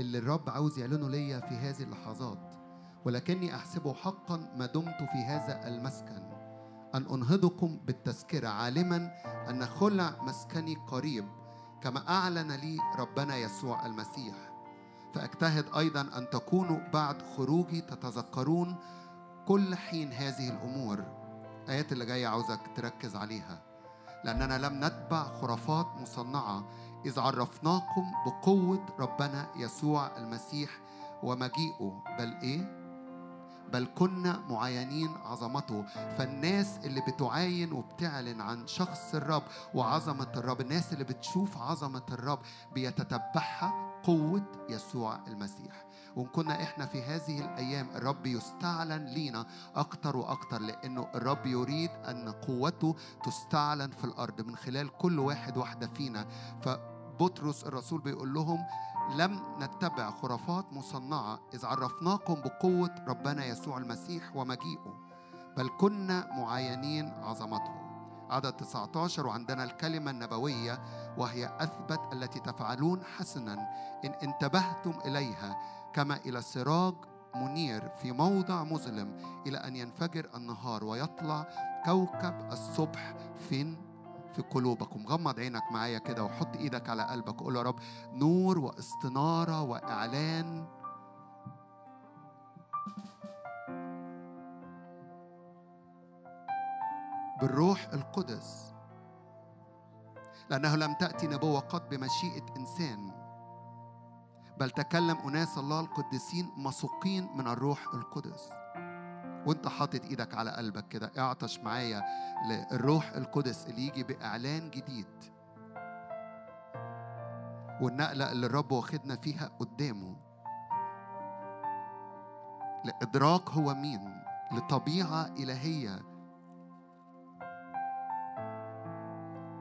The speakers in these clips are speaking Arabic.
اللي الرب عاوز يعلنه ليا في هذه اللحظات ولكني أحسبه حقا ما دمت في هذا المسكن. أن أنهضكم بالتذكرة عالما أن خلع مسكني قريب كما أعلن لي ربنا يسوع المسيح. فأجتهد أيضا أن تكونوا بعد خروجي تتذكرون كل حين هذه الأمور. الآيات اللي جاية عاوزك تركز عليها لأننا لم نتبع خرافات مصنعة إذ عرفناكم بقوة ربنا يسوع المسيح ومجيئه. بل إيه؟ بل كنا معاينين عظمته. فالناس اللي بتعاين وبتعلن عن شخص الرب وعظمة الرب الناس اللي بتشوف عظمة الرب بيتتبعها قوة يسوع المسيح. وإن كنا إحنا في هذه الأيام الرب يستعلن لينا أكتر وأكتر لأنه الرب يريد أن قوته تستعلن في الأرض من خلال كل واحد واحدة فينا. فبطرس الرسول بيقول لهم لم نتبع خرافات مصنعة إذ عرفناكم بقوة ربنا يسوع المسيح ومجيئه بل كنا معاينين عظمته. عدد 19 وعندنا الكلمة النبوية وهي أثبت التي تفعلون حسنا إن انتبهتم إليها. كما إلى سراج منير في موضع مظلم إلى أن ينفجر النهار ويطلع كوكب الصبح فين في قلوبكم. غمض عينك معايا كده وحط إيدك على قلبك قول يا رب نور واستنارة وإعلان. بالروح القدس. لأنه لم تأتي نبوة قط بمشيئة إنسان. بل تكلم أناس الله القديسين مسوقين من الروح القدس. وانت حاطط إيدك على قلبك كده اعطش معايا للروح القدس اللي يجي بإعلان جديد. والنقلة اللي الرب واخدنا فيها قدامه. لإدراك هو مين لطبيعة إلهية.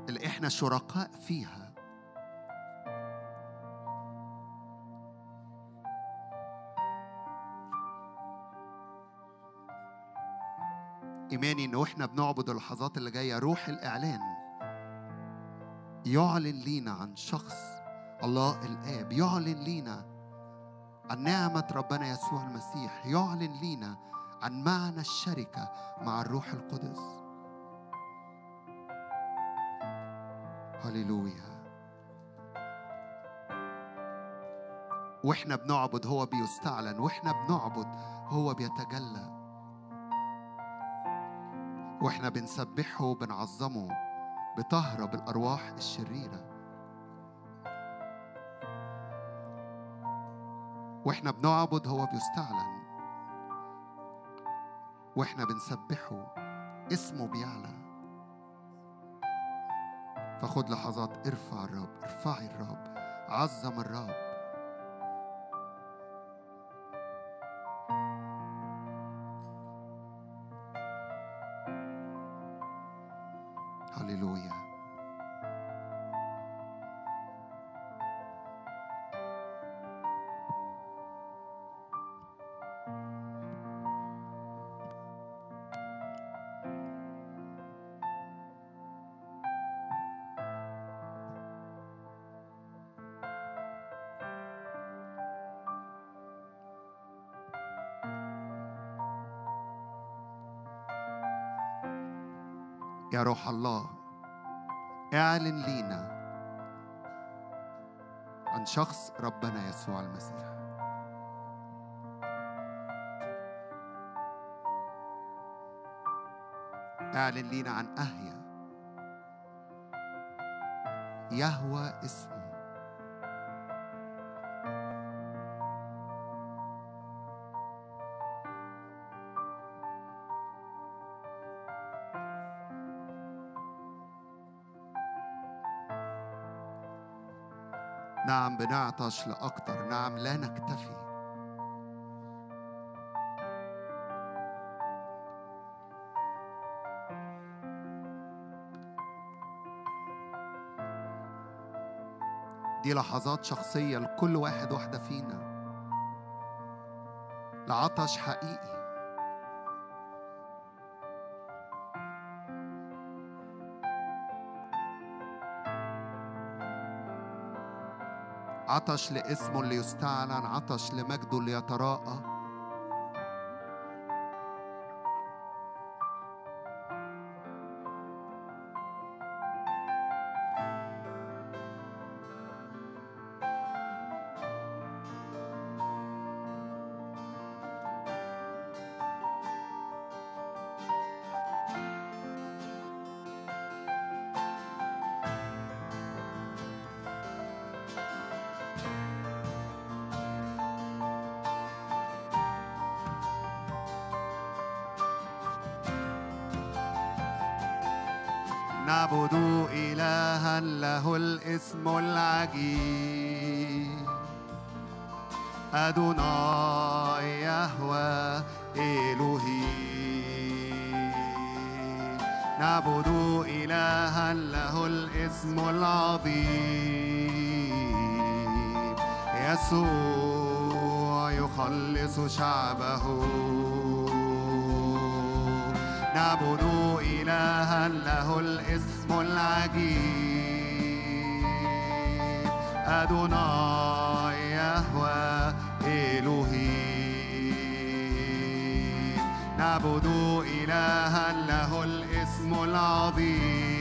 اللي إحنا شركاء فيها. إيماني إن وإحنا بنعبد اللحظات اللي جاية روح الإعلان. يعلن لينا عن شخص الله الآب. يعلن لينا عن نعمة ربنا يسوع المسيح. يعلن لينا عن معنى الشركة مع الروح القدس. هللويا. وإحنا بنعبد هو بيستعلن وإحنا بنعبد هو بيتجلى. وإحنا بنسبحه وبنعظمه بتهرب الارواح الشريرة. وإحنا بنعبد هو بيستعلن. وإحنا بنسبحه اسمه بيعلى. فخد لحظات ارفع الرب ارفعي الرب عظم الرب. الله. اعلن لينا عن شخص ربنا يسوع المسيح. اعلن لينا عن اهيا يهوى اسمه. بنعطش لأكتر. نعم لا نكتفي. دي لحظات شخصية لكل واحد واحدة فينا. لعطش حقيقي. عطش لاسمه ليستعلن عطش لمجده نعبد إلها له الاسم العجيب. أدوناي يهوى إلهي. نعبد إلها له الاسم العظيم. يسوع يخلص شعبه. نعبد إلها له الاسم العجيب. أدوناي يهوى إلهي. نعبد إلها له الاسم العظيم.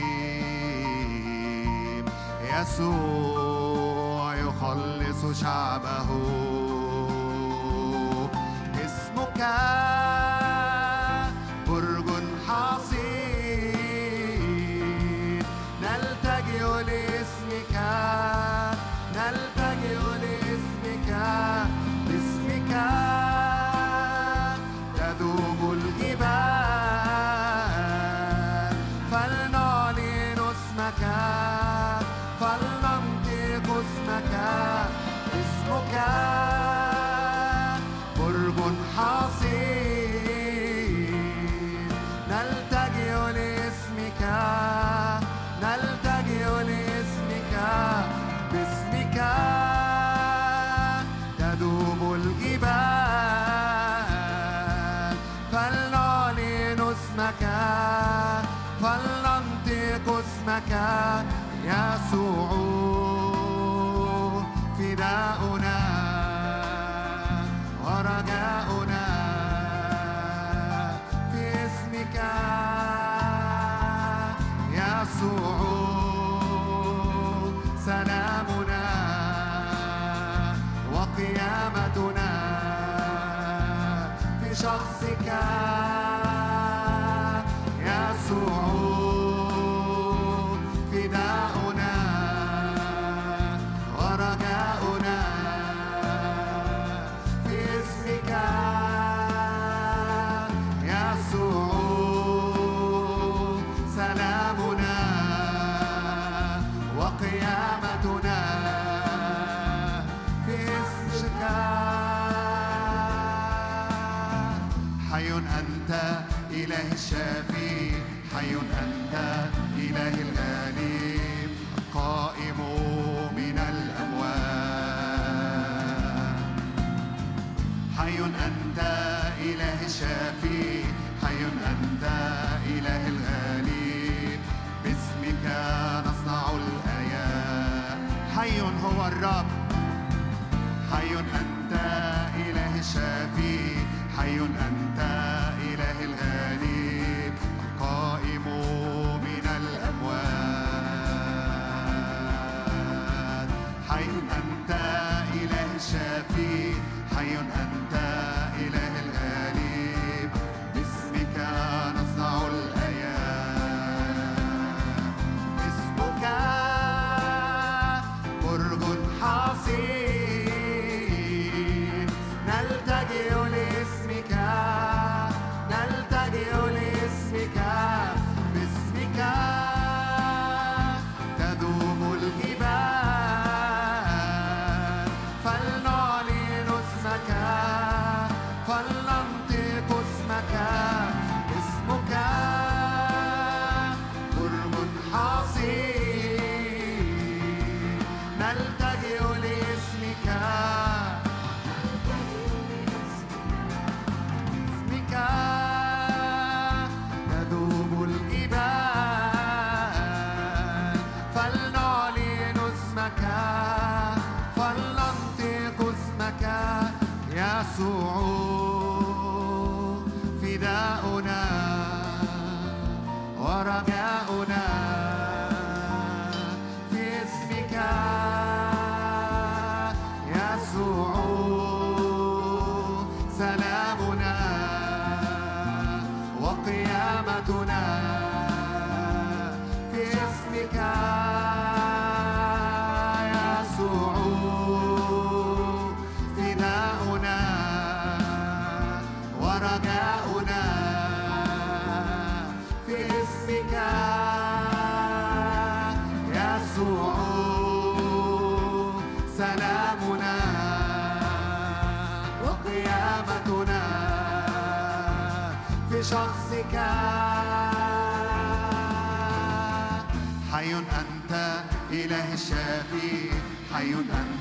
يسوع يخلص شعبه. اسمك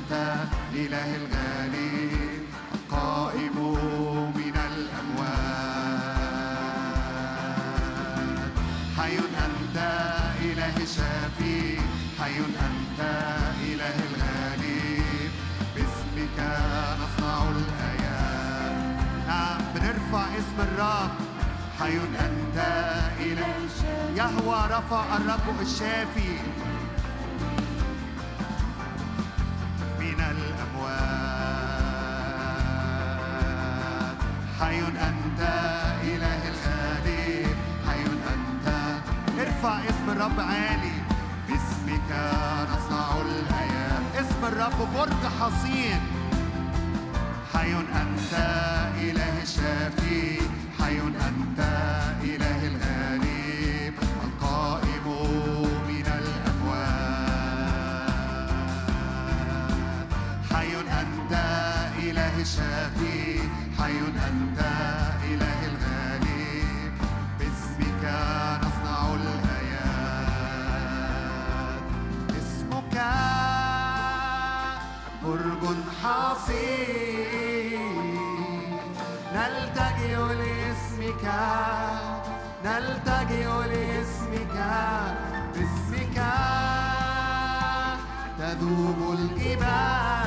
أنت إله الغالي قائم من الأموات حي أنت إله شافي حي أنت إله الغالي باسمك نصنع الآيات نعم بنرفع اسم الرب. حي أنت إله يهوى رفع الرب الشافي. من الأموات. حي أنت إله الخالق حي أنت. ارفع اسم الرب عالي. باسمك نصنع الأيام اسم الرب برج حصين. حي أنت إله الشافي. حي أنت إله الغالي نلتجئ لاسمك. باسمك تذوب الجبال.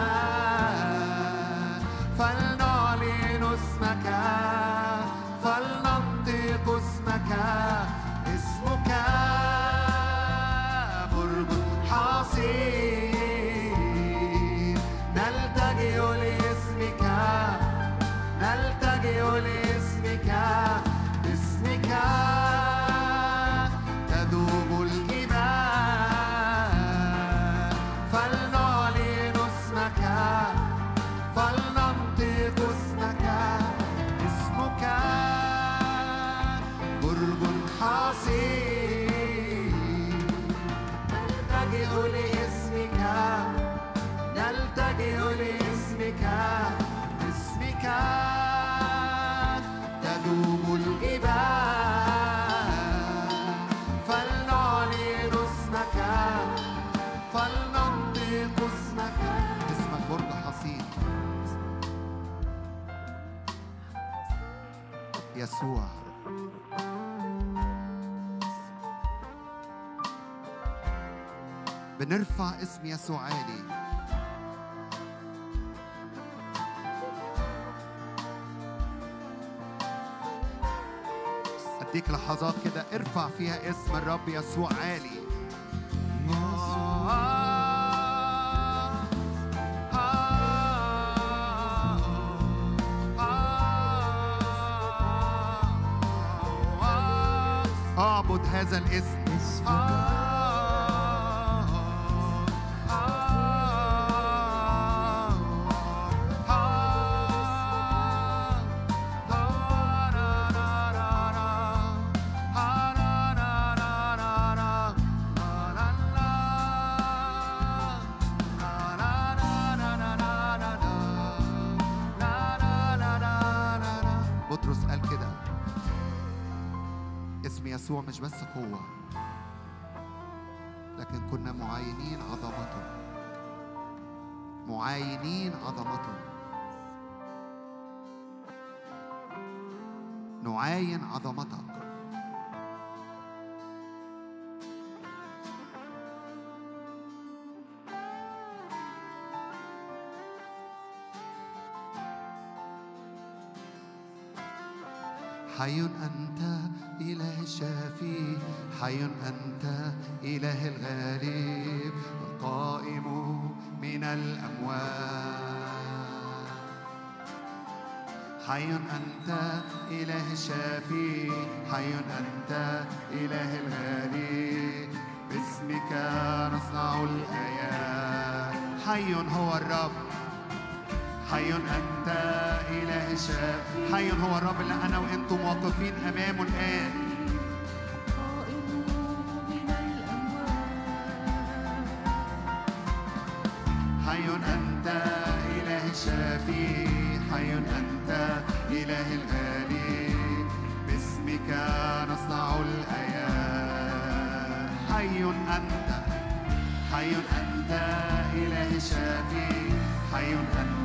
يسوع بنرفع اسم يسوع عالي أديك لحظات كده ارفع فيها اسم الرب يسوع عالي أعبد هذا الاسم. بس قوة لكن كنا معاينين عظمته. معاينين عظمته. نعاين عظمتك. حي أنت إله الشافي حي أنت إله الغالب القائم من الأموات حي أنت إله الشافي حي أنت إله الغالب باسمك نصنع الآيات. حي هو الرب. حي أنت إله الشافي حي هو الرب اللي أنا وأنتم واقفين أمامه الآن. حي أنت إله الشافي حي أنت إله الغالي. باسمك نصنع الآيات حي أنت حي أنت إله الشافي حي أنت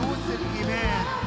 ندوس الإيمان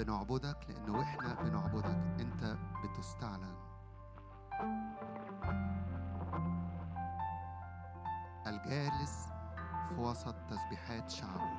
بنعبدك لأنه وإحنا بنعبدك أنت بتستعلن. الجالس في وسط تسبيحات شعبه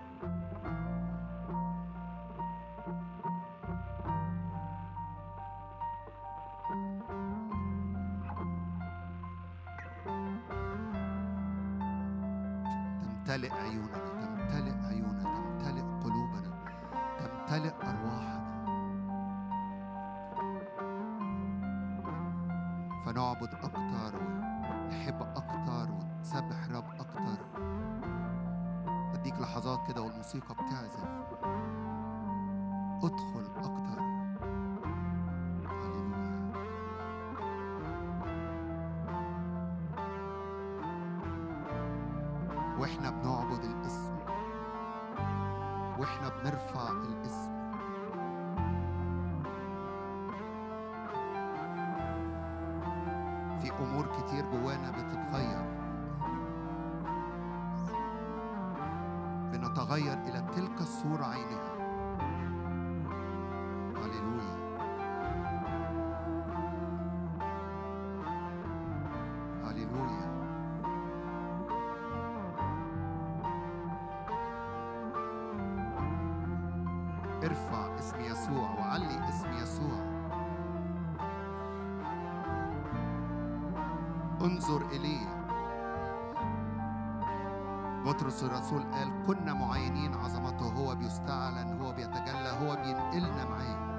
بولس الرسول قال كنا معينين عظمته هو بيستعلن هو بيتجلى هو بينقلنا معاه.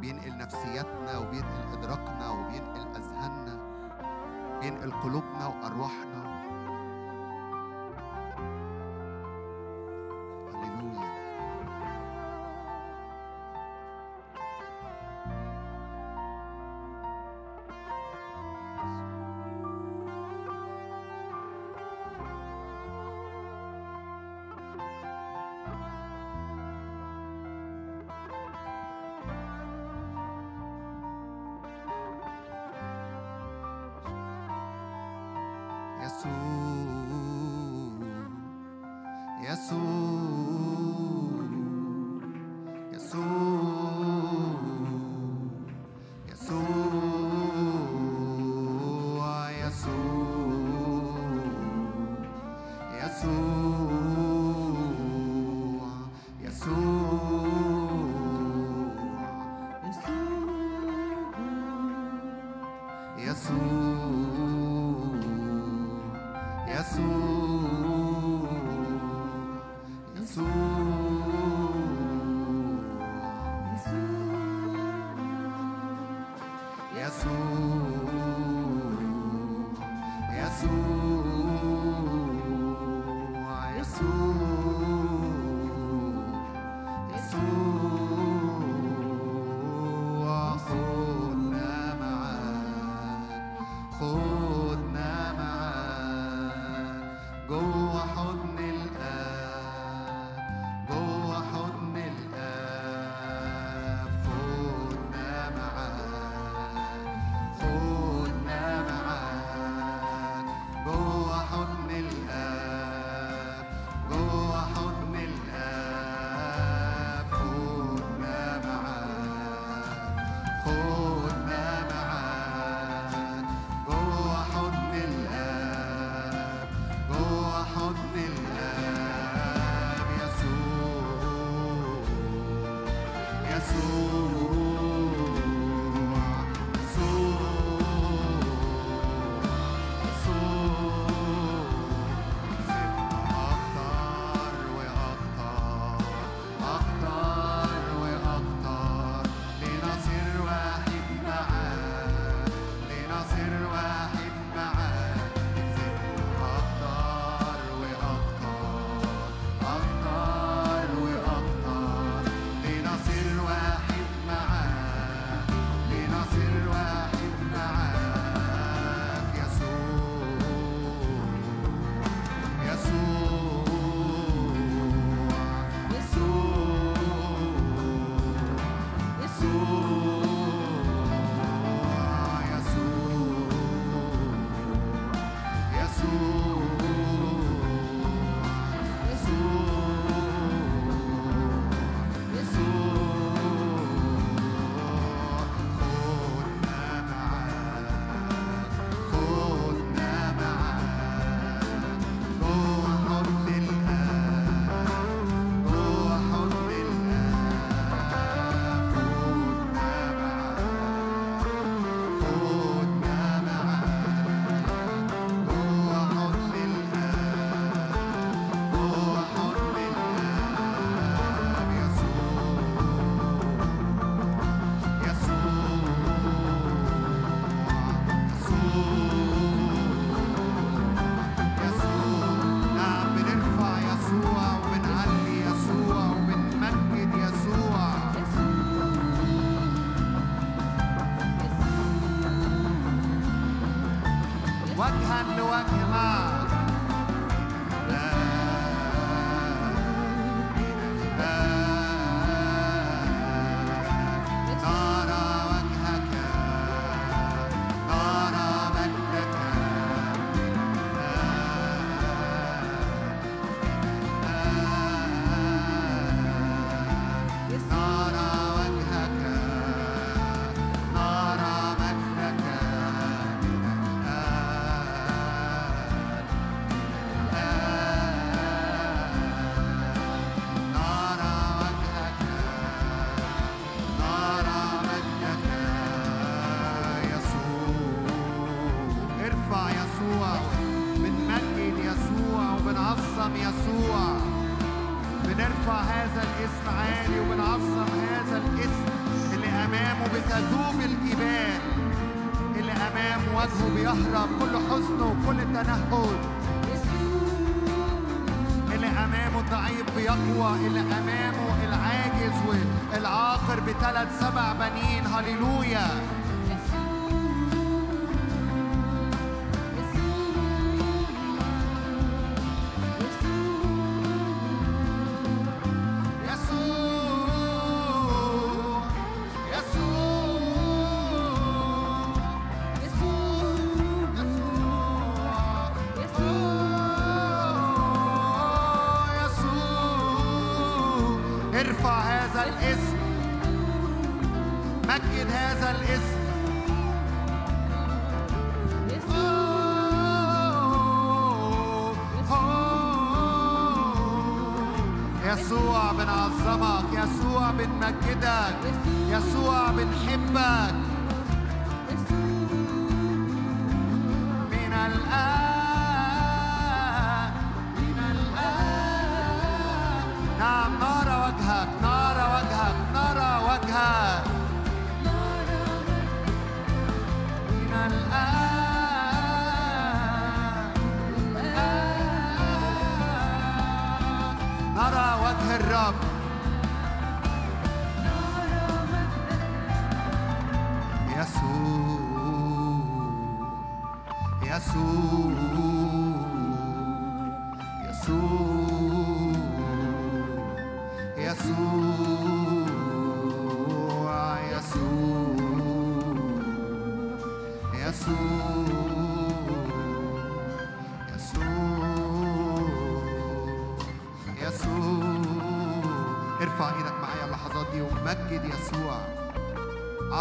بينقل نفسياتنا وبينقل إدراكنا وبينقل أذهاننا بينقل قلوبنا وأرواحنا. يسوع يسوع.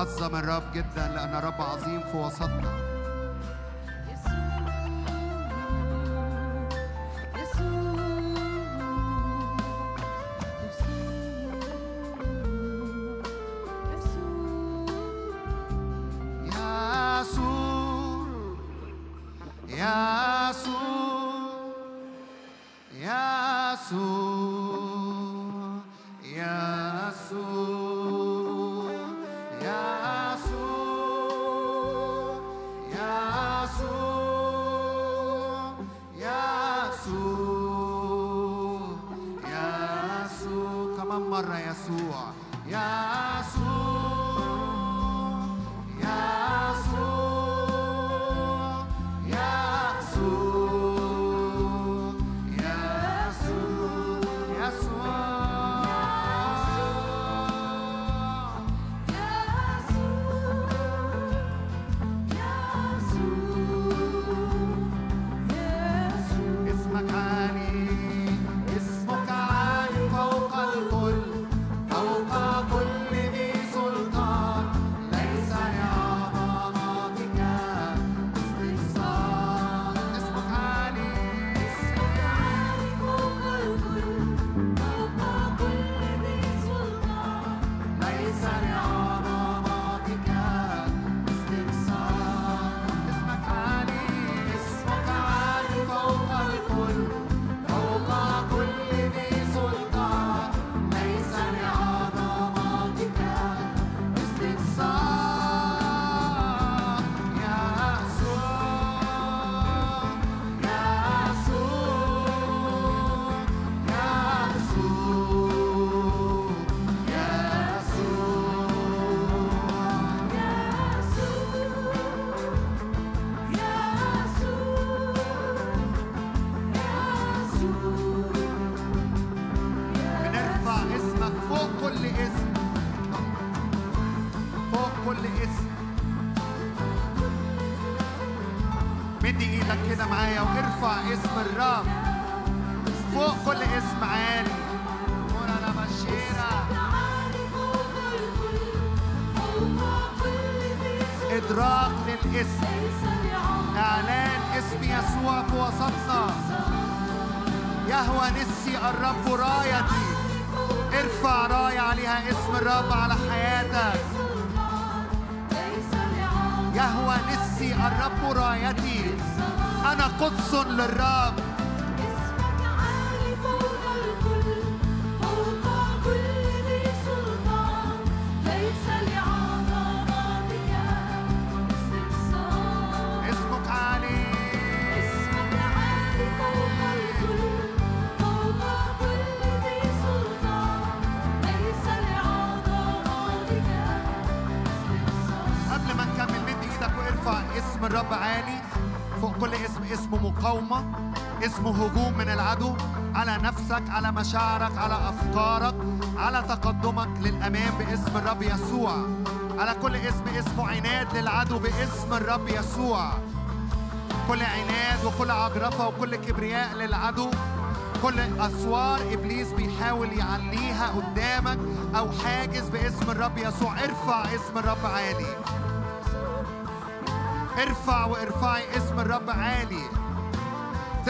عظم الرب جدا لأن الرب عظيم في وسطنا نفسك على مشاعرك على أفكارك على تقدمك للأمام باسم الرب يسوع. على كل اسم اسمه عناد للعدو باسم الرب يسوع. كل عناد وكل عجرفة وكل كبرياء للعدو. كل أسوار إبليس بيحاول يعليها قدامك أو حاجز باسم الرب يسوع. ارفع اسم الرب عالي. ارفع وارفعي اسم الرب عالي.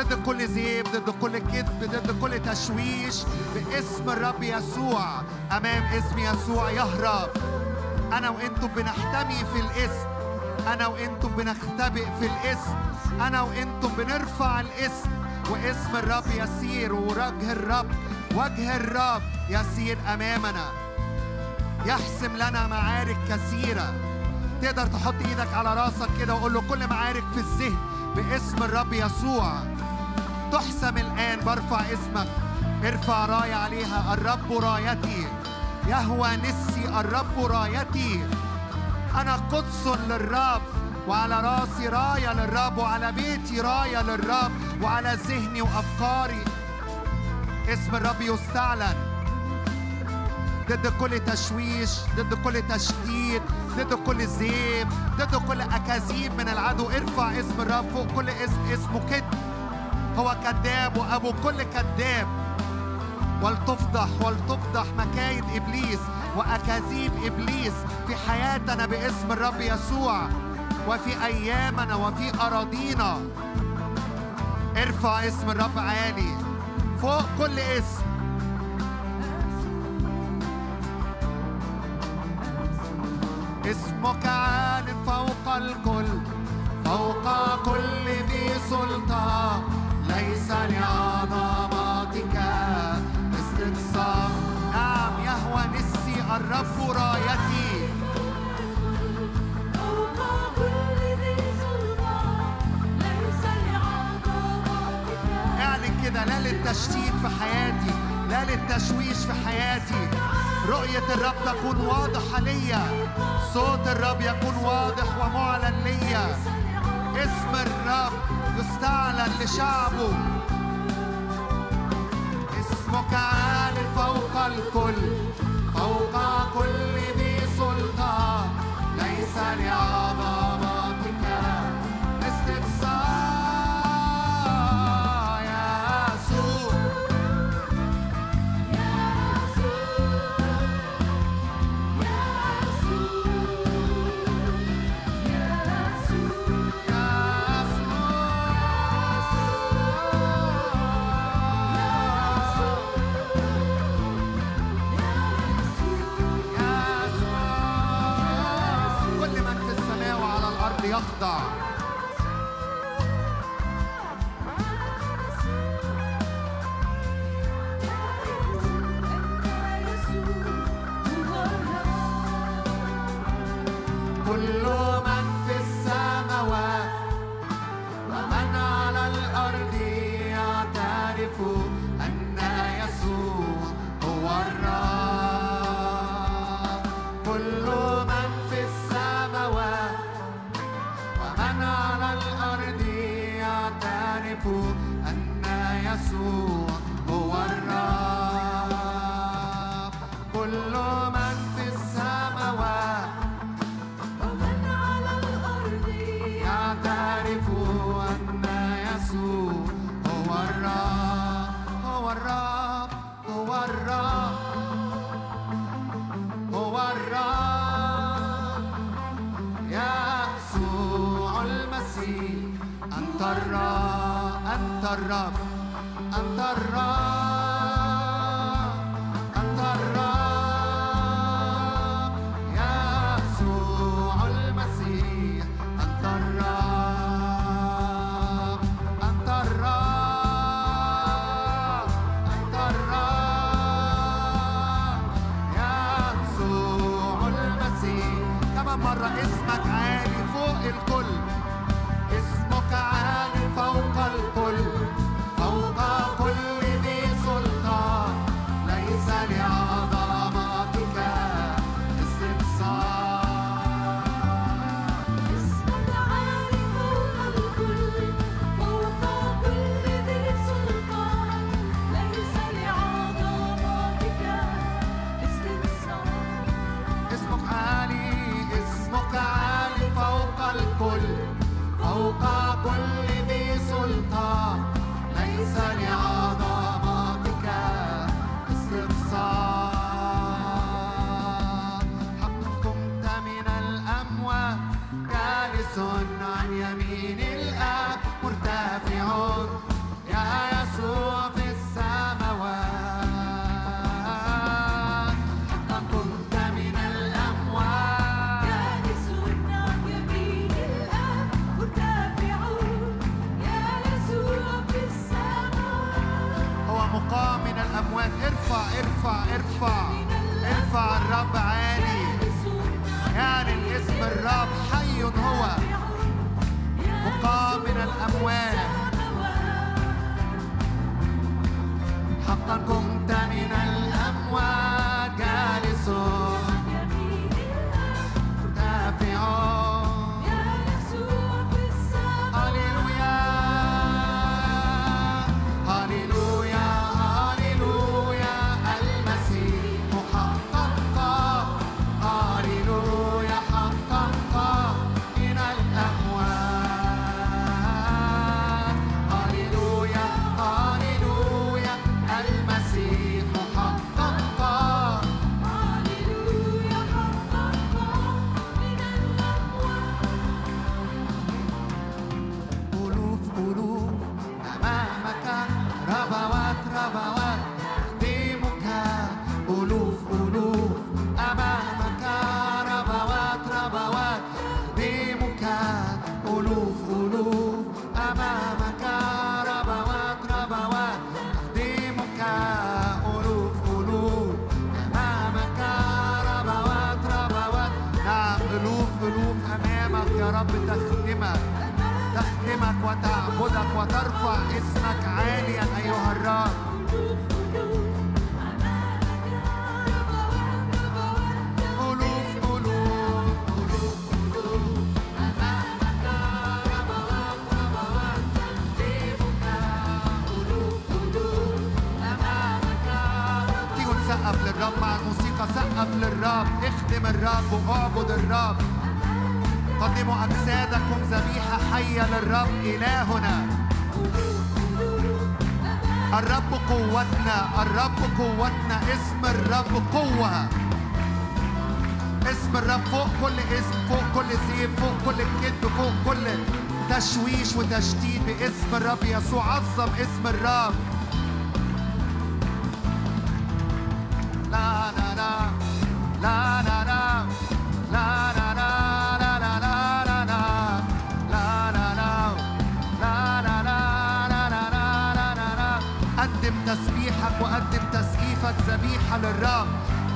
ضد كل زيب ضد كل كذب ضد كل تشويش باسم الرب يسوع. أمام اسم يسوع يهرب. أنا وأنتم بنحتمي في الاسم. أنا وأنتم بنختبئ في الاسم. أنا وأنتم بنرفع الاسم. واسم الرب يسير ووجه الرب وجه الرب يسير أمامنا. يحسم لنا معارك كثيرة. تقدر تحط إيدك على راسك كده وقول له كل معارك في الذهن باسم الرب يسوع. تحسم الآن برفع اسمك. ارفع راية عليها الرب رايتي. يهوى نسي الرب رايتي. أنا قدس للرب وعلى راسي راية للرب وعلى بيتي راية للرب وعلى ذهني وأفكاري. اسم الرب يستعلن. ضد كل تشويش ضد كل تشتيت ضد كل زيب ضد كل أكاذيب من العدو. ارفع اسم الرب فوق كل اسم اسمه كذب هو كذاب وأبو كل كذاب. ولتفضح ولتفضح مكايد إبليس وأكاذيب إبليس في حياتنا باسم الرب يسوع وفي أيامنا وفي أراضينا. ارفع اسم الرب عالي فوق كل اسم. اسمك عال فوق الكل فوق كل لعظمتك استقصاء نعم يهوى نسي الرب رايتي. اعلن كده لا للتشتيت في حياتي لا للتشويش في حياتي. رؤية الرب تكون واضحة ليا. صوت الرب يكون واضح ومعلن ليا. اسم الرب يستعلن لشعبه. اسمك عال فوق الكل فوق كل ذي سلطان. ليس لعظمتك الرب حي هو مقام من الأموات نفسك وترفع اسمك عاليا أيها الرب. سقف للرب مع الموسيقى. سقف للرب اخدم الرب واعبد الرب. قدموا أجسادكم ذبيحة حية للرب إلهنا. الرب قوتنا الرب قوتنا اسم الرب قوة. اسم الرب فوق كل اسم فوق كل زيب فوق كل كذب فوق كل تشويش وتشتيت باسم الرب يسوع. عظم اسم الرب.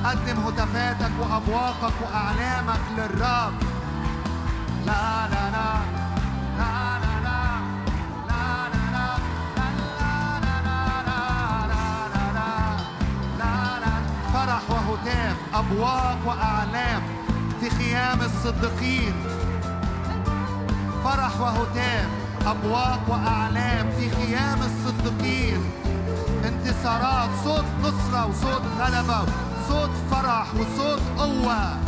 قدم هتافاتك وأبواقك وأعلامك للرب. لا لا لا. لا لا أبواق وأعلام في خيام الصديقين. فرح وهتاف أبواق وأعلام في خيام الصديقين. انتصارات صوت نصرة وصوت غلبة. صوت فرح وصوت قوة.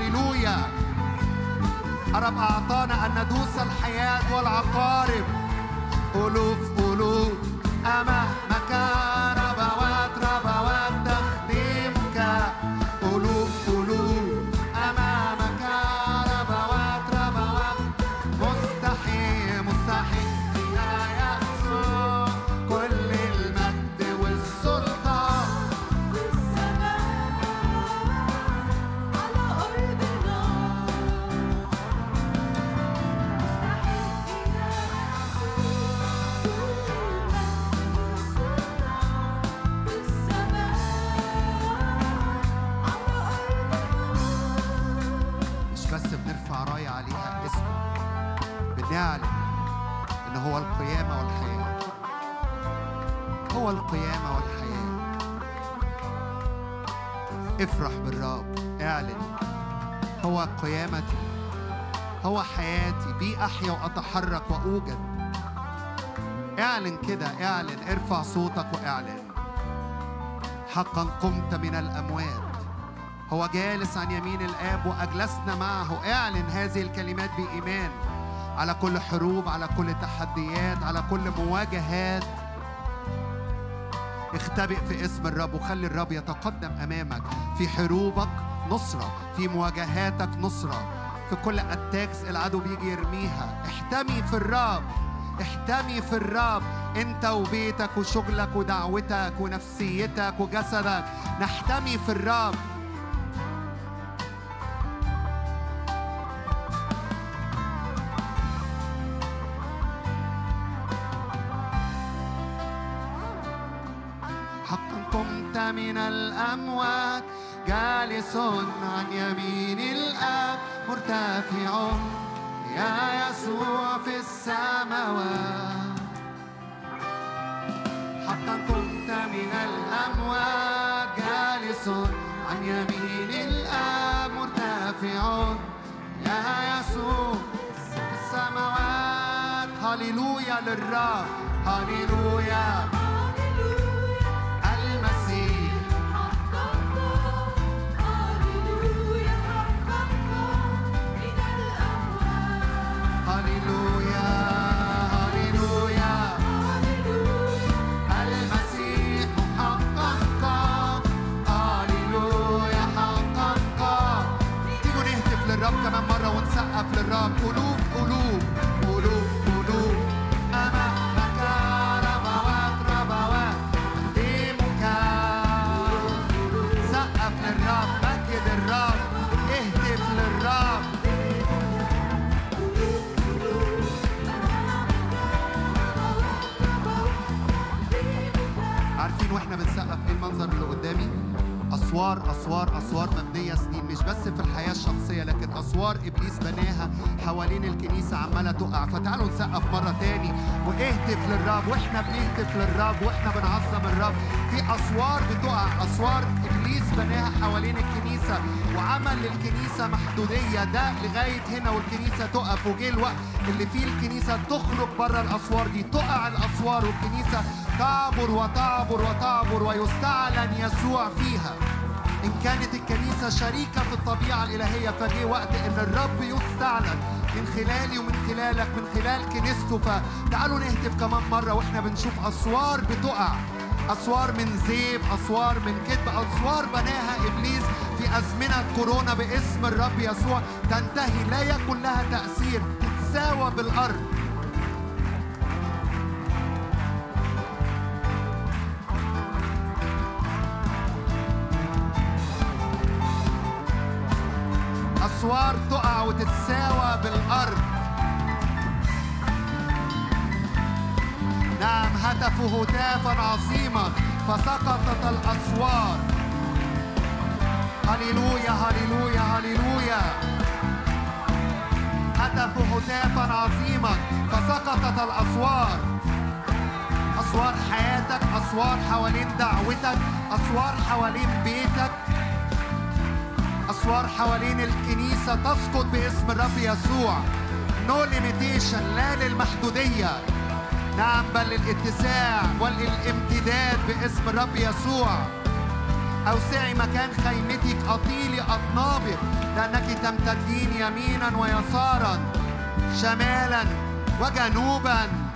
هللويا. الرب أعطانا أن ندوس الحياة والعقارب. ألوف وأوجد اعلن كده اعلن ارفع صوتك واعلن. حقا قمت من الأموات. هو جالس عن يمين الآب وأجلسنا معه. اعلن هذه الكلمات بإيمان. على كل حروب على كل تحديات على كل مواجهات. اختبئ في اسم الرب وخلي الرب يتقدم أمامك. في حروبك نصرة في مواجهاتك نصرة. في كل أتاكس العدو بيجي يرميها. احتمي في الرب احتمي في الرب انت وبيتك وشغلك ودعوتك ونفسيتك وجسدك نحتمي في الرب حقا قمت من الأموات جالس عن يمين الآب مرتفع يسوع في السماوات. حقا قمت من الأموات جالس عن يمين الآب مرتفع يا يسوع في السماوات. هللويا للرب. هللويا. أسوار أسوار أسوار مبنيه سنين مش بس في الحياة الشخصية لكن أسوار إبليس بناها حوالين الكنيسة عمالة تقع. فتعالوا نسقف مرة تاني. وإهتف للرب. وإحنا بنهتف للرب. وإحنا بنعظم الرب. في أسوار بتقع. أسوار إبليس بناها حوالين الكنيسة. وعمل للكنيسة محدودية. ده لغاية هنا والكنيسة تقف. وجه الوقت اللي فيه الكنيسة تخرج بره الأسوار دي. تقع الأسوار والكنيسة تعبر وتعبر وتعبر ويستعلن يسوع فيها. إن كانت الكنيسة شريكة في الطبيعة الإلهية فجه وقت إن الرب يستعلن من خلالي ومن خلالك من خلال كنيسته فتعالوا نهتف كمان مرة وإحنا بنشوف أسوار بتقع. أسوار من زيب أسوار من كذب أسوار بناها إبليس في أزمنة كورونا باسم الرب يسوع. تنتهي لا يكن لها تأثير تتساوى بالأرض. أسوار تقع وتتساوى بالأرض. نعم هتفوا هتافا عظيما فسقطت الأسوار. هللويا هللويا هللويا. هتفوا هتافا عظيما فسقطت الأسوار. أسوار حياتك أسوار حوالين دعوتك أسوار حوالين بيتك. أسوار حوالين الكنيسة تسقط باسم الرب يسوع. no limitation لا للمحدودية. نعم بل للاتساع وللامتداد باسم الرب يسوع. أوسعي مكان خيمتك أطيلي أطنابك. لأنك تمتدين يمينا ويسارا شمالا وجنوبا.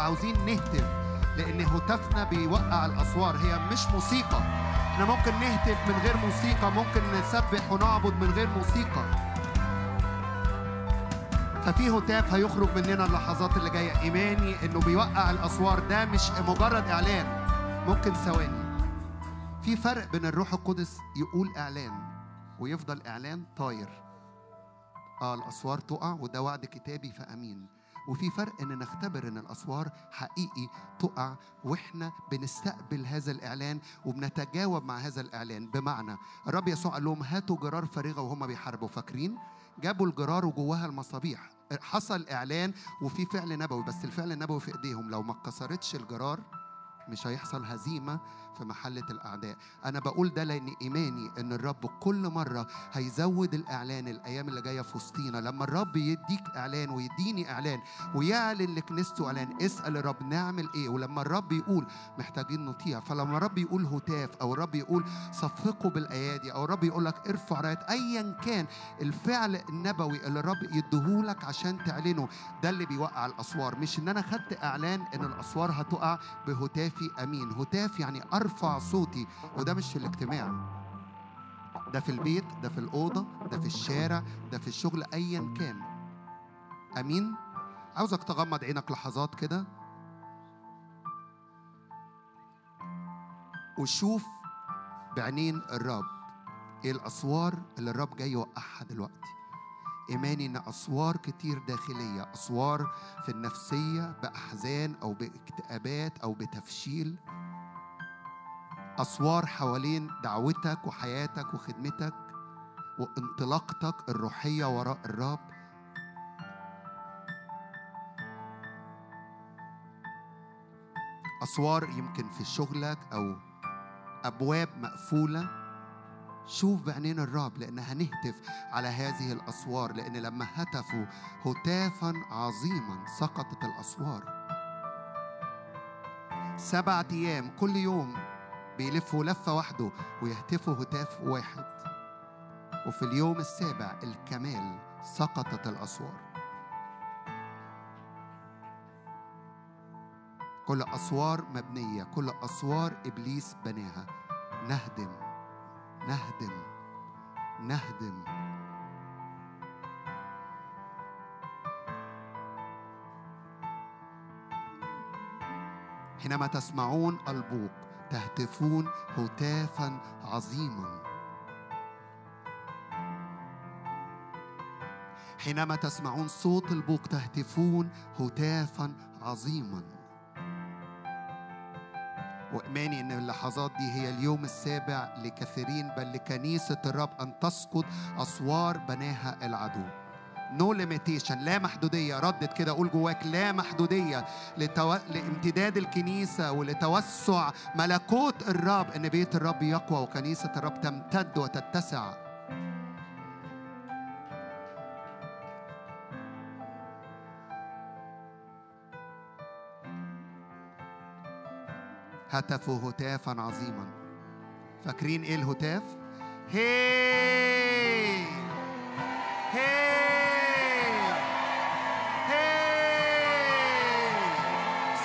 فعاوزين نهتف لأن هتافنا بيوقع الأسوار. هي مش موسيقى. إحنا ممكن نهتف من غير موسيقى ممكن نسبح ونعبد من غير موسيقى. ففي هتاف هيخرج مننا اللحظات اللي جاية. إيماني إنه بيوقع الأسوار ده مش مجرد إعلان ممكن ثواني. في فرق بين الروح القدس يقول إعلان ويفضل إعلان طاير. آه الأسوار تقع وده وعد كتابي فأمين. وفي فرق إن نختبر إن الأسوار حقيقي تقع وإحنا بنستقبل هذا الإعلان وبنتجاوب مع هذا الإعلان. بمعنى الرب يسوع قال لهم هاتوا جرار فارغه وهم بيحاربوا. فاكرين؟ جابوا الجرار وجواها المصابيح. حصل إعلان وفي فعل نبوي بس الفعل النبوي في إيديهم. لو ما اتكسرتش الجرار مش هيحصل هزيمة في محلة الأعداء. أنا بقول ده لأن إيماني إن الرب كل مرة هيزود الإعلان الأيام اللي جاية في وسطينا. لما الرب يديك إعلان ويديني إعلان ويعلن لكنيسته إعلان اسأل الرب نعمل إيه؟ ولما الرب يقول محتاجين نطيع. فلما الرب يقول هتاف أو الرب يقول صفقوا بالأيادي أو الرب يقول لك ارفع راية أيا كان الفعل النبوي اللي الرب يديهولك عشان تعلنه ده اللي بيوقع الأسوار. مش إن أنا خدت إعلان إن الأسوار هتقع بهتافي أمين. هتاف يعني أرفع صوتي وده مش في الاجتماع. ده في البيت ده في الأوضة ده في الشارع ده في الشغل أيا كان. أمين؟ عاوزك تغمض عينك لحظات كده. وشوف بعينين الرب. إيه الأسوار اللي الرب جاي يوقعها دلوقتي؟ إيماني إن أسوار كتير داخلية أسوار في النفسية بأحزان أو باكتئابات أو بتفشيل. أسوار حوالين دعوتك وحياتك وخدمتك وانطلاقتك الروحية وراء الرب. أسوار يمكن في شغلك أو أبواب مقفولة. شوف بعينين الرب لأن هنهتف على هذه الأسوار لأن لما هتفوا هتافا عظيما سقطت الأسوار. سبعة أيام كل يوم بيلفوا لفة واحدة ويهتفوا هتاف واحد. وفي اليوم السابع الكمال سقطت الأسوار. كل أسوار مبنية كل أسوار إبليس بناها. نهدم نهدم نهدم. حينما تسمعون البوق تهتفون هتافا عظيما. حينما تسمعون صوت البوق تهتفون هتافا عظيما. وإيماني إن اللحظات دي هي اليوم السابع لكثيرين بل لكنيسة الرب أن تسقط أسوار بناها العدو. no no limitation لا محدودية. ردد كده. قول جواك لا محدودية لتو... لامتداد الكنيسة ولتوسع ملكوت الرب. إن بيت الرب يقوى وكنيسة الرب تمتد وتتسع. هتفوا هتافا عظيما. فاكرين إيه الهتاف؟ هي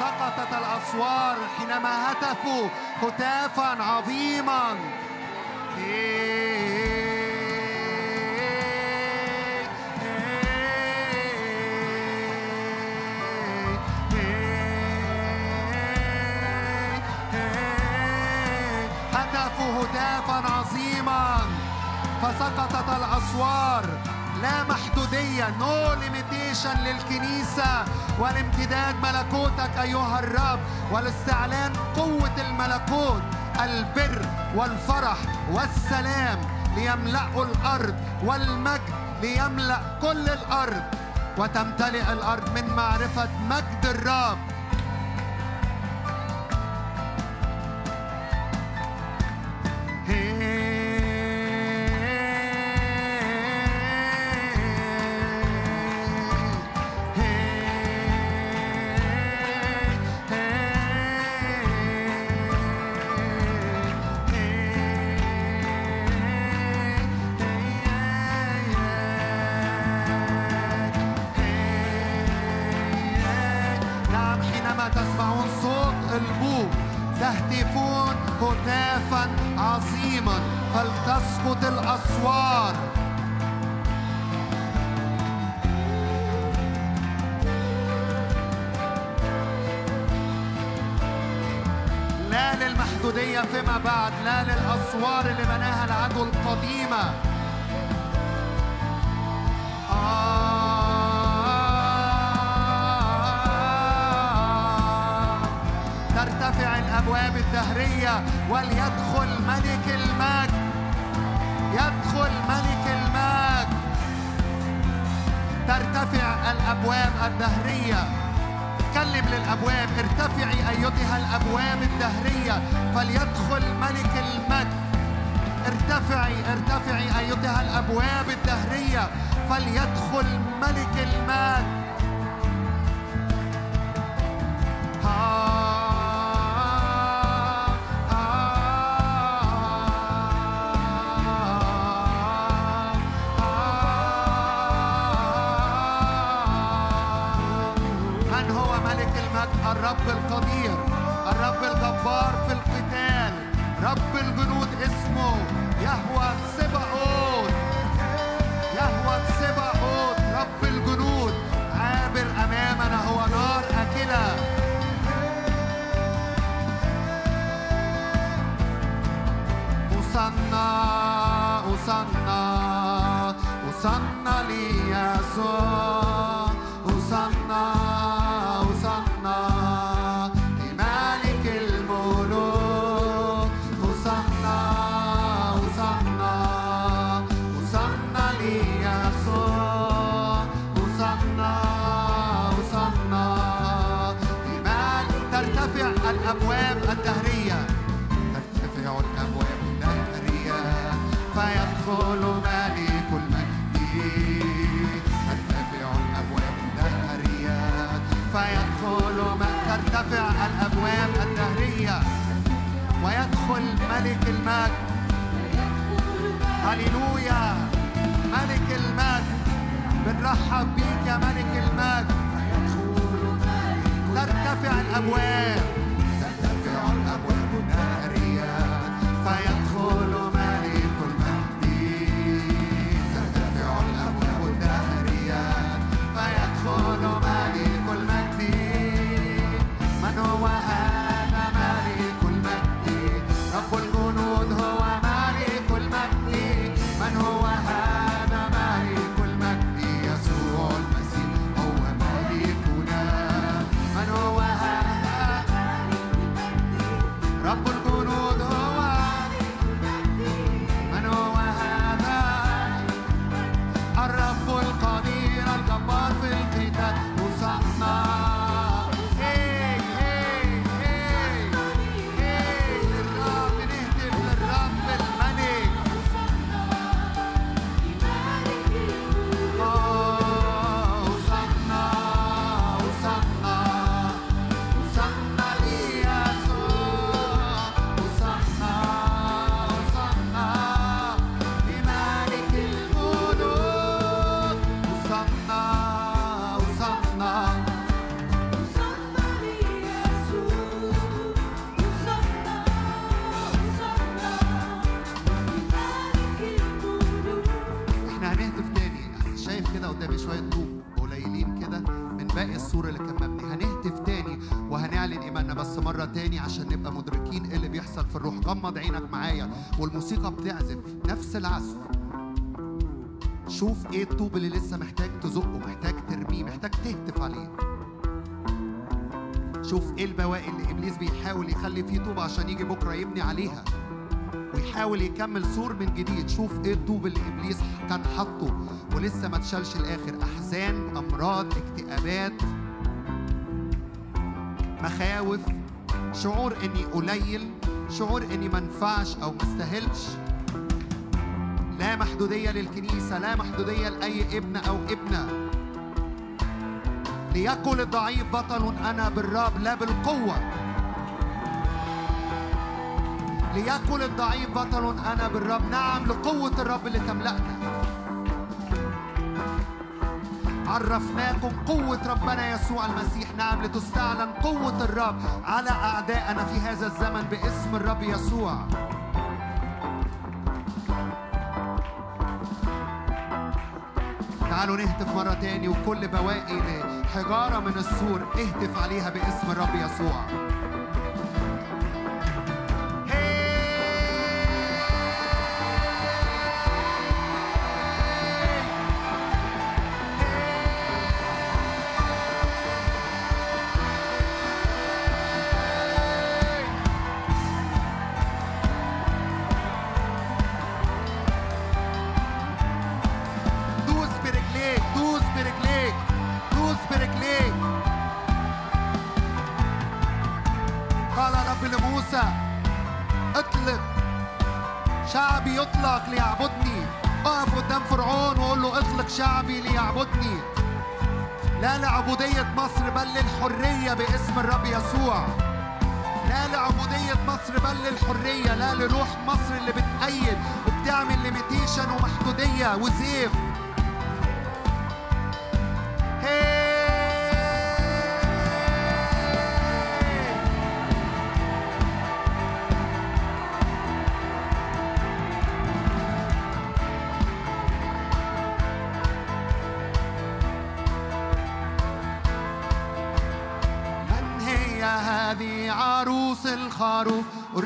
سقطت الأسوار حينما هتفوا هتافا عظيما. هتفوا هتافا عظيما. فسقطت الأسوار لا محدودية. no limitation للكنيسة والامتداد ملكوتك أيها الرب والاستعلان قوة الملكوت البر والفرح والسلام ليملأوا الأرض والمجد ليملأ كل الأرض. وتمتلئ الأرض من معرفة مجد الرب. الأسوار اللي بناها العدو القديمة آه، ترتفع الأبواب الدهرية وليدخل ملك المجد. يدخل ملك المجد. ترتفع الأبواب الدهرية. تكلم للأبواب ارتفعي أيتها الأبواب الدهرية. فليدخل ملك المجد. ارتفعي ارتفعي أيتها الأبواب الدهرية. فليدخل ملك المال. اللي إبليس بيحاول يخلي فيه طوب عشان يجي بكرة يبني عليها. ويحاول يكمل سور من جديد. شوف إيه الطوب اللي إبليس كان حاطه. ولسه ما اتشالش الآخر أحزان أمراض اكتئابات مخاوف شعور إني قليل شعور إني ما نفعش أو ما استاهلش. لا محدودية للكنيسة لا محدودية لأي ابن أو ابنة. ليقل الضعيف بطل أنا بالرب لا بالقوة. ليقل الضعيف بطل أنا بالرب. نعم لقوة الرب اللي تملأنا. عرفناكم قوة ربنا يسوع المسيح. نعم لتستعلن قوة الرب على أعدائنا في هذا الزمن باسم الرب يسوع. تعالوا نهتف مرة تاني وكل بواقي حجارة من السور. اهتف عليها باسم الرب يسوع.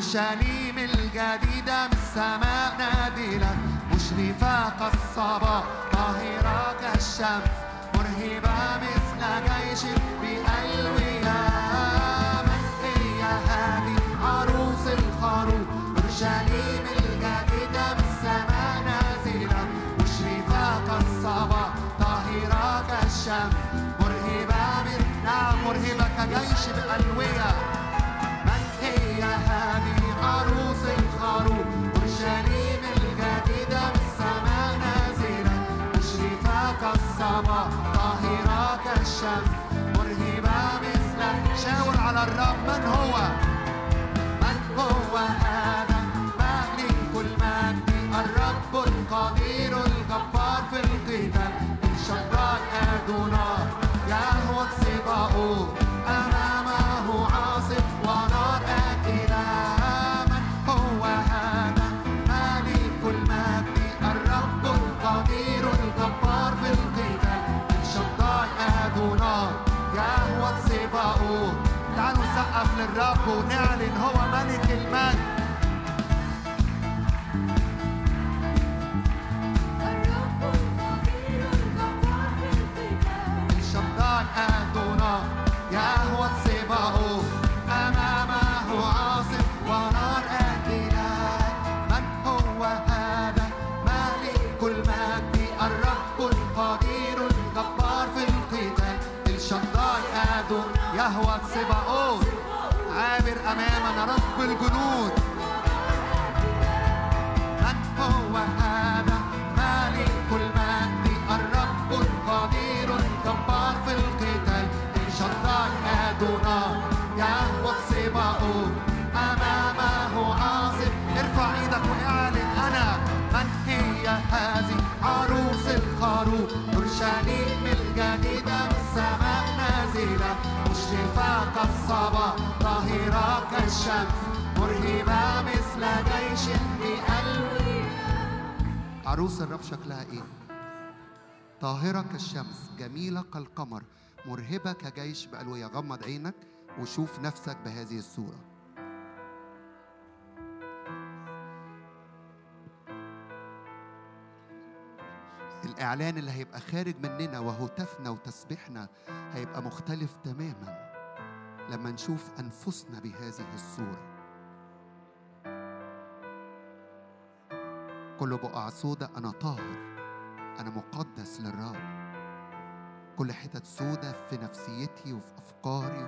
عشاني. كالقمر مرهبة كجيش بألوية غمض عينك وشوف نفسك بهذه الصورة. الإعلان اللي هيبقى خارج مننا وهتافنا وتسبيحنا هيبقى مختلف تماما لما نشوف أنفسنا بهذه الصورة. كل بقع سودة أنا طاهر أنا مقدس للرب. كل حتت سودة في نفسيتي وفي أفكاري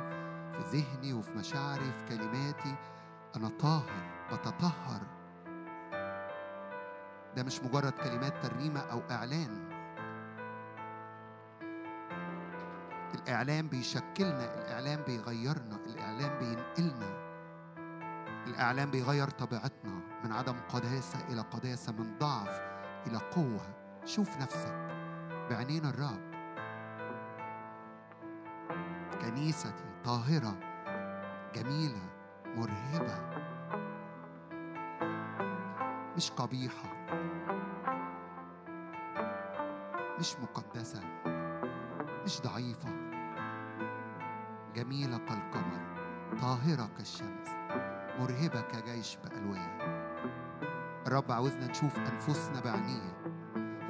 في ذهني وفي مشاعري في كلماتي. أنا طاهر بتطهر. ده مش مجرد كلمات ترنيمة أو إعلان. الإعلان بيشكلنا الإعلان بيغيرنا الإعلان بينقلنا. الإعلان بيغير طبيعتنا من عدم قداسة إلى قداسة من ضعف إلى قوة. شوف نفسك بعينين الرب. كنيستي طاهرة جميلة مرهبة. مش قبيحة. مش مقدسة. مش ضعيفة. جميلة كالقمر. طاهرة كالشمس. مرهبة كجيش بألوان. الرب عاوزنا نشوف أنفسنا بعينيه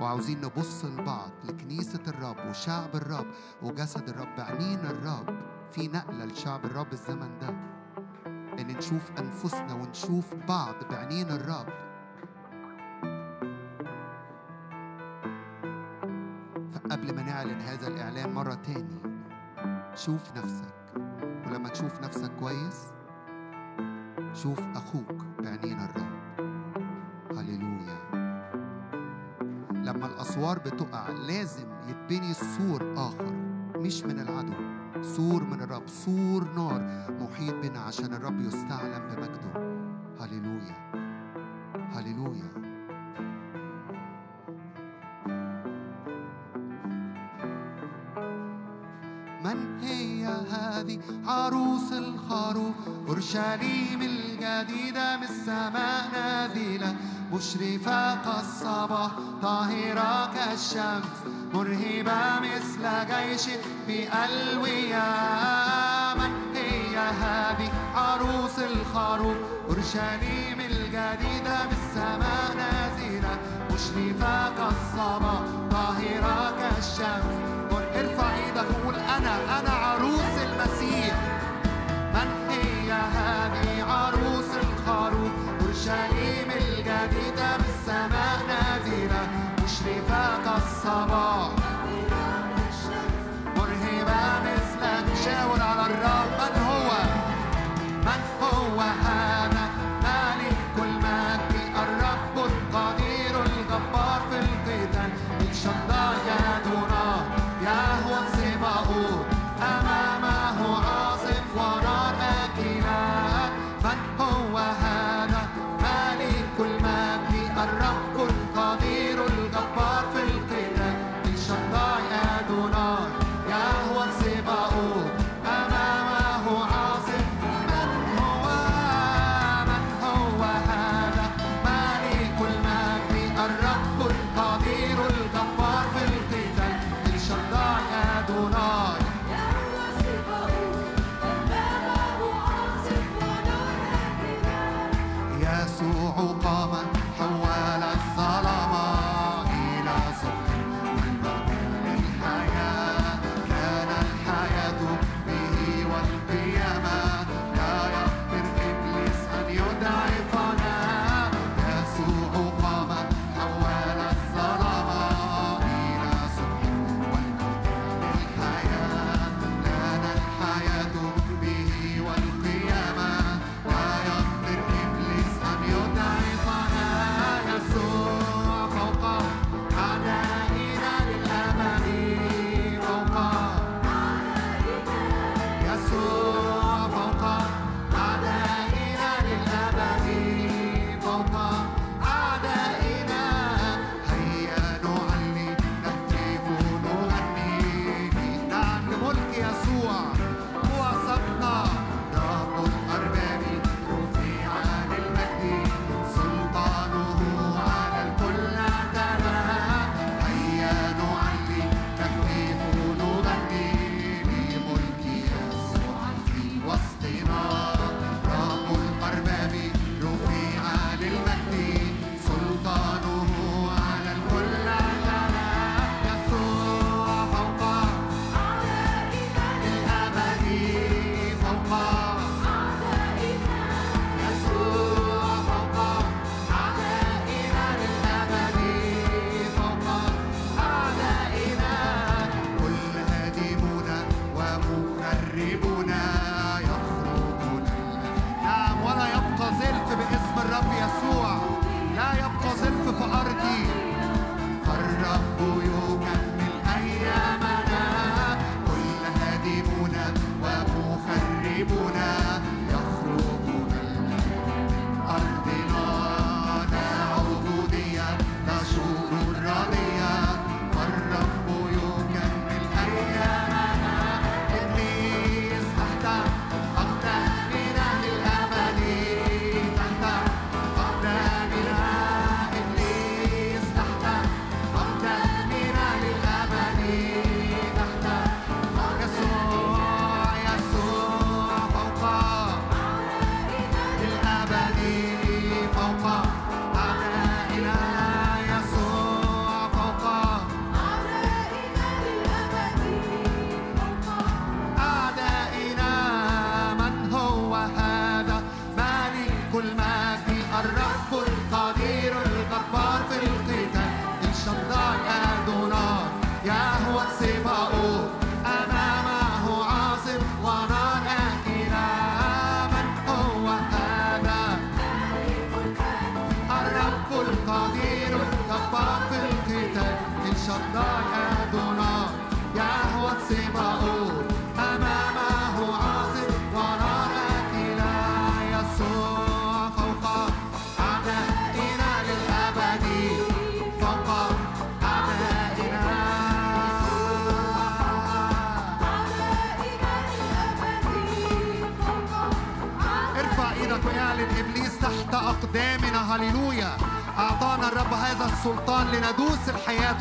وعاوزين نبص لبعض لكنيسة الرب وشعب الرب وجسد الرب. بعينين الرب في نقلة لشعب الرب الزمن ده إن نشوف أنفسنا ونشوف بعض بعينين الرب. فقبل ما نعلن هذا الإعلان مرة تاني شوف نفسك.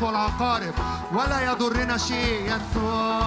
والعقارب ولا يضرنا شيء يسوع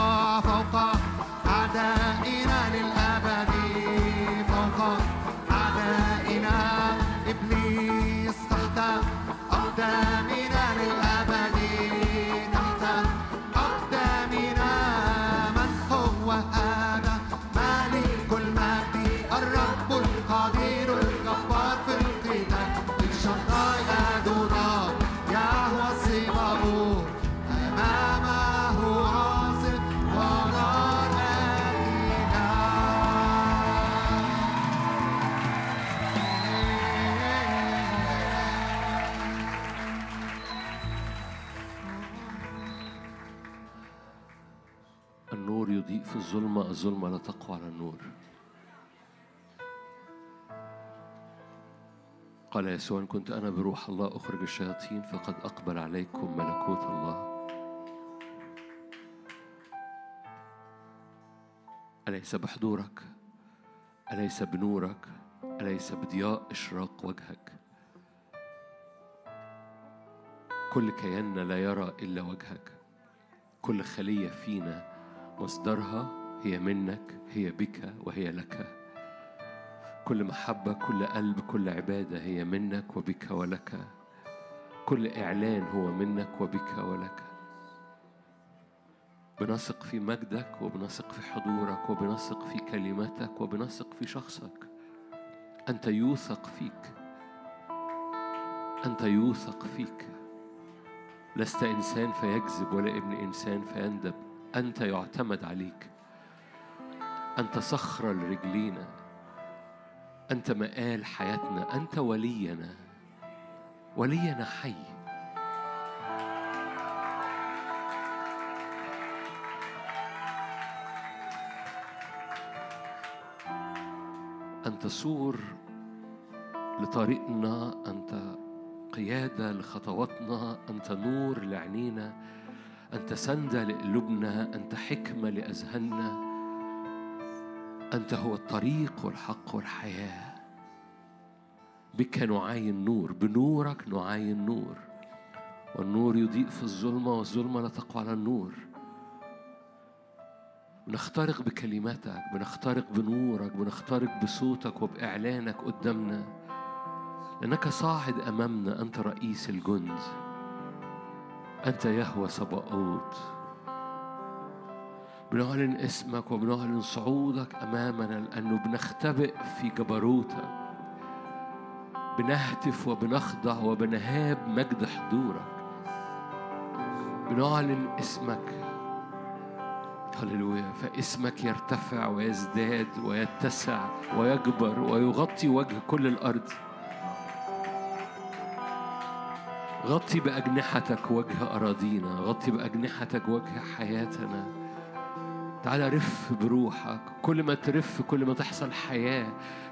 الظلمة لا تقوى على النور. قال يسوع إن كنت أنا بروح الله أخرج الشياطين فقد أقبل عليكم ملكوت الله. أليس بحضورك؟ أليس بنورك؟ أليس بضياء إشراق وجهك؟ كل كياننا لا يرى إلا وجهك. كل خلية فينا مصدرها هي منك هي بك وهي لك. كل محبة كل قلب كل عبادة هي منك وبك ولك. كل إعلان هو منك وبك ولك. بنثق في مجدك وبنثق في حضورك وبنثق في كلماتك وبنثق في شخصك. أنت يوثق فيك. أنت يوثق فيك. لست إنسان فيكذب ولا ابن إنسان فيندب. أنت يعتمد عليك. أنت صخرة لرجلينا. أنت مآل حياتنا. أنت ولينا. ولينا حي. أنت سور لطريقنا. أنت قيادة لخطواتنا. أنت نور لعينينا. أنت سندة لقلوبنا. أنت حكمة لأذهاننا. أنت هو الطريق والحق والحياة. بك نعاين نور بنورك نعاين نور والنور يضيء في الظلمة والظلمة لا تقوى على النور. بنخترق بكلماتك بنخترق بنورك بنخترق بصوتك وبإعلانك قدامنا. لأنك صاعد أمامنا أنت رئيس الجند. أنت يهوى سباؤوت بنعلن اسمك وبنعلن صعودك أمامنا لأنه بنختبئ في جبروتك. بنهتف وبنخضع وبنهاب مجد حضورك. بنعلن اسمك. هللويا. فاسمك يرتفع ويزداد ويتسع ويكبر ويغطي وجه كل الأرض. غطي بأجنحتك وجه أراضينا. غطي بأجنحتك وجه حياتنا. تعالى رف بروحك. كل ما ترف كل ما تحصل حياة.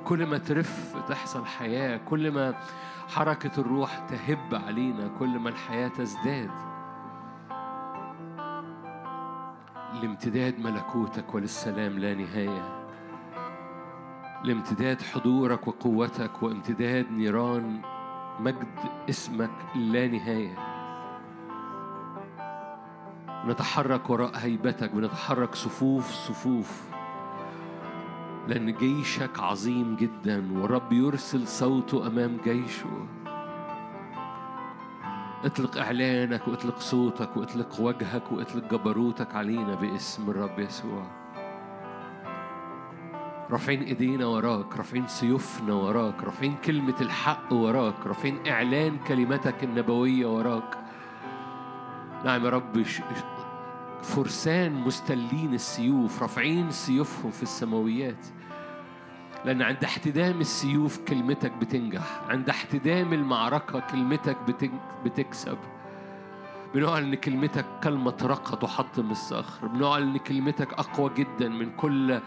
كل ما ترف تحصل حياة. كل ما حركة الروح تهب علينا. كل ما الحياة تزداد. لامتداد ملكوتك وللسلام لا نهاية. لامتداد حضورك وقوتك وامتداد نيران مجد اسمك لا نهاية. نتحرك وراء هيبتك بنتحرك صفوف صفوف. لأن جيشك عظيم جدا والرب يرسل صوته أمام جيشه. اطلق إعلانك واطلق صوتك واطلق وجهك واطلق جبروتك علينا باسم الرب يسوع. رافعين إيدينا وراك رافعين سيوفنا وراك رافعين كلمة الحق وراك رافعين إعلان كلمتك النبوية وراك. نعم يا رب. فرسان مستلين السيوف رافعين سيوفهم في السماويات. لأن عند احتدام السيوف كلمتك بتنجح عند احتدام المعركة كلمتك بتكسب. بنعلن إن كلمتك كلمة رقة تحطم الصخر. بنعلن إن كلمتك أقوى جدا من كل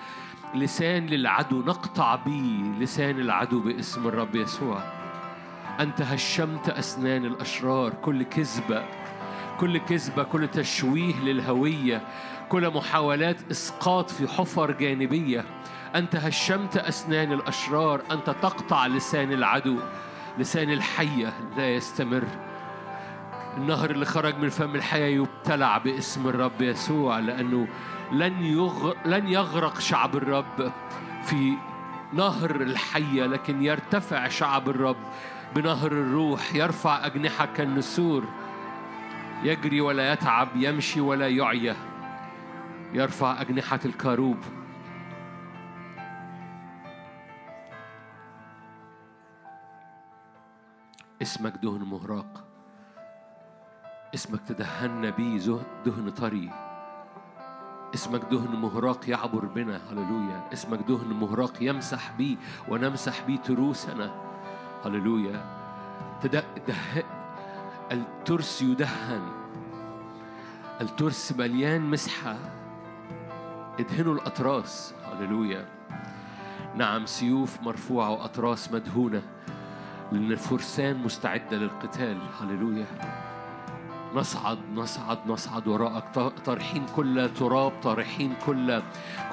لسان للعدو. نقطع به لسان العدو باسم الرب يسوع. أنت هشمت أسنان الأشرار كل كذبة كل كذبة كل تشويه للهوية كل محاولات إسقاط في حفر جانبية. أنت هشمت أسنان الأشرار أنت تقطع لسان العدو لسان الحية لا يستمر. النهر اللي خرج من فم الحياة يبتلع باسم الرب يسوع لأنه لن يغ... لن يغرق شعب الرب في نهر الحية لكن يرتفع شعب الرب بنهر الروح يرفع أجنحة كالنسور. يجري ولا يتعب يمشي ولا يعيا. يرفع أجنحة الكروب اسمك دهن مهراق. اسمك تدهنا بيه دهن طري. اسمك دهن مهراق يعبر بنا. هللويا. اسمك دهن مهراق يمسح بيه ونمسح بيه تروسنا. هللويا. تد... الترس يدهن. الترس مليان مسحة. ادهنوا الأطراس. هللويا. نعم سيوف مرفوعة وأطراس مدهونة لأن الفرسان مستعدة للقتال. هللويا. نصعد نصعد نصعد وراءك. طارحين كل تراب طارحين كل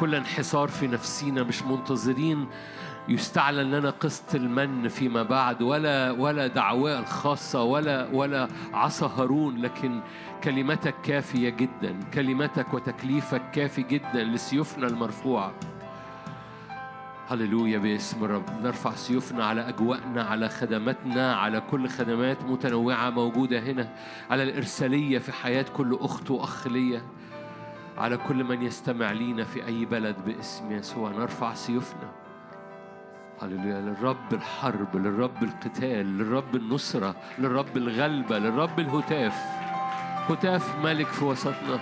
كل انحسار في نفسينا مش منتظرين. يستعلن لنا قسط المن فيما بعد ولا ولا دعواه الخاصة ولا ولا عصا هارون لكن كلمتك كافية جدا. كلمتك وتكليفك كافي جدا لسيوفنا المرفوعة هللويا باسم الرب. نرفع سيوفنا على أجواءنا على خدماتنا على كل خدمات متنوعة موجودة هنا على الإرسالية في حياة كل أخت وأخ ليا على كل من يستمع لينا في أي بلد باسم يسوع. نرفع سيوفنا. هللويا للرب الحرب للرب القتال للرب النصرة للرب الغلبة للرب الهتاف. هتاف ملك في وسطنا.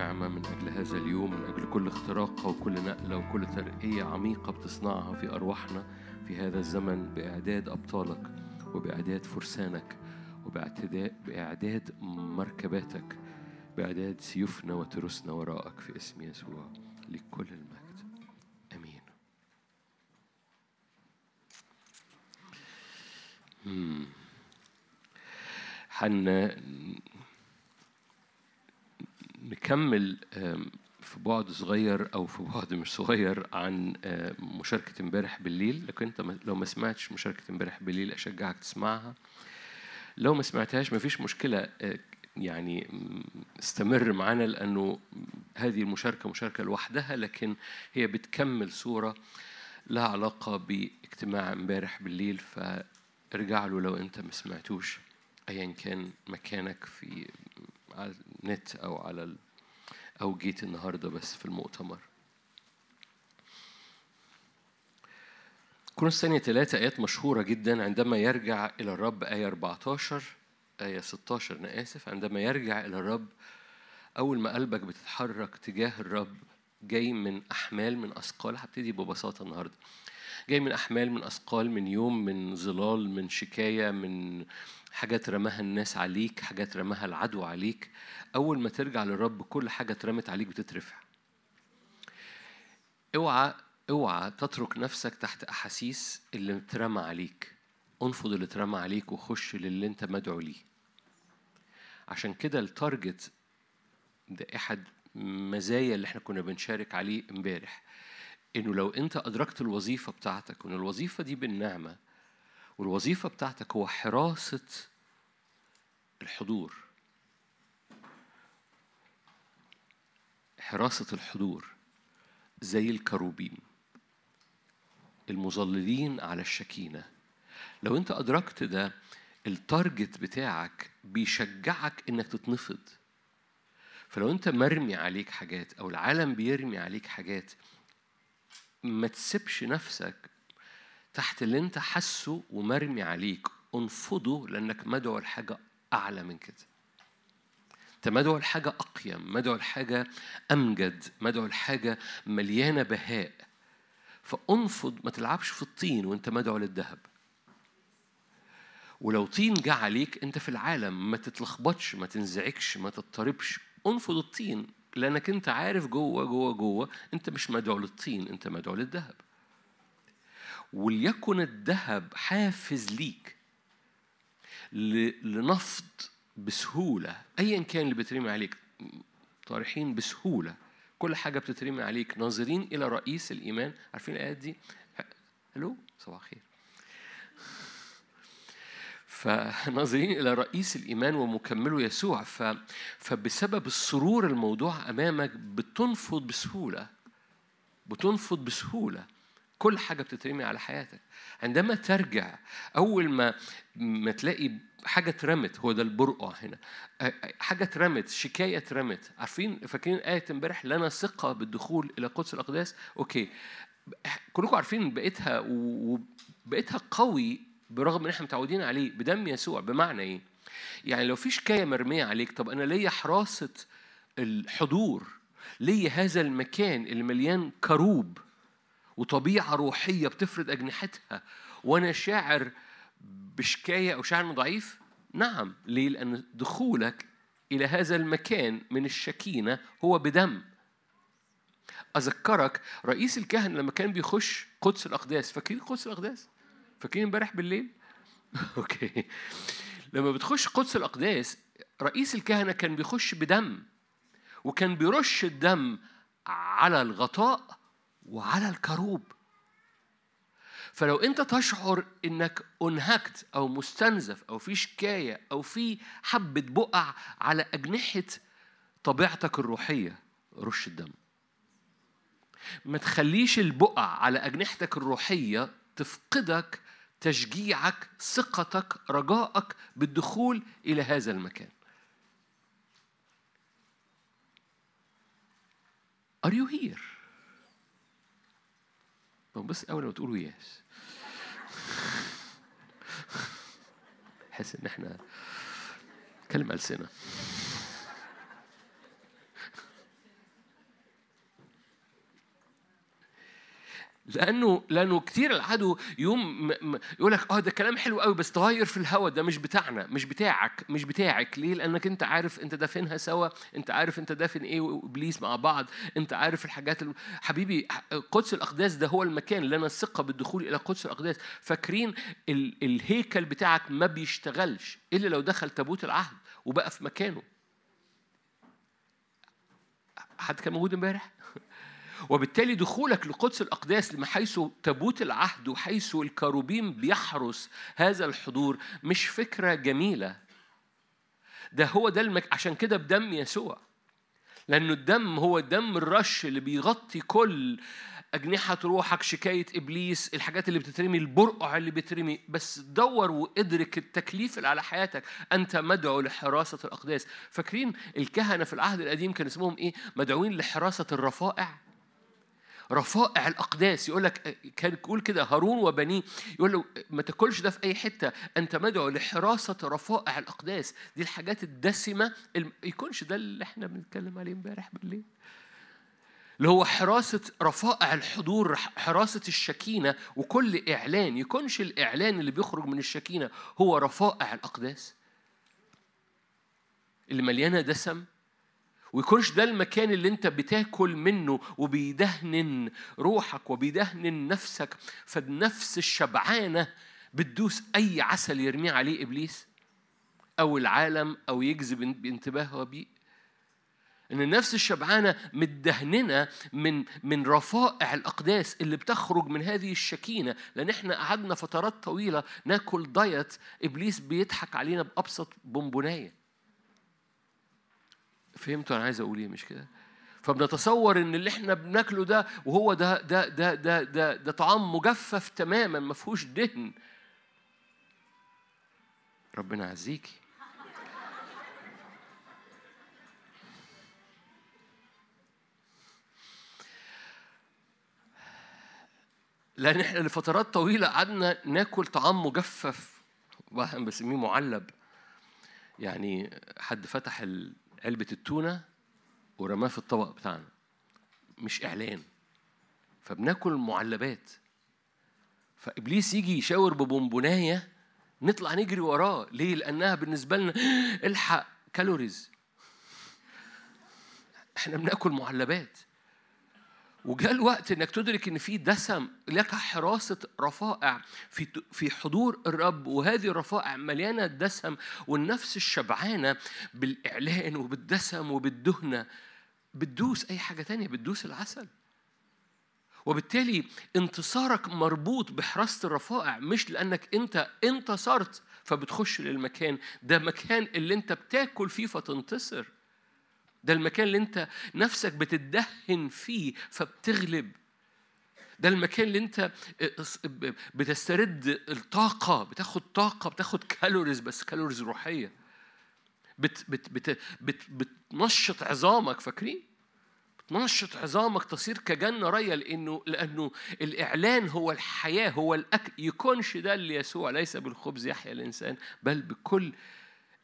نعمة من أجل هذا اليوم من أجل كل اختراقة وكل نقلة وكل ترقية عميقة بتصنعها في أرواحنا في هذا الزمن بإعداد أبطالك وبإعداد فرسانك وبإعداد بإعداد مركباتك بإعداد سيوفنا وترسنا وراءك في اسم يسوع لكل المجد آمين مم. نكمل في بعد صغير أو في بعد مش صغير عن آم، مشاركة امبارح بالليل. لكن أنت لو ما سمعتش مشاركة امبارح بالليل أشجعك تسمعها. لو ما سمعتهاش مفيش مشكلة آه، يعني استمر معانا لأنه هذه المشاركة مشاركة لوحدها لكن هي بتكمل صورة لها علاقة باجتماع امبارح بالليل. فارجع له لو أنت ما سمعتوش ايا كان مكانك في على النت أو على ال... أو جيت النهارده بس في المؤتمر. كورنثوس الثانية ثلاثة آيات مشهورة جدا. عندما يرجع إلى الرب آية 14 آية 16 أنا آسف. عندما يرجع إلى الرب أول ما قلبك بتتحرك تجاه الرب جاي من أحمال من أثقال. هبتدي ببساطة النهاردة. جاي من أحمال من أثقال من يوم من ظلال من شكاية من حاجات رماها الناس عليك حاجات رماها العدو عليك. أول ما ترجع للرب كل حاجة اترمت عليك بتترفع. اوعى اوعى تترك نفسك تحت أحاسيس اللي اترمى عليك. انفض اللي اترمى عليك وخش للي انت مدعو ليه. عشان كده التارجت ده إحد مزايا اللي إحنا كنا بنشارك عليه امبارح. إنه لو أنت أدركت الوظيفة بتاعتك وإن الوظيفة دي بالنعمة والوظيفة بتاعتك هو حراسة الحضور. حراسة الحضور زي الكروبيم المظللين على الشكينة. لو انت أدركت ده التارجت بتاعك بيشجعك إنك تتنفض. فلو انت مرمي عليك حاجات أو العالم بيرمي عليك حاجات ما تسيبش نفسك تحت اللي انت حاسه ومرمي عليك. انفضه لأنك مدعو لحاجه أعلى من كده. انت مدعو لحاجه أقيم مدعو لحاجه أمجد مدعو لحاجه مليانة بهاء. فانفض ما تلعبش في الطين وانت مدعو للذهب. ولو طين جه عليك انت في العالم ما تتلخبطش ما تنزعجش ما تضطربش. انفض الطين لأنك انت عارف جوه جوه جوه انت مش مدعو للطين انت مدعو للذهب. وليكن الذهب حافز ليك لنفض بسهولة أيا كان اللي بترمي عليك طارحين بسهولة كل حاجة بتترمي عليك ناظرين إلى رئيس الإيمان. عارفين الآيات دي؟ ألو؟ صباح الخير. فناظرين إلى رئيس الإيمان ومكمله يسوع. ف... فبسبب السرور الموضوع أمامك بتنفض بسهولة بتنفض بسهولة. كل حاجة بتترمي على حياتك. عندما ترجع أول ما ما تلاقي حاجة اترمت هو ده البرقع هنا. حاجة اترمت شكاية اترمت. عارفين فاكرين آية امبارح؟ لنا ثقة بالدخول إلى قدس الأقداس أوكي. كلكم عارفين بقيتها وبقيتها قوي برغم إن إحنا متعودين عليه بدم يسوع. بمعنى إيه؟ يعني لو في شكاية مرمية عليك طب أنا ليا حراسه الحضور ليا هذا المكان اللي مليان كروب. وطبيعة روحية بتفرد أجنحتها وأنا شاعر بشكاية أو شاعر ضعيف؟ نعم. ليه؟ لأن دخولك إلى هذا المكان من الشكينة هو بدم. أذكرك رئيس الكهنة لما كان بيخش قدس الأقداس. فاكرين قدس الأقداس؟ فاكرين امبارح بالليل؟ okay. لما بتخش قدس الأقداس رئيس الكهنة كان بيخش بدم وكان بيرش الدم على الغطاء وعلى الكروب. فلو انت تشعر انك انهكت أو مستنزف أو في شكاية أو في حبة بقع على أجنحة طبيعتك الروحية رش الدم. ما تخليش البقع على أجنحتك الروحية تفقدك تشجيعك ثقتك رجائك بالدخول إلى هذا المكان. Are you here؟ طب بس أول ما تقولوا يس حس إن إحنا نتكلم ألسنة. لأنه لأنه كتير العدو يوم يقول لك آه ده كلام حلو قوي بس طاير في الهوا ده مش بتاعنا مش بتاعك مش بتاعك. ليه؟ لأنك أنت عارف أنت دافنها سوا أنت عارف أنت دافن إيه وإبليس مع بعض أنت عارف الحاجات اللي... حبيبي قدس الأقداس ده هو المكان لنا الثقه بالدخول إلى قدس الأقداس. فاكرين ال... الهيكل بتاعك ما بيشتغلش إلا لو دخل تابوت العهد وبقى في مكانه. حد كان موجود امبارح؟ وبالتالي دخولك لقدس الأقداس حيث تابوت العهد وحيث الكروبيم بيحرس هذا الحضور مش فكرة جميلة. ده هو ده المك... عشان كده بدم يسوع. لأنه الدم هو الدم الرش اللي بيغطي كل أجنحة روحك شكاية إبليس الحاجات اللي بتترمي البرقع اللي بيترمي بس دور وإدرك التكليف اللي على حياتك. أنت مدعو لحراسة الأقداس. فاكرين الكهنة في العهد القديم كان اسمهم إيه؟ مدعوين لحراسة الرفائع. رفائع الأقداس. يقول لك كان يقول كده هارون وبنيه يقول له ما تاكلش ده في أي حتة أنت مدعو لحراسة رفائع الأقداس. دي الحاجات الدسمة الم- يكونش ده اللي إحنا بنتكلم عليه امبارح بالليل. اللي هو حراسة رفائع الحضور حراسة الشكينة. وكل إعلان يكونش الإعلان اللي بيخرج من الشكينة هو رفائع الأقداس. اللي مليانة دسم ويكونش ده المكان اللي انت بتاكل منه وبيدهن روحك وبيدهن نفسك فالنفس الشبعانة بتدوس أي عسل يرميه عليه إبليس أو العالم أو يجذب بانتباهه بيه. إن النفس الشبعانة متدهننة من من رفائع الأقداس اللي بتخرج من هذه الشكينة لأن إحنا قعدنا فترات طويلة ناكل دايت إبليس بيضحك علينا بأبسط بونبوناية. فهمتوا أنا عايز أقول إيه مش كده؟ فبنتصور إن اللي إحنا بناكله ده وهو ده ده ده ده ده, ده طعام مجفف تماما ما فيهوش دهن. ربنا يعزيكي لأن إحنا لفترات طويلة قعدنا ناكل طعام مجفف بسميه معلب. يعني حد فتح علبة التونة ورماه في الطبق بتاعنا. مش إعلان. فبناكل معلبات فإبليس يجي يشاور ببونبوناية نطلع نجري وراه. ليه؟ لأنها بالنسبة لنا إلحق كالوريز إحنا بناكل معلبات. وجاء الوقت إنك تدرك إن في دسم لك حراسة رفائع في في حضور الرب وهذه الرفائع مليانة دسم والنفس الشبعانة بالإعلان وبالدسم وبالدهنة. بتدوس أي حاجة تانية بتدوس العسل. وبالتالي انتصارك مربوط بحراسة الرفائع مش لأنك أنت انتصرت فبتخش للمكان. ده مكان اللي أنت بتاكل فيه فتنتصر. ده المكان اللي انت نفسك بتدهن فيه فبتغلب. ده المكان اللي انت بتسترد الطاقة بتاخد طاقة بتاخد calories بس calories روحية. بت بت بت بت بتنشط عظامك فاكرين؟ بتنشط عظامك تصير كجنة ريا لأنه لأنه الإعلان هو الحياة هو الأكل. يكونش ده اللي يسوع ليس بالخبز يحيا الإنسان بل بكل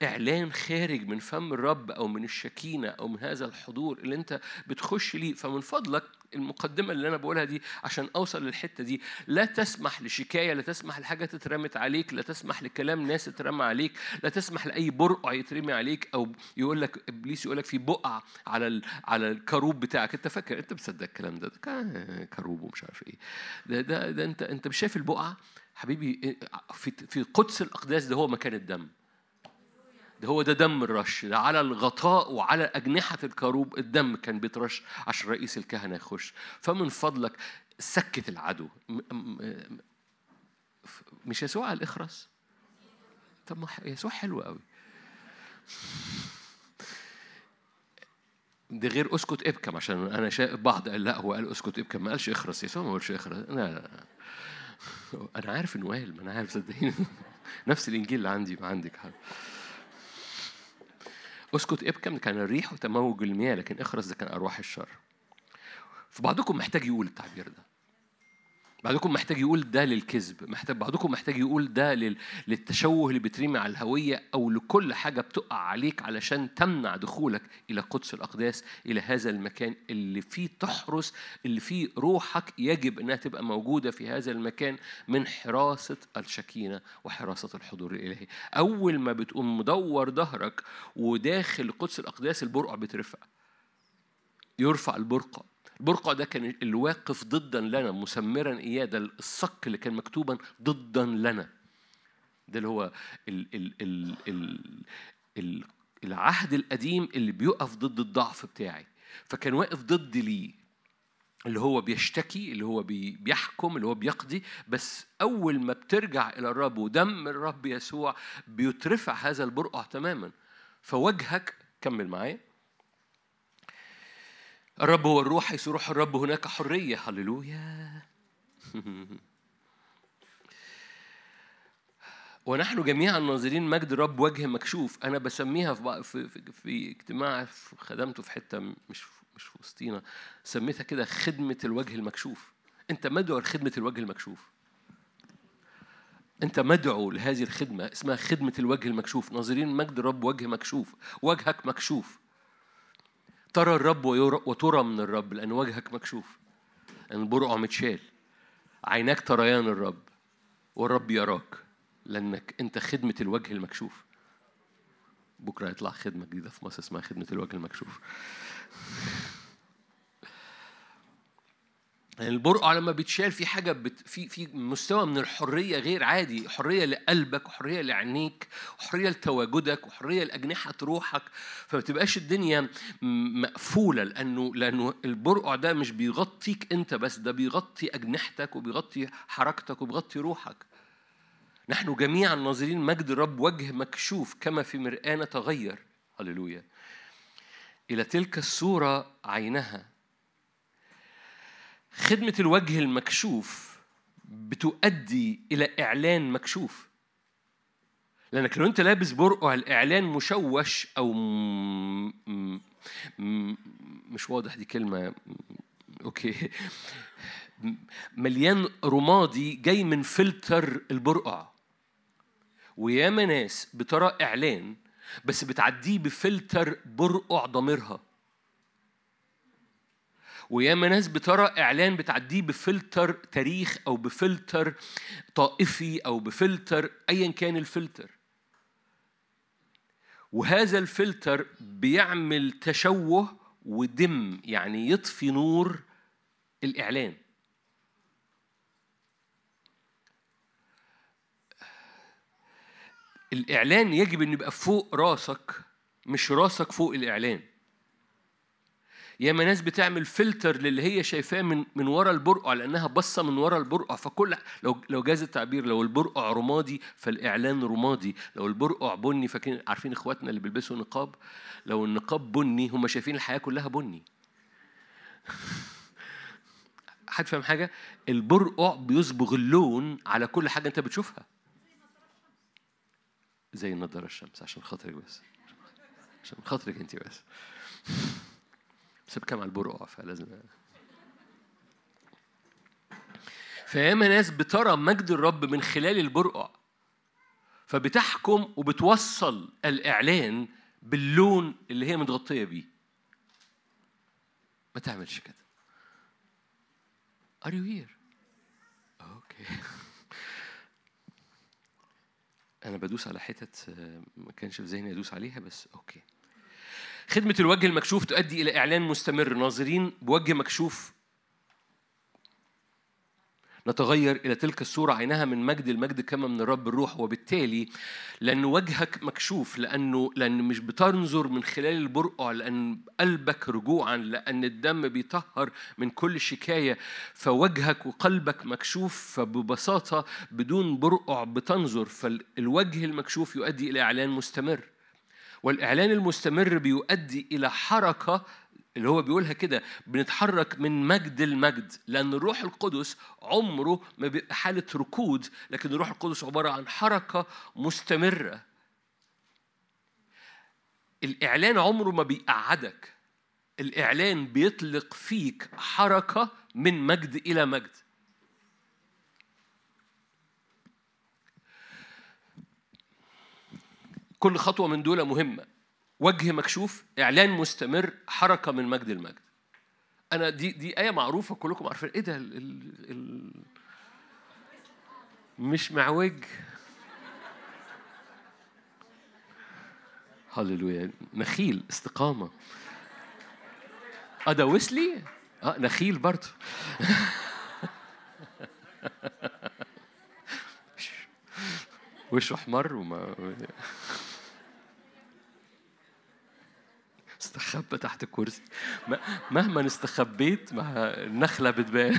إعلان خارج من فم الرب أو من الشكينة أو من هذا الحضور اللي أنت بتخش ليه. فمن فضلك المقدمة اللي أنا بقولها دي عشان أوصل للحتة دي. لا تسمح لشكاية لا تسمح لحاجة تترمت عليك لا تسمح لكلام ناس يترمى عليك لا تسمح لأي برقع يترمي عليك أو يقول لك إبليس يقول لك في بقع على ال... على الكروب بتاعك. أنت فاكر؟ أنت بتصدق الكلام ده, ده كروب ومش عارف إيه. ده ده, ده أنت أنت مش شايف البقعه حبيبي في في قدس الأقداس ده هو مكان الدم. ده هو ده دم الرش ده على الغطاء وعلى أجنحة الكروب الدم كان بيترش عشان رئيس الكهنة يخش. فمن فضلك سكت العدو. مش يسوع على الإخرس؟ طب ما يسوع حلو قوي. ده غير أسكت إبكم عشان أنا شايف بعض قال لا هو قال أسكت إبكم ما قالش إخرس. يسوع ما قالش إخرس. لا لا. أنا عارف إنه قال ما أنا عارف صدقيني. نفس الإنجيل اللي عندي ما عندك حاجة اسكت ابكم كان الريح وتموج المياه لكن اخرس ده كان أرواح الشر. فبعضكم محتاج يقول التعبير ده. بعضكم محتاج يقول ده للكذب محتاج بعضكم محتاج يقول ده لل... للتشوه اللي بيترمي على الهوية أو لكل حاجة بتقع عليك علشان تمنع دخولك إلى قدس الأقداس إلى هذا المكان اللي فيه تحرس اللي فيه روحك يجب أنها تبقى موجودة في هذا المكان من حراسة الشكينة وحراسة الحضور الإلهي. أول ما بتقوم مدور ظهرك وداخل قدس الأقداس البرقع بترفع يرفع البرقع. البرقع ده كان اللي واقف ضدا لنا مسمرا اياه ده الصك اللي كان مكتوبا ضدا لنا. ده اللي هو ال ال ال ال ال العهد القديم اللي بيقف ضد الضعف بتاعي. فكان واقف ضد لي اللي هو بيشتكي اللي هو بي بيحكم اللي هو بيقضي. بس أول ما بترجع إلى الرب ودم الرب يسوع بيترفع هذا البرقع تماما. فوجهك كمل معايا. الرب هو الروح حيث روح الرب هناك حرية. هللويا. ونحن جميعا ناظرين مجد الرب وجه مكشوف. أنا بسميها في في, في, في اجتماع في- خدمته في حتة مش مش في وسطينا. سميتها كده خدمة الوجه المكشوف. أنت مدعو لخدمة الوجه المكشوف. أنت مدعو لهذه الخدمة اسمها خدمة الوجه المكشوف. ناظرين مجد الرب وجه مكشوف. وجهك مكشوف. ترى الرب وترى من الرب لأن وجهك مكشوف لأن البرقع متشال. عيناك تريان الرب والرب يراك لأنك أنت خدمة الوجه المكشوف. بكرة يطلع خدمة جديدة في مصر اسمها خدمة الوجه المكشوف. البرقع لما بيتشال في حاجة بت في في مستوى من الحرية غير عادي، حرية لقلبك وحرية لعينيك وحرية لتواجدك وحرية لأجنحة روحك فما تبقاش الدنيا م- مقفولة لأنه لأنه البرقع ده مش بيغطيك أنت بس ده بيغطي أجنحتك وبيغطي حركتك وبيغطي روحك. نحن جميعا ناظرين مجد الرب وجه مكشوف كما في مرآة نتغير هللويا. إلى تلك الصورة عينها. خدمة الوجه المكشوف بتؤدي إلى إعلان مكشوف. لأنك لو أنت لابس برقع الإعلان مشوش أو م... م... مش واضح دي كلمة. okay. مليان رمادي جاي من فلتر البرقع. وياما ناس بترى إعلان بس بتعديه بفلتر برقع ضميرها. وياما ناس بترى إعلان بتعديه بفلتر تاريخ أو بفلتر طائفي أو بفلتر ايا كان الفلتر. وهذا الفلتر بيعمل تشوه ودم يعني يطفي نور الإعلان. الإعلان يجب إن يبقى فوق راسك مش راسك فوق الإعلان. ياما ناس بتعمل فلتر للي هي شايفاه من من ورا البرقع لأنها باصة من ورا البرقع. فكل لو لو جاز التعبير لو البرقع رمادي فالإعلان رمادي. لو البرقع بني فاكرين عارفين إخواتنا اللي بيلبسوا نقاب؟ لو النقاب بني هم شايفين الحياة كلها بني. حد فاهم حاجة؟ البرقع بيصبغ اللون على كل حاجة أنت بتشوفها. زي النضاره الشمس عشان خاطرك بس. عشان خاطرك أنت بس. بس بكام على البرقع فلازم فياما ناس بترى مجد الرب من خلال البرقع فبتحكم وبتوصل الإعلان باللون اللي هي متغطية بيه. ما تعملش كده. Are you here? Okay أنا بدوس على حتت آه، ما كانش في ذهني أدوس عليها بس okay خدمة الوجه المكشوف تؤدي إلى إعلان مستمر. ناظرين بوجه مكشوف. نتغير إلى تلك الصورة عينها من مجد المجد كما من الرب الروح. وبالتالي لأن وجهك مكشوف لأنه لأن مش بتنظر من خلال البرقع لأن قلبك رجوعا لأن الدم بيطهر من كل شكاية. فوجهك وقلبك مكشوف فببساطة بدون برقع بتنظر. فالوجه المكشوف يؤدي إلى إعلان مستمر. والإعلان المستمر بيؤدي إلى حركة اللي هو بيقولها كده بنتحرك من مجد المجد لأن الروح القدس عمره ما بيبقى حالة ركود لكن الروح القدس عبارة عن حركة مستمرة. الإعلان عمره ما بيقعدك الإعلان بيطلق فيك حركة من مجد إلى مجد. كل خطوة من دول مهمة. وجه مكشوف إعلان مستمر حركة من مجد المجد أنا دي دي آية معروفة كلكم عارفين. إيه ده؟ ال ال مش معوج. هللويا. نخيل استقامة. آه ده ويسلي آه نخيل برضه. وشه أحمر وما استخبى تحت الكرسي. مهما استخبيت مع النخلة بتبان.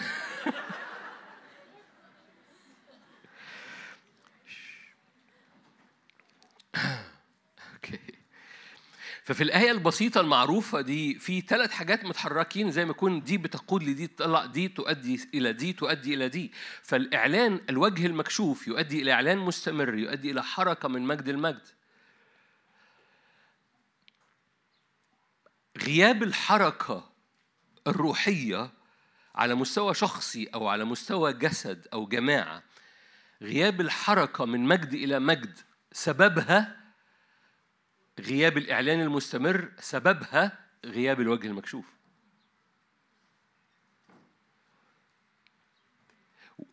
ففي الآية البسيطة المعروفة دي في ثلاث حاجات متحركين زي ما يكون دي بتقود لدي تطلع دي تؤدي إلى دي تؤدي إلى دي. فالإعلان الوجه المكشوف يؤدي إلى إعلان مستمر يؤدي إلى حركة من مجد المجد غياب الحركة الروحية على مستوى شخصي أو على مستوى جسد أو جماعة. غياب الحركة من مجد إلى مجد سببها غياب الإعلان المستمر سببها غياب الوجه المكشوف.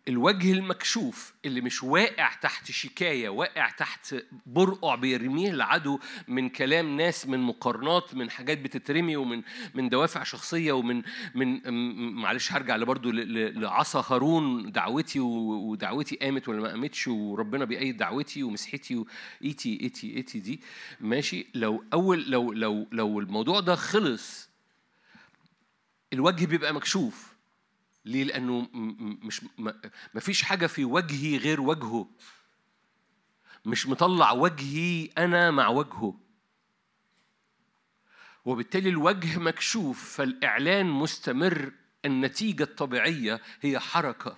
الوجه المكشوف اللي مش واقع تحت شكاية واقع تحت برقع بيرميه العدو من كلام ناس من مقارنات من حاجات بتترمي ومن من دوافع شخصية ومن من معلش هرجع ل- لعصا هارون دعوتي ودعوتي قامت ولا ما قامتش وربنا بيأيد دعوتي ومسحتي وإيتي إيتي إيتي دي. ماشي؟ لو أول لو لو لو الموضوع ده خلص الوجه بيبقى مكشوف. ليه؟ لأنه مش ما فيش حاجة في وجهي غير وجهه. مش مطلع وجهي أنا مع وجهه. وبالتالي الوجه مكشوف فالإعلان مستمر النتيجة الطبيعية هي حركة.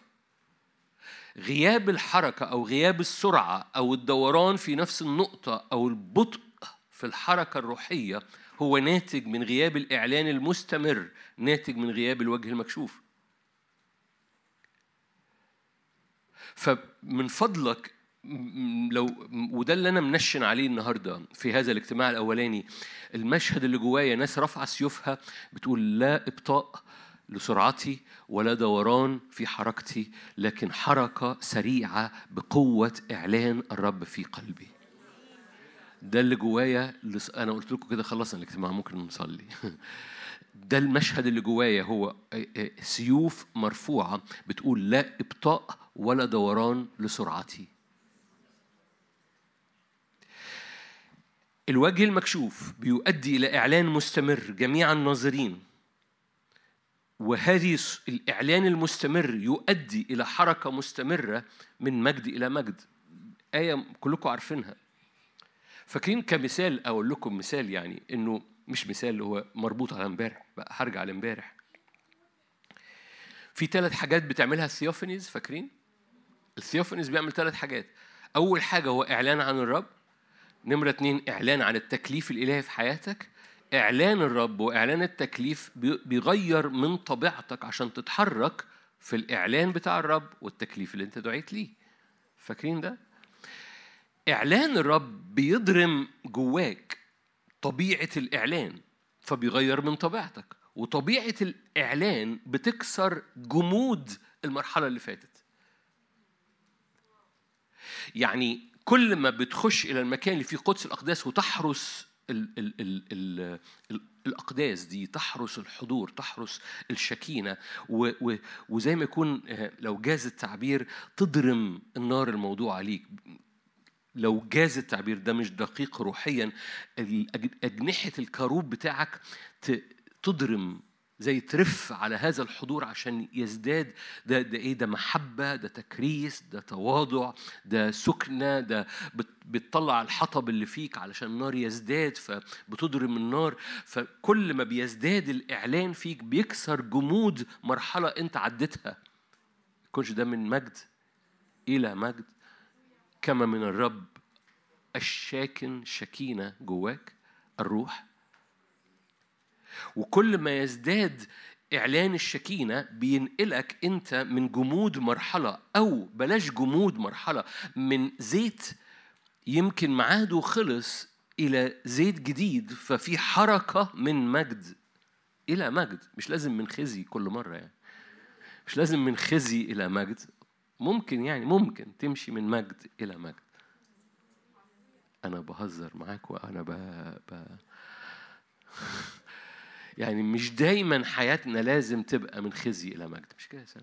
غياب الحركة أو غياب السرعة أو الدوران في نفس النقطة أو البطء في الحركة الروحية هو ناتج من غياب الإعلان المستمر ناتج من غياب الوجه المكشوف. فمن فضلك لو وده اللي أنا منشن عليه النهارده في هذا الاجتماع الأولاني المشهد اللي جوايا ناس رافعة سيوفها بتقول لا إبطاء لسرعتي ولا دوران في حركتي لكن حركة سريعة بقوة إعلان الرب في قلبي. ده اللي جوايا أنا قلت لكم كده خلصنا الاجتماع ممكن نصلي. ده المشهد اللي جوايا هو سيوف مرفوعة بتقول لا إبطاء ولا دوران لسرعتي. الوجه المكشوف بيؤدي إلى إعلان مستمر جميع الناظرين وهذه الإعلان المستمر يؤدي إلى حركة مستمرة من مجد إلى مجد. آية كلكم عارفينها. فاكرين كمثال أقول لكم مثال يعني إنه مش مثال هو مربوط على إمبارح بقى هرجع لإمبارح. في ثلاث حاجات بتعملها ال theophanies فاكرين؟ ال theophanies بيعمل ثلاث حاجات. أول حاجة هو إعلان عن الرب. نمرة اتنين إعلان عن التكليف الإلهي في حياتك. إعلان الرب وإعلان التكليف بي- بيغير من طبيعتك عشان تتحرك في الإعلان بتاع الرب والتكليف اللي أنت دعيت ليه. فاكرين ده؟ إعلان الرب بيضرم جواك طبيعة الإعلان فبيغير من طبيعتك. وطبيعة الإعلان بتكسر جمود المرحلة اللي فاتت. يعني كل ما بتخش إلى المكان اللي فيه قدس الأقداس وتحرس ال ال ال ال ال الأقداس دي تحرس الحضور تحرس الشكينة و و وزي ما يكون آه، لو جاز التعبير تضرم النار الموضوع عليك. لو جاز التعبير ده مش دقيق روحيا أجنحة الكروب بتاعك تضرم زي ترف على هذا الحضور عشان يزداد. ده ده إيه؟ ده محبة ده تكريس ده تواضع ده سكنة ده بت- بتطلع الحطب اللي فيك علشان النار يزداد فبتضرم النار. فكل ما بيزداد الإعلان فيك بيكسر جمود مرحلة أنت عديتها. يكونش ده من مجد إلى مجد. كما من الرب الشاكن شكينة جواك الروح وكل ما يزداد إعلان الشكينة بينقلك أنت من جمود مرحلة أو بلاش جمود مرحلة من زيت يمكن ميعاده خلص إلى زيت جديد ففي حركة من مجد إلى مجد. مش لازم من خزي كل مرة يعني. مش لازم من خزي إلى مجد. ممكن يعني ممكن تمشي من مجد إلى مجد. أنا بهزر معاك وأنا ب... ب... يعني مش دايما حياتنا لازم تبقى من خزي إلى مجد. مش كده يا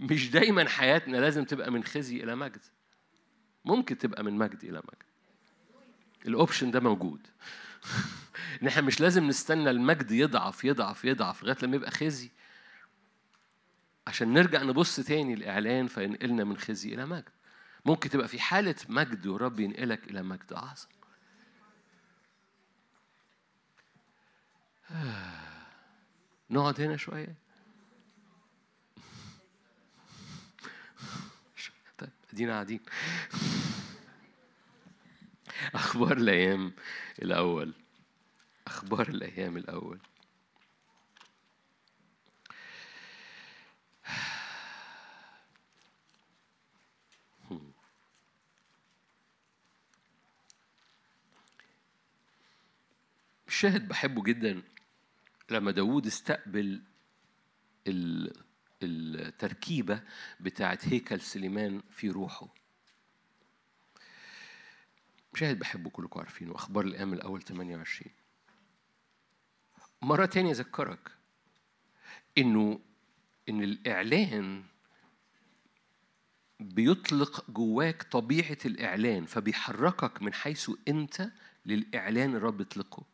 مش دايما حياتنا لازم تبقى من خزي إلى مجد. ممكن تبقى من مجد إلى مجد. الاوبشن ده موجود. ان إحنا مش لازم نستنى المجد يضعف يضعف يضعف لغاية لما يبقى خزي. عشان نرجع نبص تاني الاعلان فينقلنا من خزي إلى مجد. ممكن تبقى في حالة مجد ورب ينقلك إلى مجد أعظم. نقعد هنا شوية. طيب ادينا قاعدين. أخبار الأيام الأول. أخبار الأيام الأول. شاهد بحبه جدا. لما داوود استقبل ال- التركيبة بتاعت هيكل سليمان في روحه. مشاهد بحبه كلكم عارفينه. أخبار الأيام الأول 28 مرة تانية أذكرك إنه إن الإعلان بيطلق جواك طبيعة الإعلان فبيحركك من حيث أنت للإعلان الرب يطلقه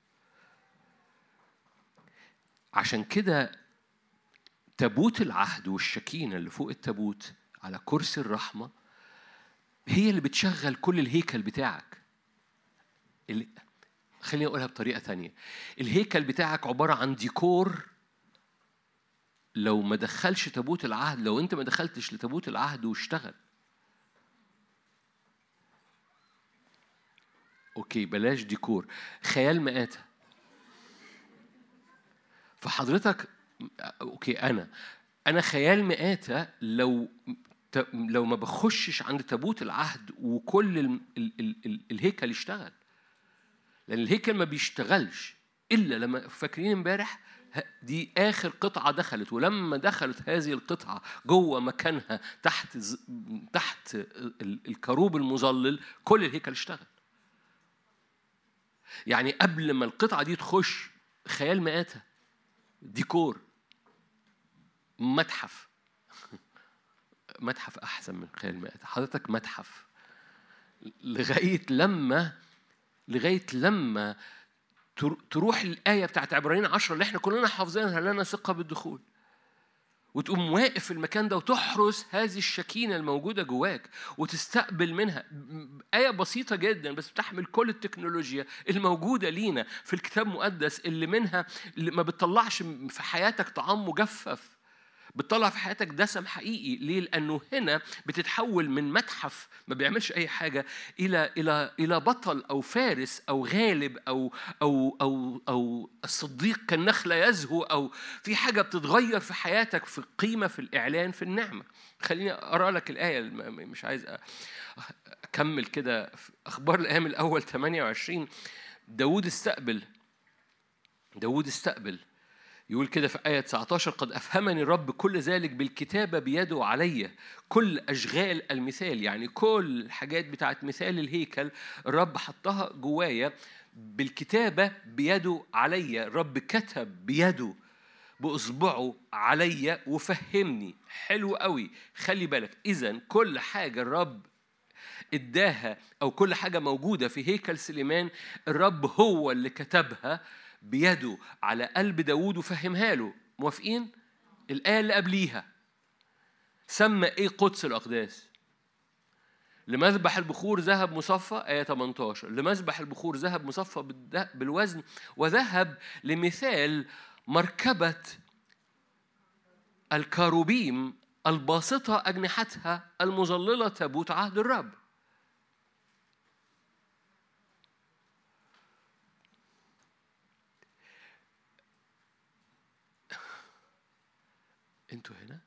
عشان كده تابوت العهد والشكينة اللي فوق التابوت على كرسي الرحمة هي اللي بتشغل كل الهيكل بتاعك. ال- خليني أقولها بطريقة تانية. الهيكل بتاعك عبارة عن ديكور. لو ما دخلش تابوت العهد لو أنت ما دخلتش لتابوت العهد واشتغل. Okay بلاش ديكور. خيال مآتة. فحضرتك okay أنا أنا خيال مآتة لو لو ما بخشش عند تابوت العهد وكل ال ال ال ال الهيكل يشتغل. لأن الهيكل ما بيشتغلش إلا لما فاكرين امبارح؟ دي آخر قطعة دخلت ولما دخلت هذه القطعة جوه مكانها تحت تحت ال- الكروب المظلل كل الهيكل اشتغل. يعني قبل ما القطعة دي تخش خيال مآتة ديكور. متحف. متحف أحسن من خيال مآتة حضرتك متحف. لغاية لما لغاية لما تر- تروح الآية بتاعت عبرانيين عشرة اللي إحنا كلنا حافظينها لنا ثقة بالدخول. وتقوم واقف في المكان ده وتحرس هذه الشكينة الموجودة جواك وتستقبل منها آية بسيطة جدا بس بتحمل كل التكنولوجيا الموجودة لينا في الكتاب المقدس اللي منها اللي ما بتطلعش في حياتك طعام مجفف. بتطلع في حياتك دسم حقيقي. ليه؟ لأنه هنا بتتحول من متحف ما بيعملش أي حاجة إلى إلى إلى بطل أو فارس أو غالب أو أو أو أو الصديق كالنخله يزهو أو في حاجة بتتغير في حياتك في القيمة في الإعلان في النعمة. خليني أقرأ لك الآية مش عايز أكمل كده. أخبار الأيام الأول 28 داود استقبل. داود استقبل. يقول كده في آية 19 قد أفهمني الرب كل ذلك بالكتابة بيده علي. كل أشغال المثال يعني كل الحاجات بتاعت مثال الهيكل الرب حطها جوايا بالكتابة بيده علي. الرب كتب بيده بإصبعه عليا وفهمني. حلو قوي. خلي بالك إذا كل حاجة الرب إداها أو كل حاجة موجودة في هيكل سليمان الرب هو اللي كتبها. بيده على قلب داوود وفهمها له. موافقين؟ الآية اللي قبليها. سمى إيه قدس الأقداس؟ لمذبح البخور ذهب مصفى آية 18 لمذبح البخور ذهب مصفى بالوزن وذهب لمثال مركبة الكاروبيم الباسطة أجنحتها المظللة تابوت عهد الرب أنتوا هنا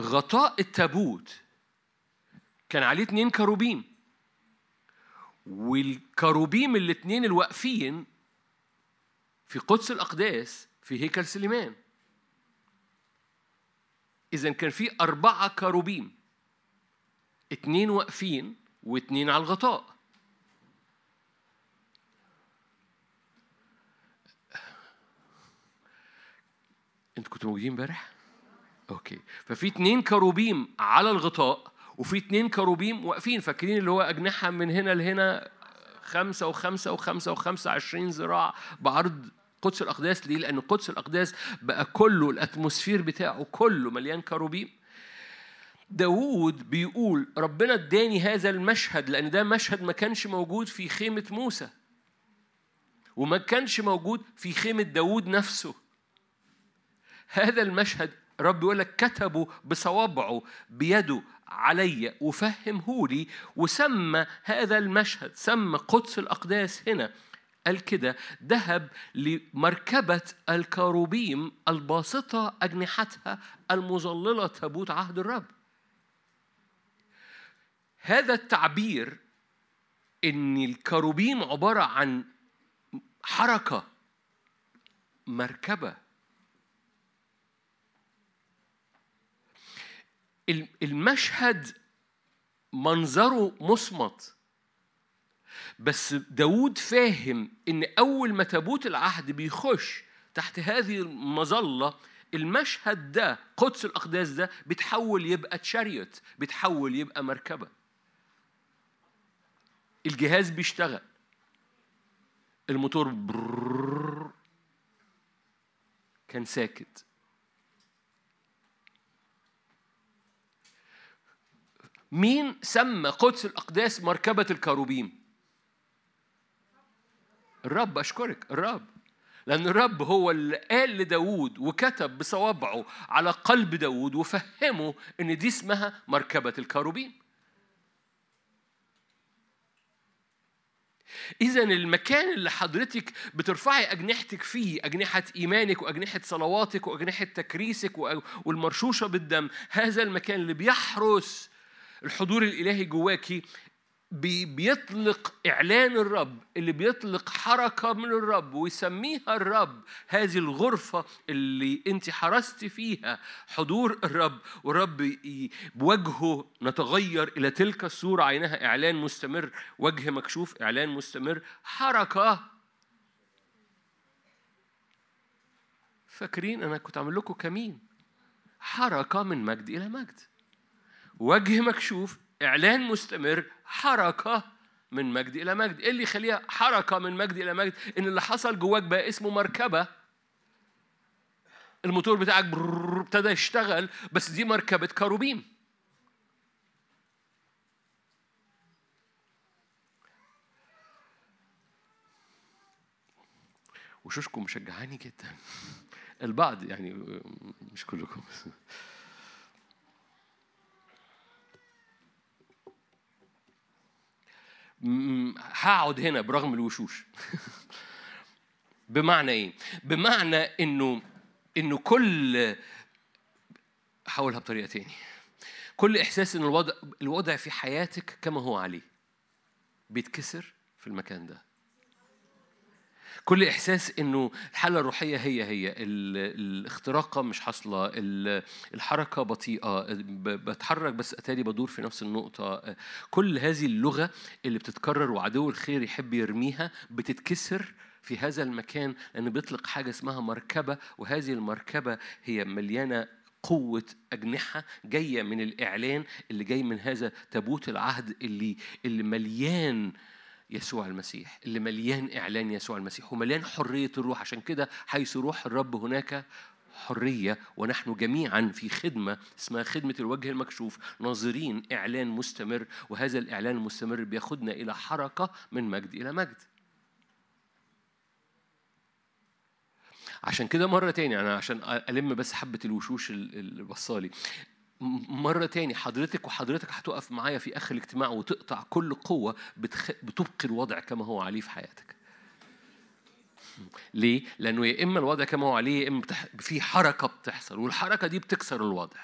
غطاء التابوت. كان عليه اتنين كروبيم والكروبيم الاتنين الواقفين في قدس الأقداس في هيكل سليمان. إذا كان في أربعة كروبيم اتنين واقفين واتنين على الغطاء. أنتوا كنتوا موجودين امبارح؟ Okay. ففي اتنين كروبيم على الغطاء وفي اتنين كروبيم واقفين فاكرين اللي هو أجنحة من هنا لهنا خمسة وخمسة وخمسة وخمسة عشرين ذراع بعرض قدس الأقداس. ليه؟ لأن قدس الأقداس بقى كله ال atmosphere بتاعه كله مليان كروبيم. داوود بيقول ربنا اداني هذا المشهد لأن ده مشهد ما كانش موجود في خيمة موسى وما كانش موجود في خيمة داوود نفسه. هذا المشهد رب يقول لك كتبه بصوابعه بيده علي وفهمه لي وسمى هذا المشهد سمى قدس الأقداس هنا. قال كده ذهب لمركبة الكاروبيم الباسطة أجنحتها المظللة تابوت عهد الرب. هذا التعبير إن الكروبيم عبارة عن حركة مركبة ال- المشهد منظره مصمت. بس داود فاهم إن أول ما تابوت العهد بيخش تحت هذه المظلة المشهد ده قدس الأقداس ده بيتحول يبقى تشاريوت بيتحول يبقى مركبة. الجهاز بيشتغل. الموتور كان ساكت. مين سمى قدس الأقداس مركبة الكروبيم؟ الرب أشكرك الرب لأن الرب هو اللي قال لداود وكتب بصوابعه على قلب داود وفهمه إن دي اسمها مركبة الكروبيم إذا المكان اللي حضرتك بترفعي أجنحتك فيه أجنحة إيمانك وأجنحة صلواتك وأجنحة تكريسك والمرشوشة بالدم هذا المكان اللي بيحرس الحضور الإلهي جواكي بي- بيطلق إعلان الرب اللي بيطلق حركة من الرب ويسميها الرب. هذه الغرفة اللي أنت حرستي فيها حضور الرب. والرب بوجهه نتغير إلى تلك الصورة. عينها إعلان مستمر وجه مكشوف إعلان مستمر. حركة. فاكرين أنا كنت عامل لكم كمين؟ حركة من مجد إلى مجد. وجه مكشوف إعلان مستمر حركة من مجد إلى مجد. إيه اللي يخليها حركة من مجد إلى مجد؟ إن اللي حصل جواك بقى اسمه مركبة. الموتور بتاعك ابتدى يشتغل بس دي مركبة كروبيم وشوشكم مشجعاني جدا. البعض يعني مش كلكم. هقعد هنا برغم الوشوش. بمعنى إيه؟ بمعنى إنه إنه كل هحاولها بطريقة تاني. كل إحساس إن الوضع الوضع في حياتك كما هو عليه بيتكسر في المكان ده. كل إحساس إنه الحالة الروحية هي هي. ال- الاختراقة مش حاصلة ال- الحركة بطيئة بتحرك بس أتاري بدور في نفس النقطة. كل هذه اللغة اللي بتتكرر وعدو الخير يحب يرميها بتتكسر في هذا المكان لأنه بيطلق حاجة اسمها مركبة وهذه المركبة هي مليانة قوة أجنحة جاية من الإعلان اللي جاي من هذا تابوت العهد اللي اللي مليان يسوع المسيح اللي مليان إعلان يسوع المسيح ومليان حرية الروح. عشان كده حيث روح الرب هناك حرية ونحن جميعا في خدمة اسمها خدمة الوجه المكشوف ناظرين إعلان مستمر وهذا الإعلان المستمر بياخدنا إلى حركة من مجد إلى مجد. عشان كده مرة تاني أنا عشان ألم بس حبة الوشوش ال- اللي بصالي مرة تاني حضرتك وحضرتك هتقف معايا في آخر الاجتماع وتقطع كل قوة بتخ... بتبقي الوضع كما هو عليه في حياتك ليه؟ لأنه يا إما الوضع كما هو عليه يا إما بتح... في حركة بتحصل والحركة دي بتكسر الوضع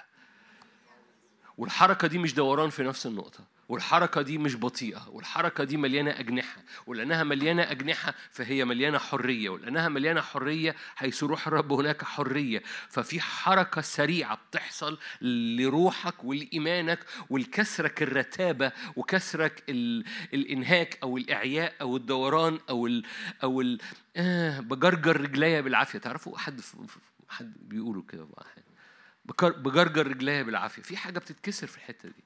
والحركة دي مش دوران في نفس النقطة والحركة دي مش بطيئة والحركة دي مليانة أجنحة ولأنها مليانة أجنحة فهي مليانة حرية ولأنها مليانة حرية حيث روح الرب هناك حرية ففي حركة سريعة بتحصل لروحك ولإيمانك ولكسرك الرتابة وكسرك ال... الإنهاك أو الإعياء أو الدوران أو ال... أو ال... آه بجرجر رجليا بالعافية تعرفوا حد. حد بيقولوا كده بقى بجرجر رجليا بالعافية. في حاجة بتتكسر في الحتة دي.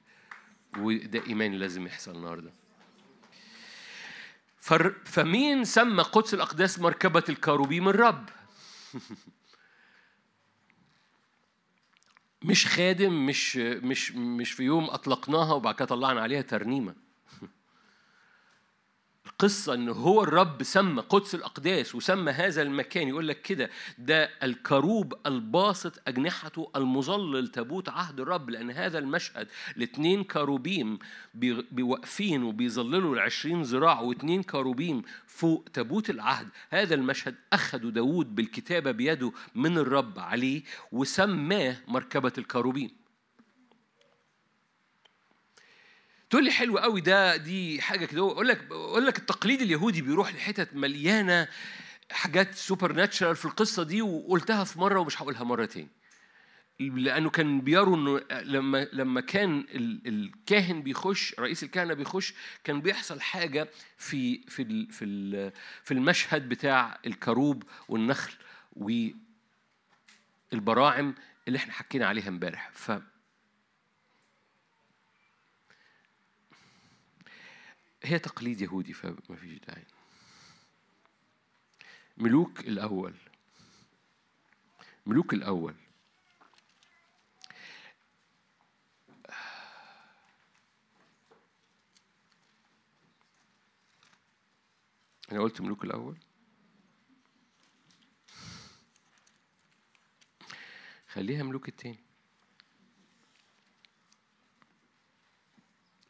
وده إيمان لازم يحصل النهارده. فمين سمى قدس الأقداس مركبة الكاروبيم؟ الرب. مش خادم مش مش مش في يوم أطلقناها وبعد كده طلعنا عليها ترنيمة. القصة إن هو الرب سمى قدس الأقداس وسمى هذا المكان يقول لك كده ده الكروب الباسط أجنحته المظلل تابوت عهد الرب لأن هذا المشهد الاثنين كروبيم بي- بيوقفين وبيظللوا العشرين ذراع واثنين كروبيم فوق تابوت العهد. هذا المشهد أخذوا داود بالكتابة بيده من الرب عليه وسماه مركبة الكروبيم. تقول لي حلو قوي ده دي حاجة كده. أقول لك أقول لك التقليد اليهودي بيروح لحتت مليانة حاجات سوبر ناتشرال في القصة دي وقلتها في مرة ومش هقولها مرة تاني. لأنه كان بيروا إنه لما لما كان ال- الكاهن بيخش رئيس الكهنة بيخش كان بيحصل حاجة في في في في المشهد بتاع الكروب والنخل والبراعم اللي إحنا حكينا عليها امبارح. ف هي تقليد يهودي فما فيش داعي. ملوك الأول. ملوك الأول. أنا قلت ملوك الأول؟ خليها ملوك التاني.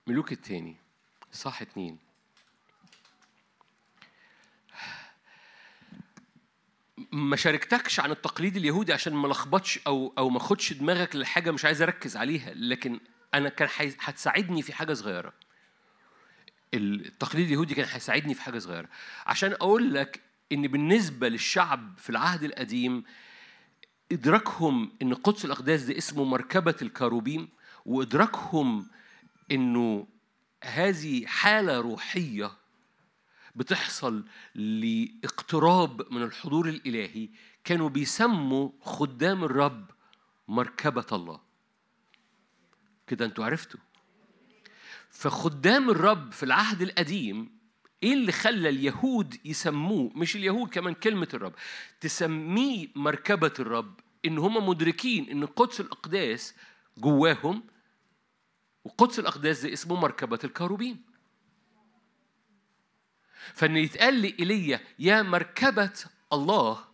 ملوك التاني. صح اتنين. ما شاركتكش عن التقليد اليهودي عشان ما لخبطش أو أو ما اخدش دماغك لحاجة مش عايز أركز عليها لكن أنا كان هتساعدني في حاجة صغيرة. التقليد اليهودي كان هيساعدني في حاجة صغيرة. عشان أقول لك إن بالنسبة للشعب في العهد القديم إدراكهم إن قدس الأقداس ده اسمه مركبة الكروبيم وإدراكهم إنه هذه حالة روحية بتحصل لاقتراب من الحضور الإلهي كانوا بيسموا خدام الرب مركبة الله. كده أنتوا عرفتوا. فخدام الرب في العهد القديم إيه اللي خلى اليهود يسموه؟ مش اليهود كمان كلمة الرب. تسميه مركبة الرب إن هم مدركين إن قدس الأقداس جواهم وقدس الأقداس ده اسمه مركبة الكروبيم فإن يتقال لي إيليا يا مركبة الله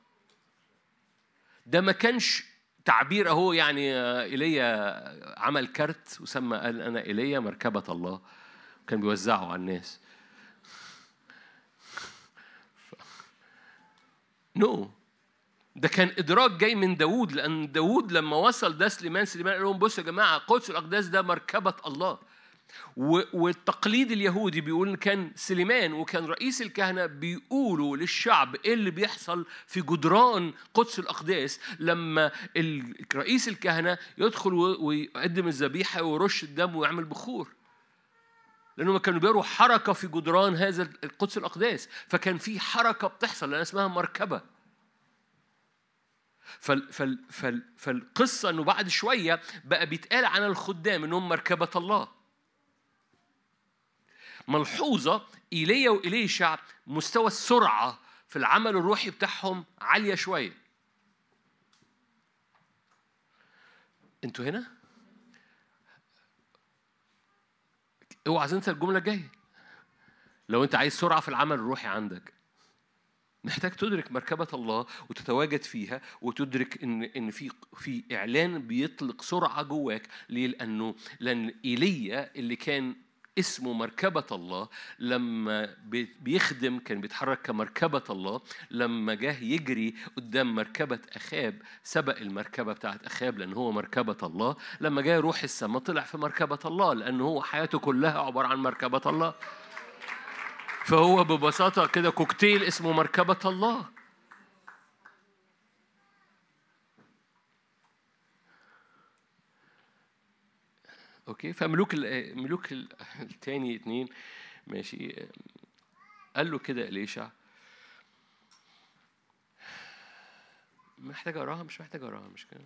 ده ما كانش تعبير أهو يعني إيليا عمل كارت وسمى قال أنا إيليا مركبة الله. كان بيوزعه على الناس. نو no. ده كان إدراك جاي من داوود لأن داوود لما وصل ده سليمان سليمان قال لهم بصوا يا جماعة قدس الأقداس ده مركبة الله. والتقليد اليهودي بيقول كان سليمان وكان رئيس الكهنة بيقولوا للشعب إيه اللي بيحصل في جدران قدس الأقداس لما رئيس الكهنة يدخل ويقدم الذبيحة ويرش الدم ويعمل بخور. لأنهم كانوا بيروا حركة في جدران هذا القدس الأقداس. فكان في حركة بتحصل لأن اسمها مركبة. فال فال فال فالقصة إنه بعد شوية بقى بيتقال عن الخدام إنهم مركبة الله. ملحوظة إيليا وإليشع مستوى السرعة في العمل الروحي بتاعهم عالية شوية. أنتوا هنا؟ اوعى تنسى الجملة الجاية. لو انت عايز سرعة في العمل الروحي عندك محتاج تدرك مركبة الله وتتواجد فيها وتدرك إن إن في في إعلان بيطلق سرعة جواك ليه؟ لأنه لأن إيليا اللي كان اسمه مركبة الله لما بي- بيخدم كان بيتحرك كمركبة الله لما جه يجري قدام مركبة أخاب سبق المركبة بتاعت أخاب لأن هو مركبة الله لما جه يروح السماء طلع في مركبة الله لأن هو حياته كلها عبارة عن مركبة الله فهو ببساطة كده كوكتيل اسمه مركبة الله. أوكي فملوك ال- ملوك ال- التاني اتنين ماشي. قال له كده إليشع محتاج أقراها؟ مش محتاج أقراها مش كده.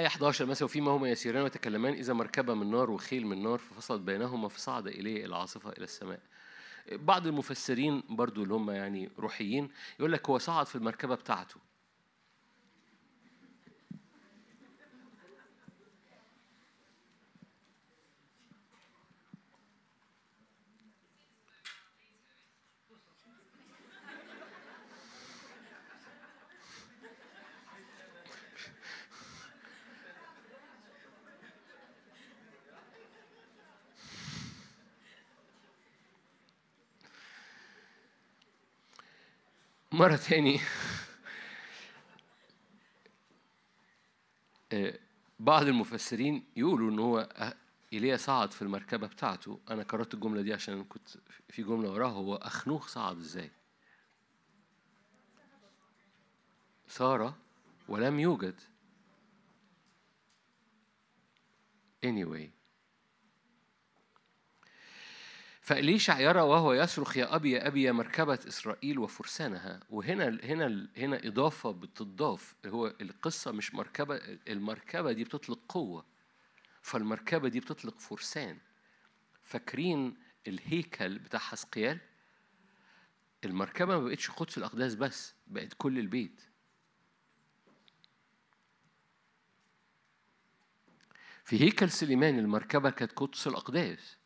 آية 11 مثلا وفيما هما يسيران ويتكلمان إذا مركبة من نار وخيل من نار ففصلت بينهما فصعد إليه العاصفة إلى السماء. بعض المفسرين برضو اللي هم يعني روحيين يقول لك هو صعد في المركبة بتاعته. مرة تاني. آه، بعض المفسرين يقولوا إن هو أه- إيليا صعد في المركبة بتاعته. أنا قرأت الجملة دي عشان كنت في جملة وراها. هو أخنوخ صعد إزاي؟ صار ولم يوجد. Anyway. فإليشع يرى وهو يصرخ يا أبي يا أبي يا مركبة إسرائيل وفرسانها؟ وهنا هنا هنا إضافة بتضاف. هو القصة مش مركبة المركبة دي بتطلق قوة فالمركبة دي بتطلق فرسان. فاكرين الهيكل بتاع حسقيال المركبة ما بقتش قدس الأقداس بس بقت كل البيت. في هيكل سليمان المركبة كانت قدس الأقداس.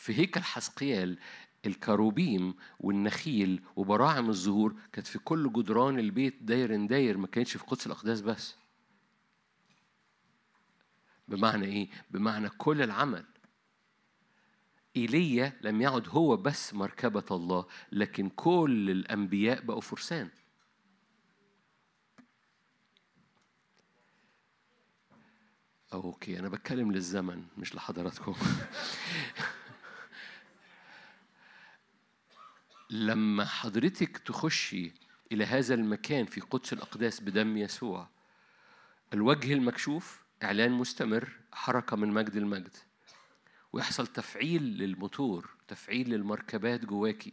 في هيكل حسقيال الكروبيم والنخيل وبراعم الزهور كانت في كل جدران البيت داير داير ما كانتش في قدس الأقداس بس. بمعنى إيه؟ بمعنى كل العمل. إيليا لم يعد هو بس مركبة الله لكن كل الأنبياء بقوا فرسان. أوكي أنا بتكلم للزمن مش لحضراتكم. لما حضرتك تخشي إلى هذا المكان في قدس الأقداس بدم يسوع الوجه المكشوف إعلان مستمر حركة من مجد المجد ويحصل تفعيل للموتور تفعيل للمركبات جواكي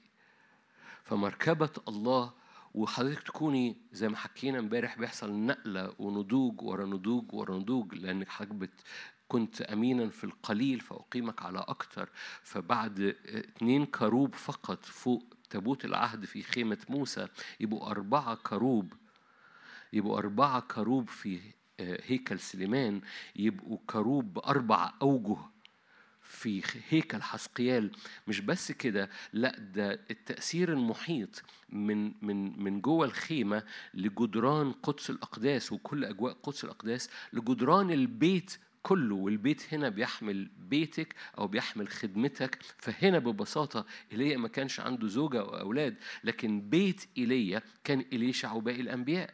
فمركبة الله وحضرتك تكوني زي ما حكينا امبارح بيحصل نقلة ونضوج ورا نضوج ورا نضوج لأنك حضرتك كنت أمينا في القليل فأقيمك على أكتر. فبعد اتنين كروب فقط فوق تابوت العهد في خيمة موسى يبقوا أربعة كروب يبقوا أربعة كروب في آه، هيكل سليمان يبقوا كروب بأربع أوجه في هيكل حسقيال. مش بس كده لا ده التأثير المحيط من من من جوه الخيمة لجدران قدس الأقداس وكل أجواء قدس الأقداس لجدران البيت كله والبيت هنا بيحمل بيتك أو بيحمل خدمتك. فهنا ببساطة إيليا ما كانش عنده زوجة أو أولاد لكن بيت إيليا كان إليشع وباقي الأنبياء.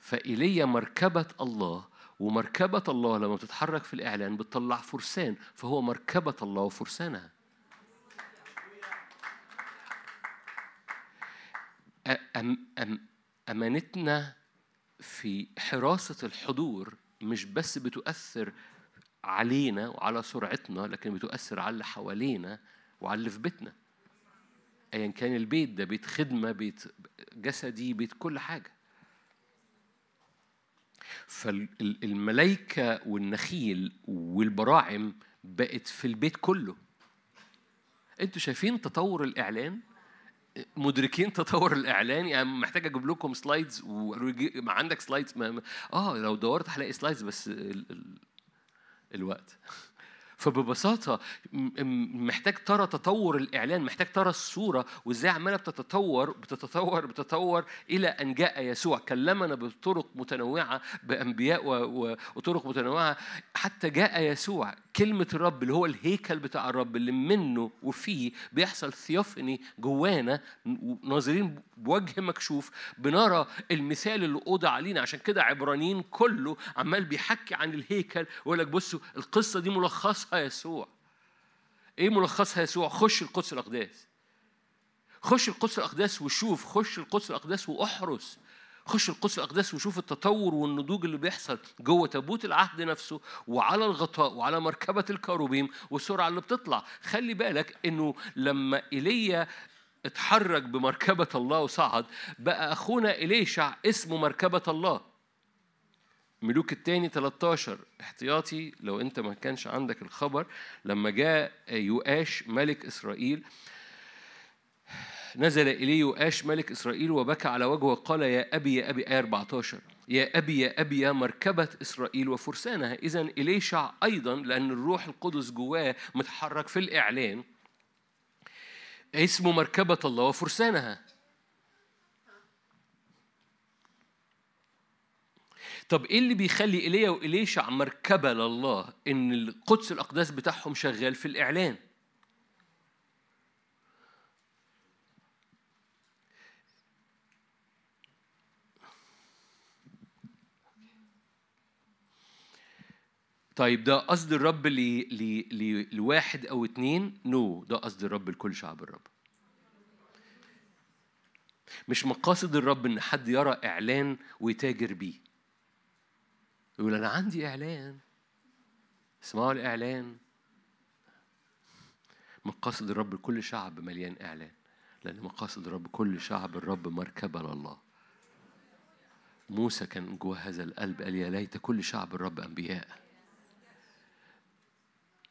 فإيليا مركبة الله ومركبة الله لما بتتحرك في الإعلان بتطلع فرسان فهو مركبة الله وفرسانها. أم أم أمانتنا في حراسة الحضور مش بس بتؤثر علينا وعلى سرعتنا لكن بتؤثر على اللي حوالينا وعلى اللي في بيتنا. ايا كان البيت ده بيت خدمة بيت جسدي بيت كل حاجة. فالملائكه والنخيل والبراعم بقت في البيت كله. أنتوا شايفين تطور الإعلان؟ مدركين تطور الإعلان يعني محتاج أجيب لكم slides وما عندك slides ما ما- آه لو دورت هلاقي slides بس ال... ال... الوقت. فببساطة محتاج ترى تطور الإعلان محتاج ترى الصورة وإزاي عمالة بتتطور بتتطور بتتطور إلى أن جاء يسوع. كلمنا بطرق متنوعة بأنبياء وطرق متنوعة. حتى جاء يسوع كلمة الرب اللي هو الهيكل بتاع الرب اللي منه وفيه بيحصل theophany جوانا ناظرين بوجه مكشوف بنرى المثال اللي أوضع علينا. عشان كده عبرانيين كله عمال بيحكي عن الهيكل ويقول لك بصوا القصة دي ملخصها يسوع. إيه ملخصها يسوع؟ خش القدس الأقداس. خش القدس الأقداس وشوف خش القدس الأقداس وأحرس. خش القدس الاقداس وشوف التطور والنضوج اللي بيحصل جوه تابوت العهد نفسه وعلى الغطاء وعلى مركبة الكروبيم والسرعة اللي بتطلع. خلي بالك إنه لما إيليا اتحرك بمركبة الله وصعد بقى أخونا إليشع اسمه مركبة الله. ملوك التاني 13 احتياطي لو أنت ما كانش عندك الخبر لما جاء يؤاش ملك إسرائيل نزل إليه يؤاش ملك إسرائيل وبكى على وجهه وقال يا أبي يا أبي آية 14 يا أبي يا أبي يا مركبة إسرائيل وفرسانها. إذا إليشع أيضا لأن الروح القدس جواه متحرك في الإعلان اسمه مركبة الله وفرسانها. طب إيه اللي بيخلي ايليا وإليشع مركبة لله؟ إن القدس الأقداس بتاعهم شغال في الإعلان. طيب ده قصد الرب ل... لواحد أو اتنين؟ نو no. ده قصد الرب لكل شعب الرب. مش مقاصد الرب إن حد يرى إعلان ويتاجر بيه. يقول أنا عندي إعلان. اسمعوا الإعلان. مقاصد الرب لكل شعب مليان إعلان لأن مقاصد الرب كل شعب الرب مركبة لله. موسى كان جوه هذا القلب قال يا ليت كل شعب الرب أنبياء.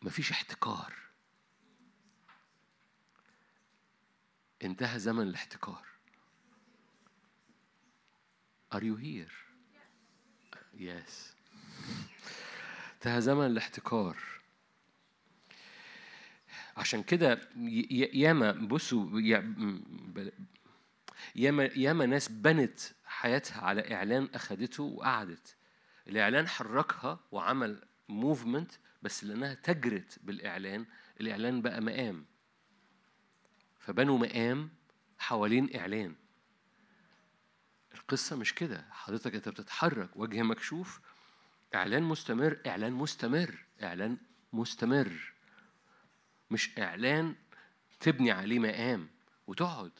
مفيش احتكار انتهى زمن الاحتكار Are you here? Yes. انتهى زمن الاحتكار عشان كده ياما بصوا ياما ياما ناس بنت حياتها على إعلان أخدته وقعدت الإعلان حركها وعمل موفمنت بس لأنها تجرت بالإعلان الإعلان بقى مقام. فبنوا مقام حوالين إعلان. القصة مش كده. حضرتك أنت بتتحرك وجه مكشوف إعلان مستمر إعلان مستمر إعلان مستمر. مش إعلان تبني عليه مقام وتقعد.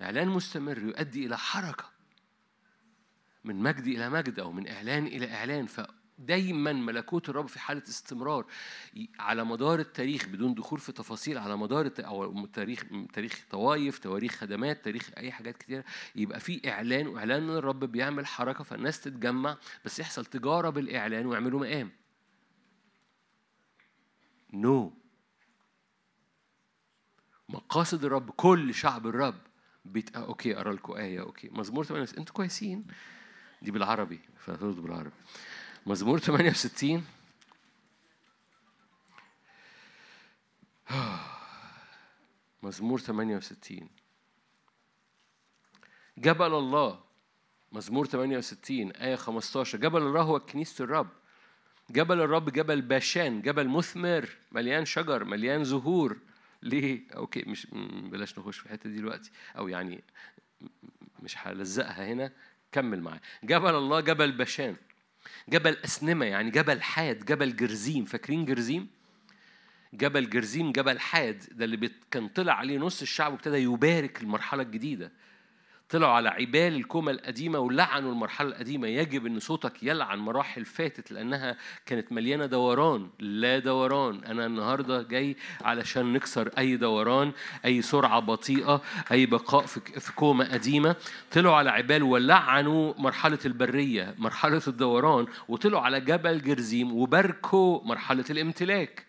إعلان مستمر يؤدي إلى حركة. من مجد إلى مجد أو من إعلان إلى إعلان. فدايما ملكوت الرب في حالة استمرار على مدار التاريخ بدون دخول في تفاصيل على مدار. أو تاريخ تاريخ طوائف تواريخ خدمات تاريخ أي حاجات كتير يبقى في إعلان وإعلان إن الرب بيعمل حركة فالناس تتجمع بس يحصل تجارة بالإعلان ويعملوا مقام no no. مقاصد الرب كل شعب الرب بيت... آه، okay اقرا لكم إيه okay مزمور 68 أنتوا كويسين دي بالعربي فتردوا بالعربي مزمور 68 مزمور 68 جبل الله. مزمور 68 آية 15 جبل الله هو كنيسة الرب. جبل الرب جبل باشان جبل مثمر مليان شجر مليان زهور. ليه؟ أوكي مش بلاش نخش في الحتة دي دلوقتي. أو يعني مش هلزقها هنا. كمل معايا. جبل الله جبل باشان. جبل أسنمة يعني جبل حاد جبل جرزيم فاكرين جرزيم؟ جبل جرزيم جبل حاد ده اللي كان طلع عليه نص الشعب وابتدى يبارك المرحلة الجديدة طلعوا على عبال الكومة القديمة ولعنوا المرحلة القديمة. يجب أن صوتك يلعن مراحل فاتت لأنها كانت مليانة دوران. لا دوران. أنا النهاردة جاي علشان نكسر أي دوران أي سرعة بطيئة أي بقاء في كومة قديمة. طلعوا على عبال ولعنوا مرحلة البرية مرحلة الدوران. وطلعوا على جبل جرزيم وباركوا مرحلة الامتلاك.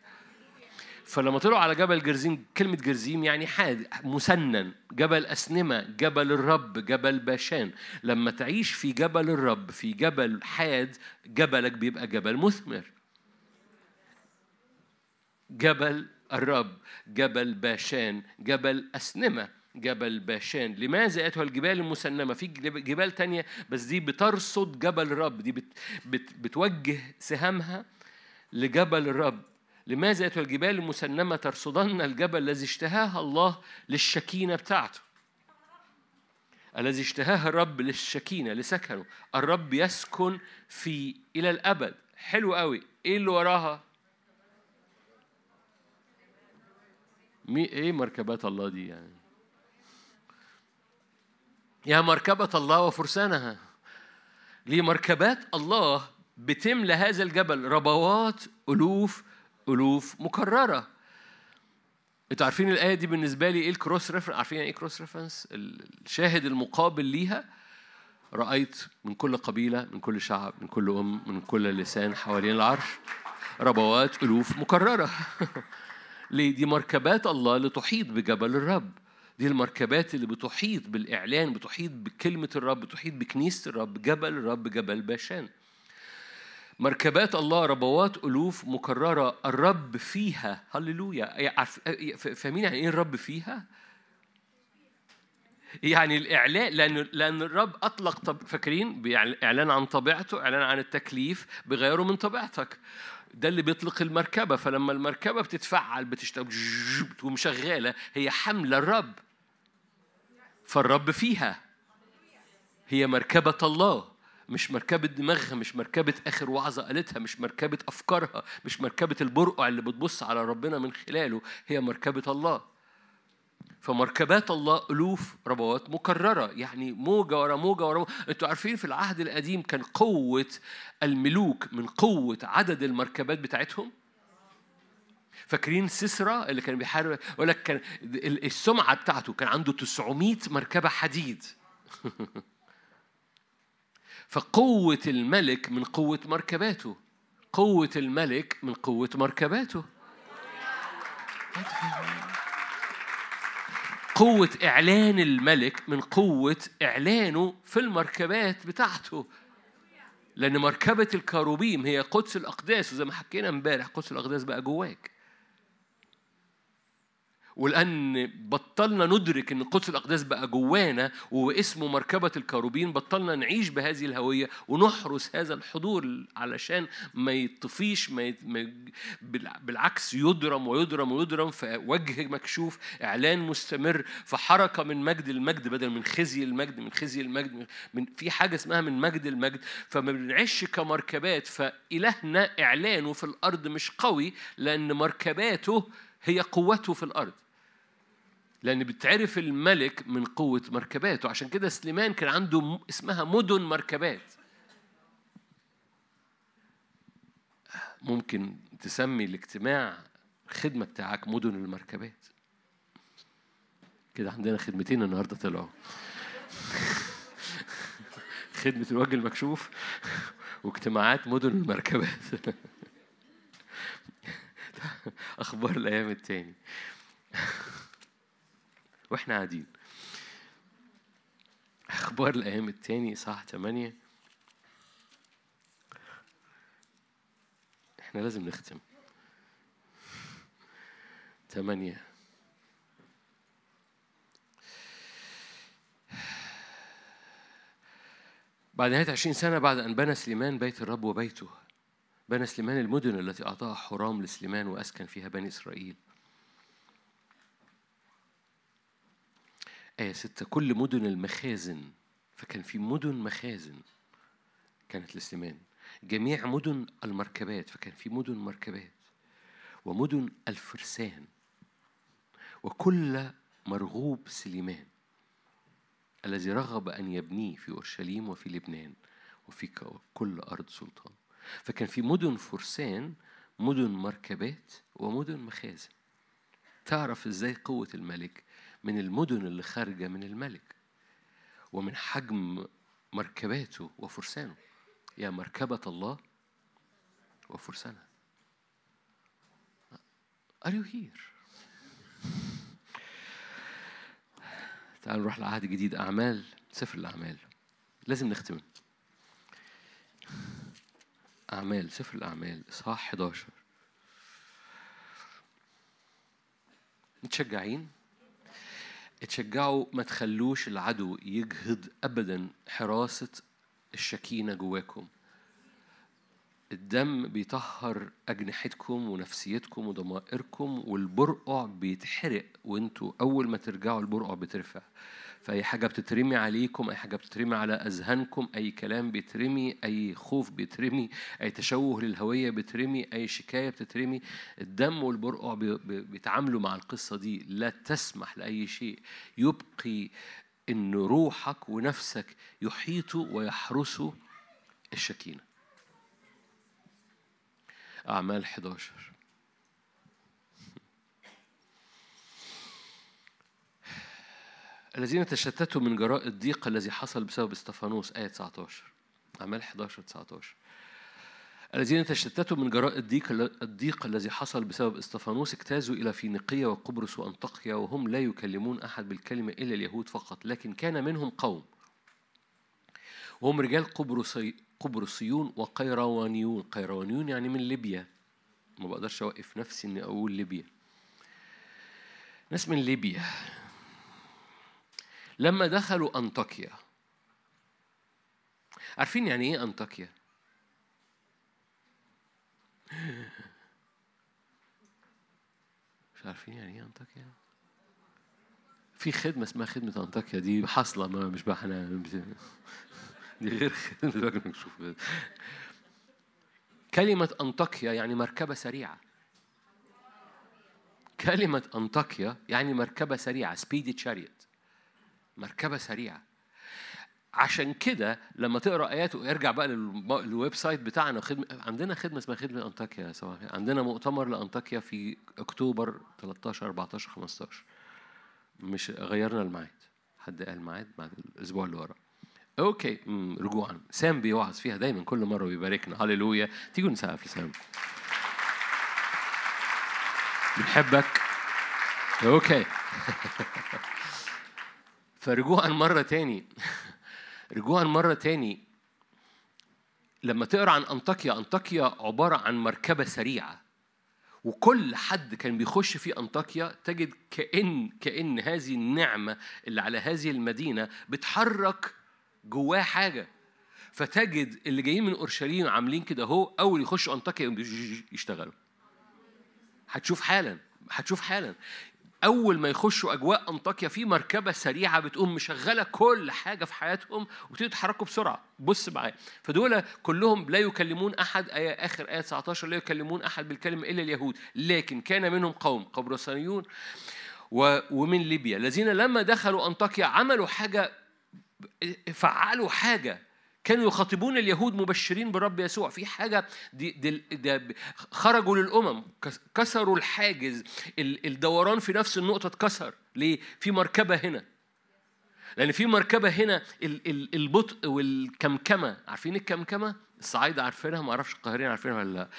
فلما طلعوا على جبل جرزيم كلمة جرزيم يعني حاد مسنن جبل أسنمة جبل الرب جبل باشان. لما تعيش في جبل الرب في جبل حاد جبلك بيبقى جبل مثمر. جبل الرب جبل باشان جبل أسنمة جبل باشان. لماذا أيتها الجبال المسنمة؟ في جب- جبال تانية بس دي بترصد جبل الرب دي بت بت بتوجه سهامها لجبل الرب. لماذا أيتها الجبال المسنمة ترصدن الجبل الذي اشتهاه الله للشكينة بتاعته؟ الذي اشتهاه الرب للشكينة لسكنه. الرب يسكن في إلى الأبد. حلو قوي. إيه اللي وراها؟ مي إيه مركبات الله دي يعني؟ يا مركبة الله وفرسانها. ليه مركبات الله بتملى هذا الجبل؟ ربوات ألوف ألوف مكررة. أنتوا عارفين الآية دي بالنسبة لي إيه ال cross reference عارفين يعني إيه cross reference الشاهد المقابل ليها. رأيت من كل قبيلة من كل شعب من كل أم من كل لسان حوالين العرش ربوات ألوف مكررة. ليه؟ دي مركبات الله لتحيط بجبل الرب. دي المركبات اللي بتحيط بالإعلان بتحيط بكلمة الرب بتحيط بكنيسة الرب جبل الرب جبل باشان. مركبات الله ربوات ألوف مكررة الرب فيها. هللويا. عارف- فاهمين يعني إيه الرب فيها؟ يعني الإعلان لأن لأن الرب أطلق طب فاكرين؟ بيعل- إعلان عن طبيعته إعلان عن التكليف بغيره من طبيعتك. ده اللي بيطلق المركبة. فلما المركبة بتتفعل بتشتغل بتقوم شغالة هي حملة الرب فالرب فيها. هي مركبة الله. مش مركبة دماغها مش مركبة آخر وعظة قالتها مش مركبة أفكارها مش مركبة البرقع اللي بتبص على ربنا من خلاله هي مركبة الله. فمركبات الله ألوف ربوات مكررة يعني موجة ورا موجة ورا موجة. أنتوا عارفين في العهد القديم كان قوة الملوك من قوة عدد المركبات بتاعتهم؟ فاكرين سيسرا اللي كان بيحارب؟ يقول لك كان ال- السمعة بتاعته كان عنده 900 مركبة حديد. فقوة الملك من قوة مركباته. قوة الملك من قوة مركباته. قوة إعلان الملك من قوة إعلانه في المركبات بتاعته. لأن مركبة الكروبيم هي قدس الأقداس وزي ما حكينا امبارح قدس الأقداس بقى جواك. ولأن بطلنا ندرك إن قدس الأقداس بقى جوانا واسمه مركبة الكروبين بطلنا نعيش بهذه الهوية ونحرس هذا الحضور علشان ما يطفيش ما يت... ما بالعكس يضرم ويضرم ويضرم فوجه مكشوف إعلان مستمر فحركة من مجد المجد بدل من خزي المجد من خزي المجد من في حاجة اسمها من مجد المجد. فما بنعيش كمركبات فإلهنا إعلانه في الأرض مش قوي لأن مركباته هي قوته في الأرض. لأن بتعرف الملك من قوة مركباته. عشان كده سليمان كان عنده اسمها مدن مركبات. ممكن تسمي الاجتماع الخدمة بتاعك مدن المركبات. كده عندنا خدمتين النهاردة طلعوا. خدمة الوجه المكشوف واجتماعات مدن المركبات. أخبار الأيام التاني. وإحنا قاعدين. أخبار الأيام التاني صح 8 إحنا لازم نختم. ثمانية بعد نهاية عشرين سنة بعد أن بنى سليمان بيت الرب وبيته. بنى سليمان المدن التي أعطاها حرام لسليمان وأسكن فيها بني إسرائيل. آية ستة كل مدن المخازن فكان في مدن مخازن كانت لسليمان. جميع مدن المركبات فكان في مدن مركبات ومدن الفرسان وكل مرغوب سليمان الذي رغب أن يبنيه في أورشليم وفي لبنان وفي كل أرض سلطان. فكان في مدن فرسان مدن مركبات ومدن مخازن. تعرف إزاي قوة الملك؟ من المدن اللي خارجة من الملك ومن حجم مركباته وفرسانه. يا مركبة الله وفرسانها Are you here؟ تعالوا نروح لعهد جديد أعمال سفر الأعمال. لازم نختم أعمال سفر الأعمال إصحاح 11 متشجعين؟ اتشجعوا ما تخلوش العدو يجهض أبدا حراسة الشكينة جواكم. الدم بيطهر أجنحتكم ونفسيتكم وضمائركم والبرقع بيتحرق وانتوا أول ما ترجعوا البرقع بترفع. فأي حاجة بتترمي عليكم أي حاجة بتترمي على أذهانكم أي كلام بيترمي أي خوف بيترمي أي تشوه للهوية بيترمي أي شكاية بتترمي الدم والبرقع بي- بي- بيتعاملوا مع القصة دي لا تسمح لأي شيء. يبقي إن روحك ونفسك يحيطوا ويحرسوا الشكينة. أعمال 11 الذين تشتتوا من جراء الضيق الذي حصل بسبب إستفانوس آية 19 أعمال 11 19 الذين تشتتوا من جراء الضيق الضيق الذي حصل بسبب إستفانوس اجتازوا إلى فينيقية وقبرص وأنطاكيا وهم لا يكلمون أحد بالكلمة إلا اليهود فقط لكن كان منهم قوم. وهم رجال قبرصي قبرصيون وقيروانيون. قيروانيون يعني من ليبيا. ما بقدرش أوقف نفسي إني أقول ليبيا. ناس من ليبيا. لما دخلوا أنطاكيا عارفين يعني إيه أنطاكيا؟ مش عارفين يعني إيه أنطاكيا؟ في خدمة اسمها خدمة أنطاكيا دي حاصلة ما مش بقى إحنا دي غير خدمة نشوف كلمة أنطاكيا يعني مركبة سريعة كلمة أنطاكيا يعني مركبة سريعة سبيدي تشاريت مركبة سريعة. عشان كده لما تقرأ آيات وارجع بقى لل website بتاعنا خدمة عندنا خدمة اسمها خدمة أنطاكيا يا عندنا مؤتمر لأنطاكيا في أكتوبر 13 14 15 مش غيرنا الميعاد. حد قال ميعاد بعد الأسبوع اللي ورا. okay رجوعا. سام بيوعظ فيها دايما كل مرة ويباركنا هللويا. تيجوا نسقف لسام. بنحبك. أوكي. فرجوعا مرة تاني. رجوعا مرة تاني. لما تقرأ عن أنطاكيا أنطاكيا عبارة عن مركبة سريعة. وكل حد كان بيخش في أنطاكيا تجد كأن كأن هذه النعمة اللي على هذه المدينة بتحرك جواه حاجة. فتجد اللي جايين من أورشليم عاملين كده أهو أول يخشوا أنطاكيا يشتغلوا. هتشوف حالا هتشوف حالا. أول ما يخشوا أجواء أنطاكيا في مركبة سريعة بتقوم مشغلة كل حاجة في حياتهم وتبتدوا يتحركوا بسرعة. بص معايا. فدول كلهم لا يكلمون أحد. آية آخر آية 19 لا يكلمون أحد بالكلمة إلا اليهود. لكن كان منهم قوم قبرصانيون ومن ليبيا. الذين لما دخلوا أنطاكيا عملوا حاجة فعلوا حاجة كانوا يخاطبون اليهود مبشرين بالرب يسوع. في حاجة دي دي دي خرجوا للأمم. كس- كسروا الحاجز. ال- الدوران في نفس النقطة اتكسر. ليه؟ في مركبة هنا. لأن في مركبة هنا ال- ال- البطء والكمكمة. عارفين الكمكمة؟ الصعايدة عارفينها؟ ما أعرفش القاهرين عارفينها ولا لأ.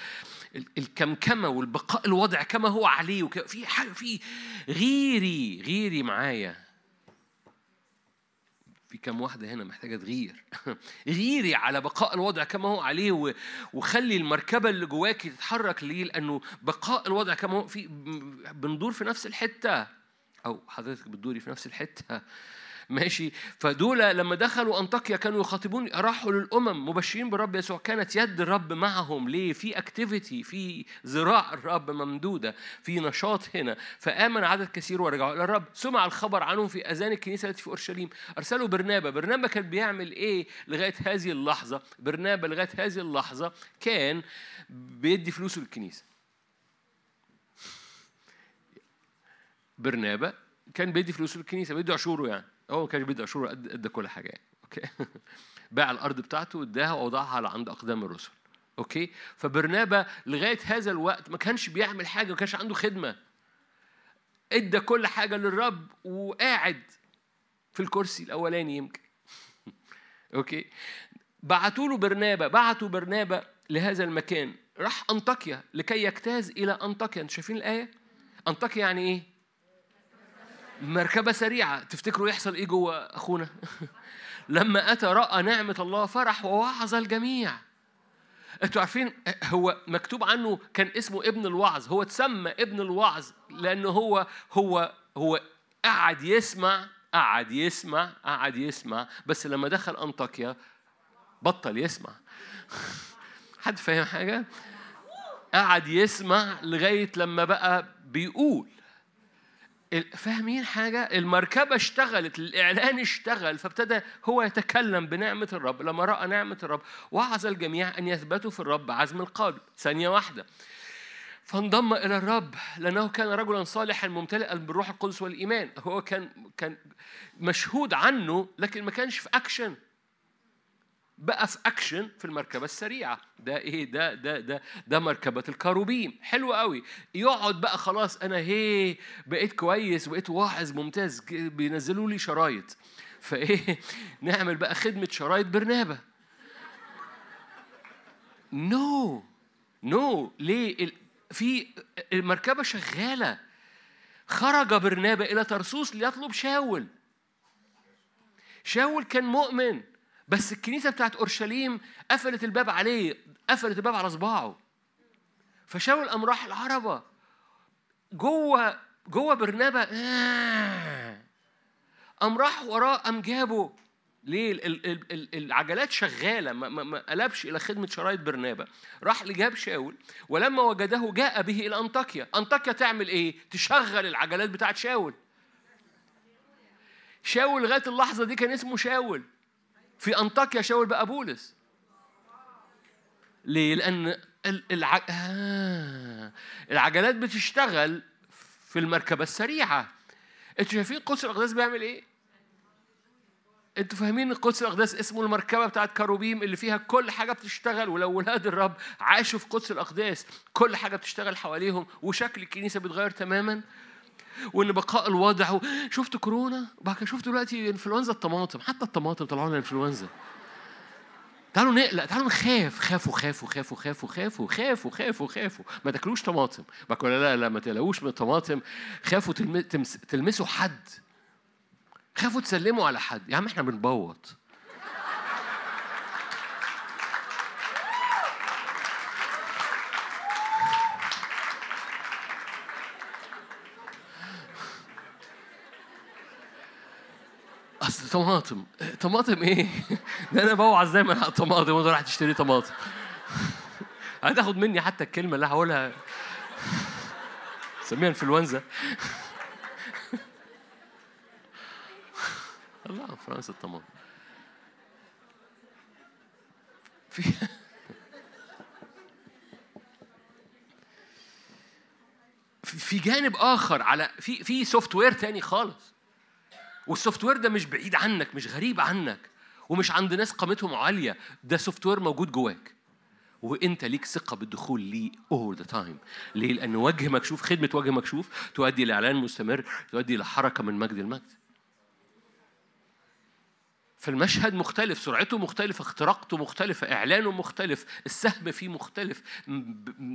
ال- الكمكمة والبقاء الوضع كما هو عليه وك- في حاجة في غيري غيري معايا. في كام واحدة هنا محتاجة تغير. غيري على بقاء الوضع كما هو عليه وخلي المركبة اللي جواكي تتحرك ليه؟ لأنه بقاء الوضع كما هو في بندور في نفس الحتة. أو حضرتك بتدوري في نفس الحتة. ماشي. فدول لما دخلوا أنطاكيا كانوا يخاطبون راحوا للأمم مبشرين بالرب يسوع. كانت يد الرب معهم ليه؟ في اكتيفيتي في ذراع الرب ممدودة في نشاط هنا. فآمن عدد كثير ورجعوا إلى الرب. سمع الخبر عنهم في أذان الكنيسة التي في أورشليم. أرسلوا برنابا. برنابا كان بيعمل إيه لغاية هذه اللحظة؟ برنابا لغاية هذه اللحظة كان بيدي فلوسه للكنيسة. برنابا كان بيدي فلوسه للكنيسة. بيدي عشوره يعني. هو ما كانش بيدي قد قد كل حاجة يعني okay؟ باع الأرض بتاعته واداها ووضعها على عند أقدام الرسل okay؟ فبرنابا لغاية هذا الوقت ما كانش بيعمل حاجة ما كانش عنده خدمة. إدى كل حاجة للرب وقاعد في الكرسي الأولاني يمكن. أوكي؟ بعتوا له برنابا بعتوا برنابا لهذا المكان. راح أنطاكيا لكي يجتاز إلى أنطاكيا. أنتوا شايفين الآية؟ أنطاكيا يعني إيه؟ مركبة سريعة. تفتكروا يحصل إيه جوه أخونا؟ لما أتى رأى نعمة الله فرح ووعظ الجميع. أنتوا عارفين هو مكتوب عنه كان اسمه ابن الوعظ. هو اتسمى ابن الوعظ لأنه هو هو هو قعد يسمع قعد يسمع قعد يسمع. بس لما دخل أنطاكيا بطل يسمع. حد فاهم حاجة؟ قعد يسمع لغاية لما بقى بيقول. فاهمين حاجة؟ المركبة اشتغلت، الإعلان اشتغل، فابتدى هو يتكلم بنعمة الرب، لما رأى نعمة الرب وعظ الجميع أن يثبتوا في الرب عزم القلب، ثانية واحدة. فانضم إلى الرب لأنه كان رجلا صالحا ممتلئا بالروح القدس والإيمان، هو كان كان مشهود عنه لكن ما كانش في أكشن. بقى في اكشن في المركبة السريعة. ده إيه؟ ده ده ده ده مركبة الكروبيم حلو قوي. يقعد بقى خلاص أنا هي بقيت كويس بقيت واعظ ممتاز بينزلوا لي شرايط. فإيه؟ نعمل بقى خدمة شرايط برنابة. نو نو ليه؟ في المركبة شغالة. خرج برنابا إلى ترسوس ليطلب شاول. شاول كان مؤمن. بس الكنيسة بتاعت أورشليم قفلت الباب عليه قفلت الباب على صباعه. فشاول قام راح العربة. جوه جوه برنابا آه. قام راح وراه قام جابه. ليه؟ ال- ال- ال- ال- العجلات شغالة ما قلبش إلى خدمة شرايط برنابا راح لجاب شاول ولما وجده جاء به إلى أنطاكيا. أنطاكيا تعمل إيه؟ تشغل العجلات بتاعت شاول. شاول لغاية اللحظة دي كان اسمه شاول. في انطاكيا شاول بقى بولس. ليه؟ الع... آه. العجلات بتشتغل في المركبة السريعة. أنتوا شايفين قدس الأقداس بيعمل إيه؟ أنتوا فاهمين القدس الأقداس اسمه المركبة بتاعت كروبيم اللي فيها كل حاجة بتشتغل؟ ولو ولاد الرب عاشوا في قدس الأقداس كل حاجة بتشتغل حواليهم وشكل الكنيسة بيتغير تماما؟ وان بقاء الوضع. شفت كورونا؟ وبعد كده شفت دلوقتي انفلونزا الطماطم. حتى الطماطم طلعوا لنا انفلونزا تعالوا نقلق تعالوا نخاف. خافوا خافوا خافوا خافوا خافوا خافوا خافوا خافوا. ما تاكلوش طماطم. بقول لا لا ما تقلقوش من الطماطم. خافوا. تلمسوا حد. خافوا تسلموا على حد. يا عم إحنا بنبوط اصل طماطم. طماطم إيه؟ ده أنا بوعظ دايما على الطماطم وأنت رايح تشتري طماطم. هتاخد مني حتى الكلمة اللي هقولها. سميها إنفلونزا. الله فرنسا الطماطم. في في جانب آخر على في في سوفت وير تاني خالص. والسوفت وير ده مش بعيد عنك مش غريب عنك ومش عند ناس قامتهم عالية. ده software موجود جواك. وانت ليك ثقة بالدخول ليه all the time ليه؟ لأن وجه مكشوف خدمة وجه مكشوف تؤدي لإعلان مستمر تؤدي إلى حركه من مجد المجد. فالمشهد مختلف سرعته مختلفة اختراقته مختلفة إعلانه مختلف السهم فيه مختلف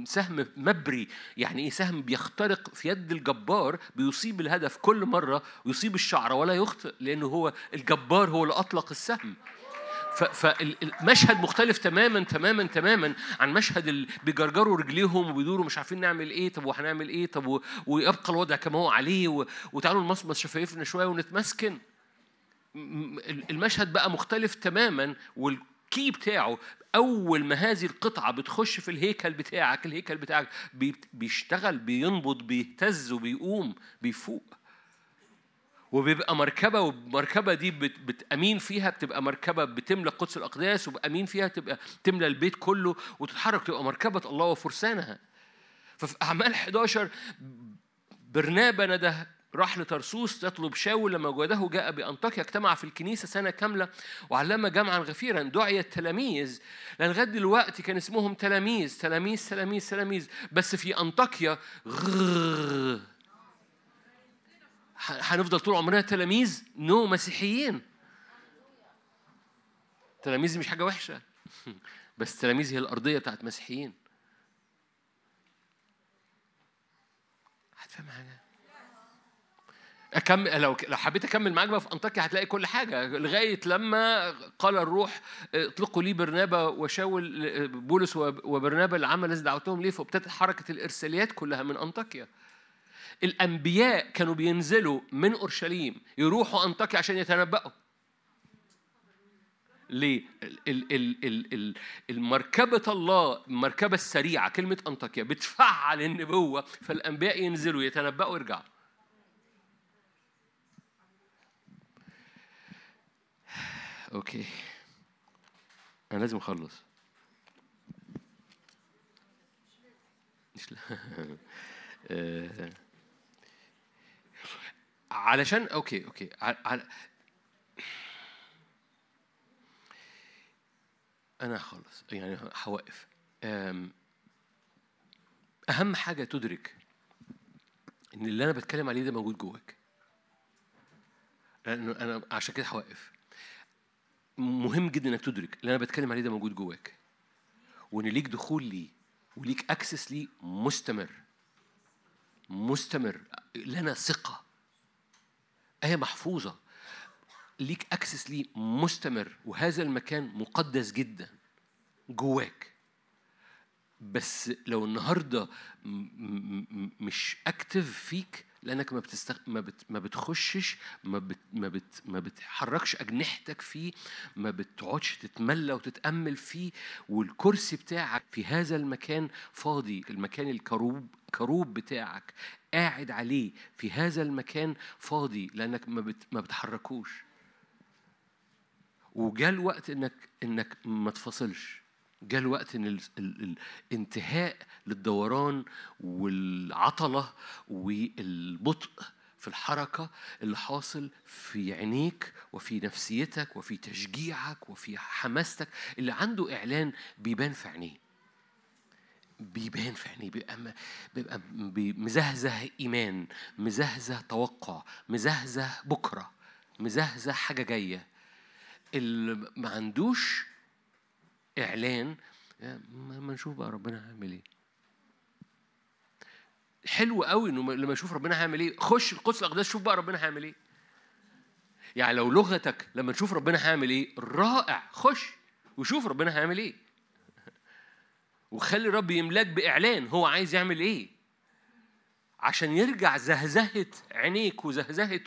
سهم مبري يعني إيه سهم بيخترق في يد الجبار بيصيب الهدف كل مرة ويصيب الشعر ولا يخطئ لأنه هو الجبار هو اللي أطلق السهم فالمشهد مختلف تماما تماما تماما عن مشهد اللي بيجرجروا رجليهم وبيدوروا مش عارفين نعمل إيه طب وهنعمل إيه طب ويبقى الوضع كما هو عليه. وتعالوا نمصمص شفايفنا شوية ونتمسكن المشهد بقى مختلف تماما والكي بتاعه أول ما هذه القطعة بتخش في الهيكل بتاعك الهيكل بتاعك بي- بيشتغل بينبض بيهتز وبيقوم بيفوق. وبيبقى مركبة والمركبة دي بت بتأمين فيها بتبقى مركبة بتملى قدس الأقداس وبأمين فيها تبقى تملى البيت كله وتتحرك تبقى مركبة الله وفرسانها. ففي أعمال 11 برنابا نده راح لترسوس يطلب شاول لما وجده جاء بأنطاكيا اجتمع في الكنيسة سنة كاملة وعلم جمعا غفيرا دعي التلاميذ. لأن لغاية دلوقتي كان اسمهم تلاميذ تلاميذ تلاميذ تلاميذ. بس في أنطاكيا هنفضل طول عمرنا تلاميذ نو مسيحيين تلاميذ مش حاجة وحشة بس تلاميذ هي الأرضية بتاعت مسيحيين هتفهم حاجة أكمل لو لو حبيت أكمل معاك بقى في أنطاكيا هتلاقي كل حاجة لغاية لما قال الروح اطلقوا لي برنابا وشاول بولس وبرنابا العمل الذي دعوتهم ليه فابتدت حركة الإرساليات كلها من أنطاكيا. الأنبياء كانوا بينزلوا من أورشليم يروحوا أنطاكيا عشان يتنبأوا. ليه؟ ال- ال- ال- ال- المركبة الله المركبة السريعة كلمة أنطاكيا بتفعل النبوة فالأنبياء ينزلوا يتنبأوا ويرجعوا. أوكي. أنا لازم أخلص. مش لا. آه. علشان okay okay. على أنا هخلص. يعني هوقف. أهم حاجة تدرك إن اللي أنا بتكلم عليه ده موجود جواك. لأنه أنا عشان كده هوقف. مهم جدا إنك تدرك. اللي أنا بتكلم عليه ده موجود جواك. وإن ليك دخول ليه وليك access ليه مستمر. مستمر. لنا ثقة. آية محفوظة. ليك access ليه مستمر. وهذا المكان مقدس جدا. جواك. بس لو النهارده مش active فيك لأنك ما بتستخ... ما, بت... ما بتخشش ما بت... ما بت... ما بتحركش أجنحتك فيه ما بتقعدش تتملى وتتأمل فيه والكرسي بتاعك في هذا المكان فاضي المكان الكروب كروب بتاعك قاعد عليه في هذا المكان فاضي لأنك ما بت... ما بتحركوش. وجاء الوقت انك إنك ما تفصلش. جاء الوقت إن ال... ال... الانتهاء للدوران والعطلة والبطء في الحركة اللي حاصل في عينيك وفي نفسيتك وفي تشجيعك وفي حماستك اللي عنده إعلان بيبان في عينيه. بيبان في عينيه بيبقى بيبقى بي- مزهزه إيمان مزهزه توقع مزهزه بكرة مزهزه حاجة جاية. اللي ما عندوش إعلان يا ما نشوف بقى ربنا هيعمل إيه. حلو قوي إنه لما أشوف ربنا هيعمل إيه. خش القدس الاقداس شوف بقى ربنا هيعمل إيه. يعني لو لغتك لما تشوف ربنا هيعمل إيه رائع خش وشوف ربنا هيعمل إيه. وخلي الرب يملاك بإعلان هو عايز يعمل إيه. عشان يرجع زهزهة عينيك وزهزهة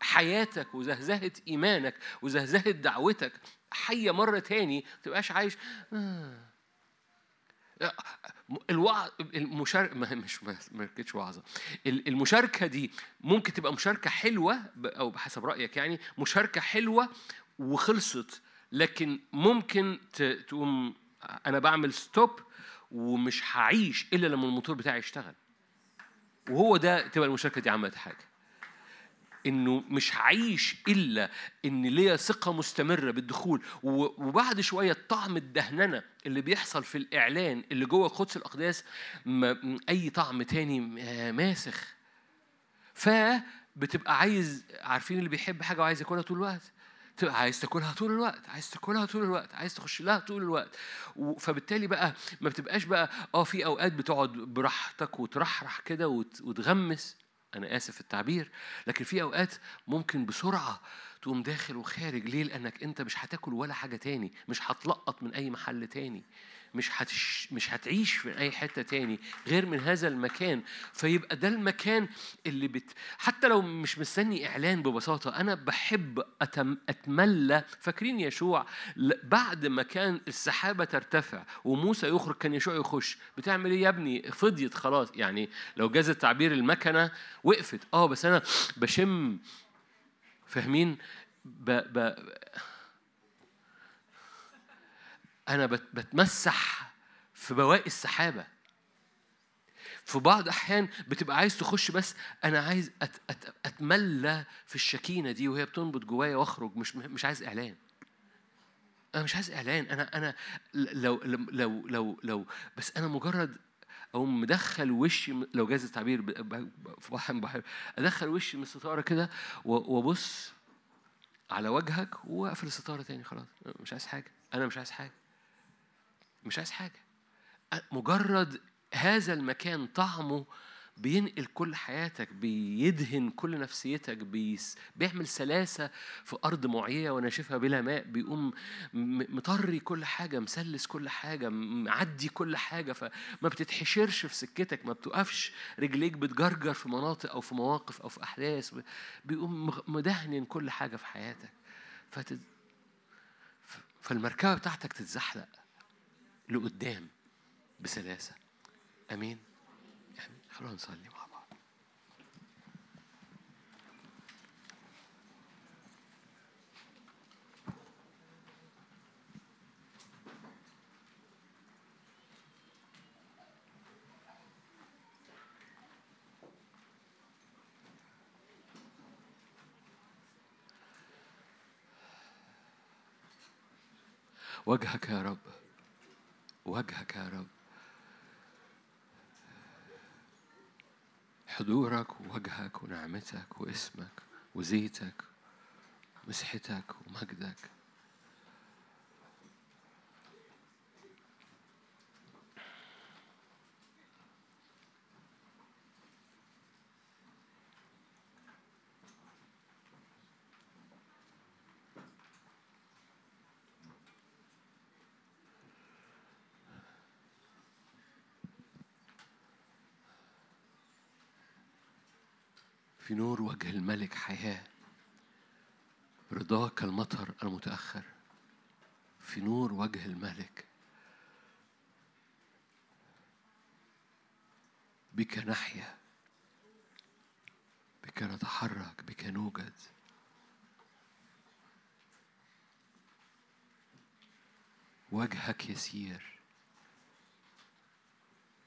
حياتك وزهزهة إيمانك وزهزهة دعوتك. حية مرة تاني ما تبقاش عايش. آه. الوعظ المشاركة ما مش ما ما كانتش وعظة. ال- المشاركة دي ممكن تبقى مشاركة حلوة ب- أو بحسب رأيك يعني مشاركة حلوة وخلصت. لكن ممكن تقوم أنا بعمل ستوب ومش هعيش إلا لما الموتور بتاعي يشتغل. وهو ده تبقى المشاركة دي عملت حاجة. إنه مش هعيش إلا إن ليا ثقة مستمرة بالدخول. وبعد شوية طعم الدهننة اللي بيحصل في الإعلان اللي جوه قدس الأقداس أي طعم تاني ماسخ. فبتبقى عايز عارفين اللي بيحب حاجة وعايز ياكلها طول الوقت؟ تبقى عايز تاكلها طول الوقت عايز تاكلها طول الوقت عايز تخش لها طول الوقت. فبالتالي بقى ما بتبقاش بقى آه في أوقات بتقعد براحتك وترحرح كده وت- وتغمس. أنا آسف في التعبير لكن في أوقات ممكن بسرعة تقوم داخل وخارج ليه؟ لأنك أنت مش هتاكل ولا حاجة تاني مش هتلقط من أي محل تاني. مش هتش مش هتعيش في أي حتة تاني غير من هذا المكان. فيبقى ده المكان اللي بت حتى لو مش مستني إعلان ببساطة أنا بحب أتم... أتملى. فاكرين يشوع بعد ما كان السحابة ترتفع وموسى يخرج كان يشوع يخش. بتعمل إيه يا ابني؟ فضيت خلاص. يعني لو جاز التعبير المكنة وقفت. آه بس أنا بشم. فاهمين؟ ب... ب... بت- بتمسح في بواقي السحابة. في بعض أحيان بتبقى عايز تخش بس أنا عايز أت أت أتملى في الشكينة دي وهي بتنبض جوايا وأخرج مش مش عايز إعلان. أنا مش عايز إعلان أنا أنا لو لو لو لو بس أنا مجرد أو مدخل وشي لو جاز التعبير بحب أدخل وشي من الستارة كده وأبص على وجهك وأقفل الستارة تاني خلاص مش عايز حاجة أنا مش عايز حاجة. مش عايز حاجة. مجرد هذا المكان طعمه بينقل كل حياتك بيدهن كل نفسيتك بيس بيعمل سلاسة في أرض معيية وناشفها بلا ماء بيقوم مطري كل حاجة مسلس كل حاجة معدي كل حاجة فما بتتحشرش في سكتك ما بتقفش رجليك بتجرجر في مناطق أو في مواقف أو في أحداث بيقوم مدهن كل حاجة في حياتك. فتت... ف- فالمركبة بتاعتك تتزحلق. لقدام بسلاسة. أمين. يعني خلونا نصلي مع بعض. وجهك يا رب. وجهك يا رب. حضورك ووجهك ونعمتك واسمك وزيتك مسحتك ومجدك. في نور وجه الملك حياة. رضاك المطر المتأخر. في نور وجه الملك. بك نحيا. بك نتحرك. بك نوجد. وجهك يسير.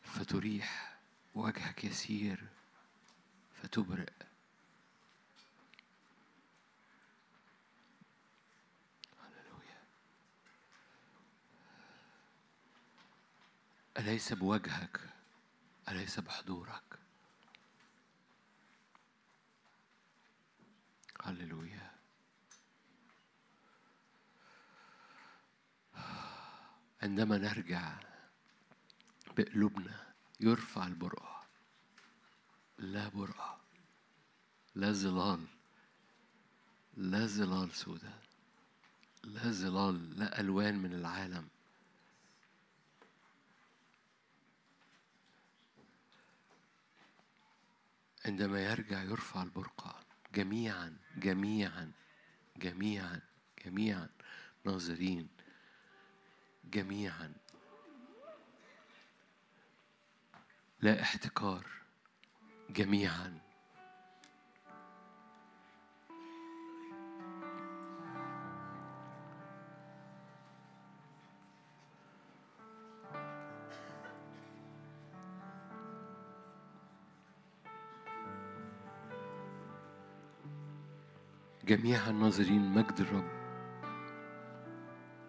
فتريح. وجهك يسير. فتبرئ. أليس بوجهك؟ أليس بحضورك؟ هللويا. عندما نرجع بقلوبنا يرفع البرقع. لا برقع. لا ظلال. لا ظلال سوداء لا ظلال. لا ألوان من العالم. عندما يرجع يرفع البرقع جميعا جميعا جميعا جميعا. ناظرين. جميعا. لا احتكار. جميعا. جميعا ناظرين مجد الرب.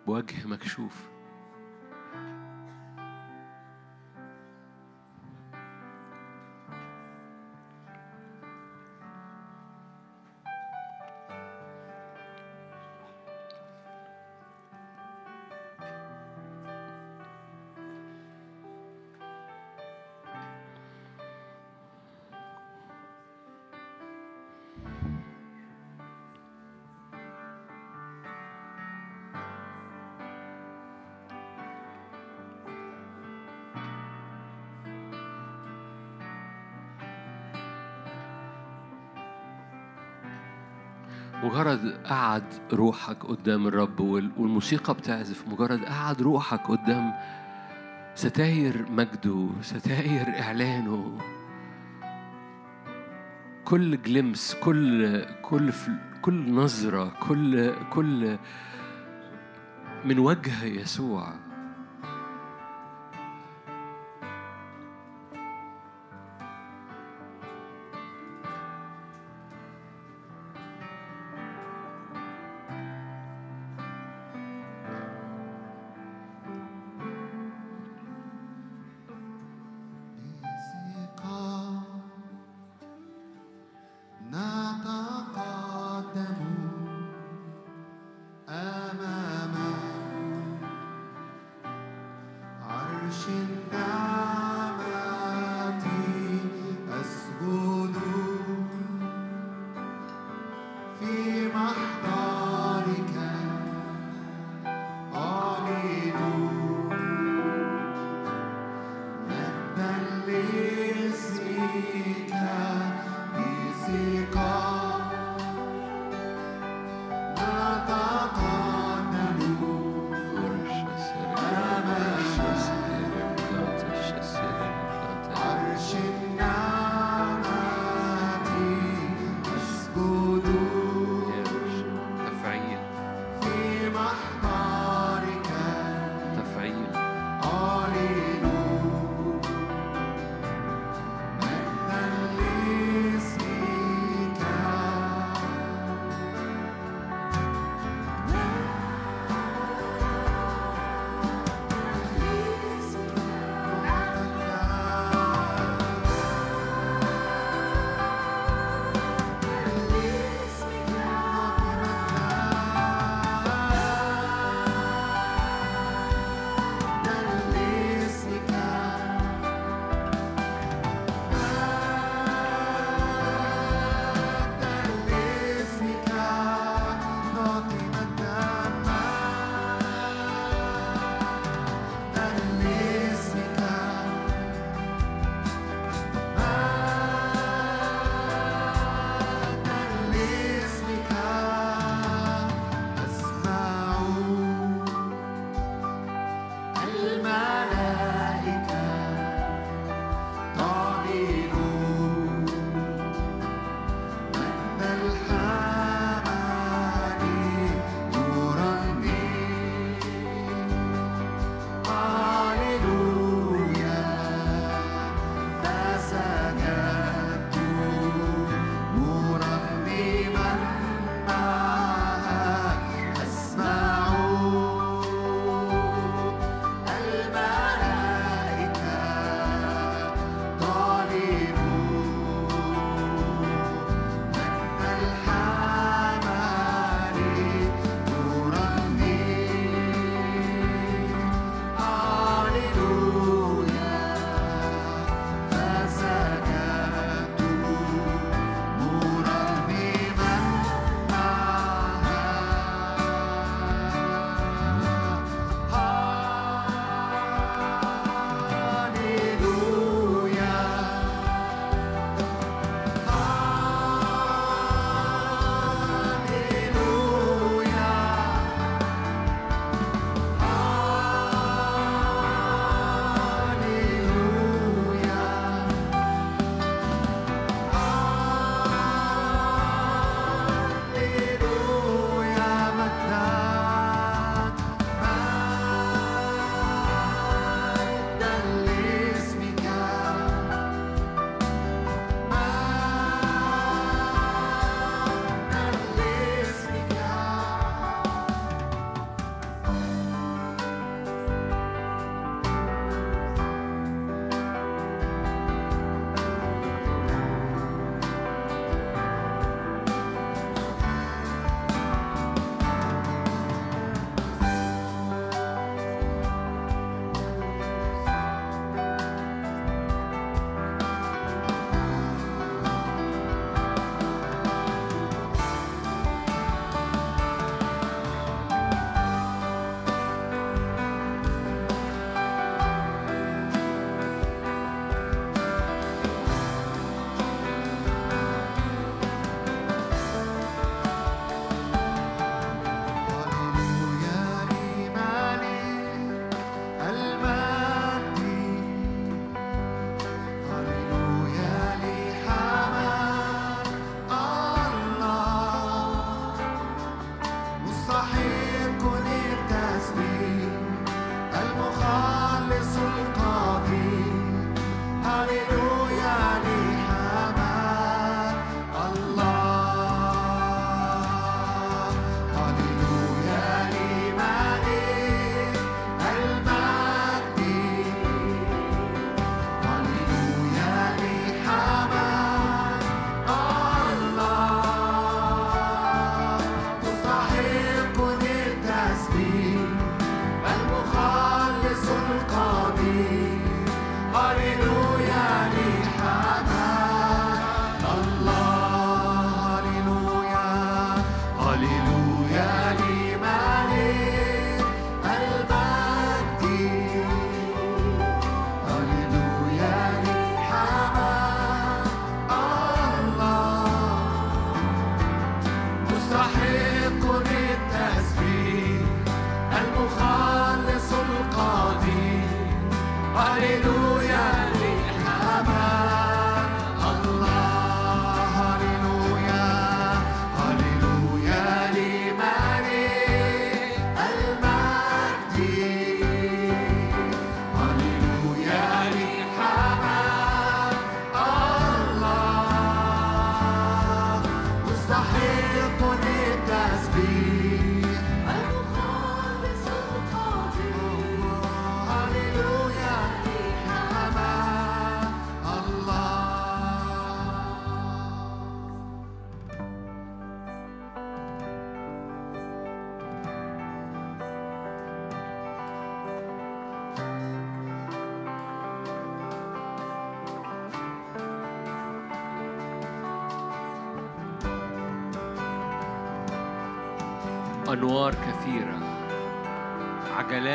بوجه مكشوف. مجرد قعد روحك قدام الرب وال- والموسيقى بتعزف مجرد قعد روحك قدام ستاير مجده ستاير إعلانه. كل glimpse كل كل كل نظرة كل كل من وجه يسوع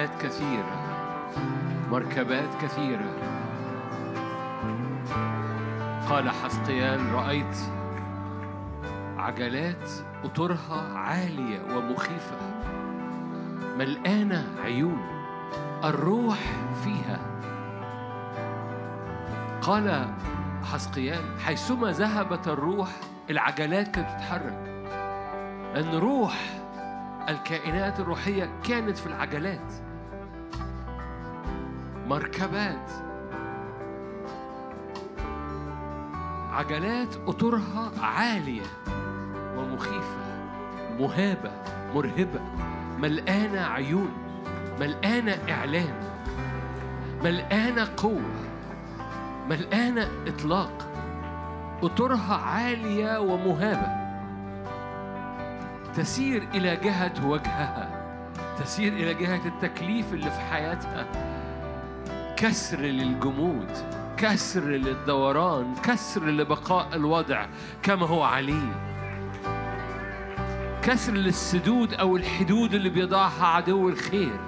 عجلات كثيرة. مركبات كثيرة. قال حسقيال رأيت عجلات قطرها عالية ومخيفة. ملقانة عيون؟ الروح فيها. قال حسقيال حيثما ذهبت الروح العجلات كانت تتحرك. أن روح الكائنات الروحية كانت في العجلات. مركبات. عجلات قطرها عالية ومخيفة مهابة مرهبة. ملقانة عيون ملقانة إعلان ملقانة قوة ملقانة إطلاق. قطرها عالية ومهابة. تسير إلى جهة وجهها تسير إلى جهة التكليف اللي في حياتها. كسر للجمود كسر للدوران كسر لبقاء الوضع كما هو عليه كسر للسدود أو الحدود اللي بيضعها عدو الخير.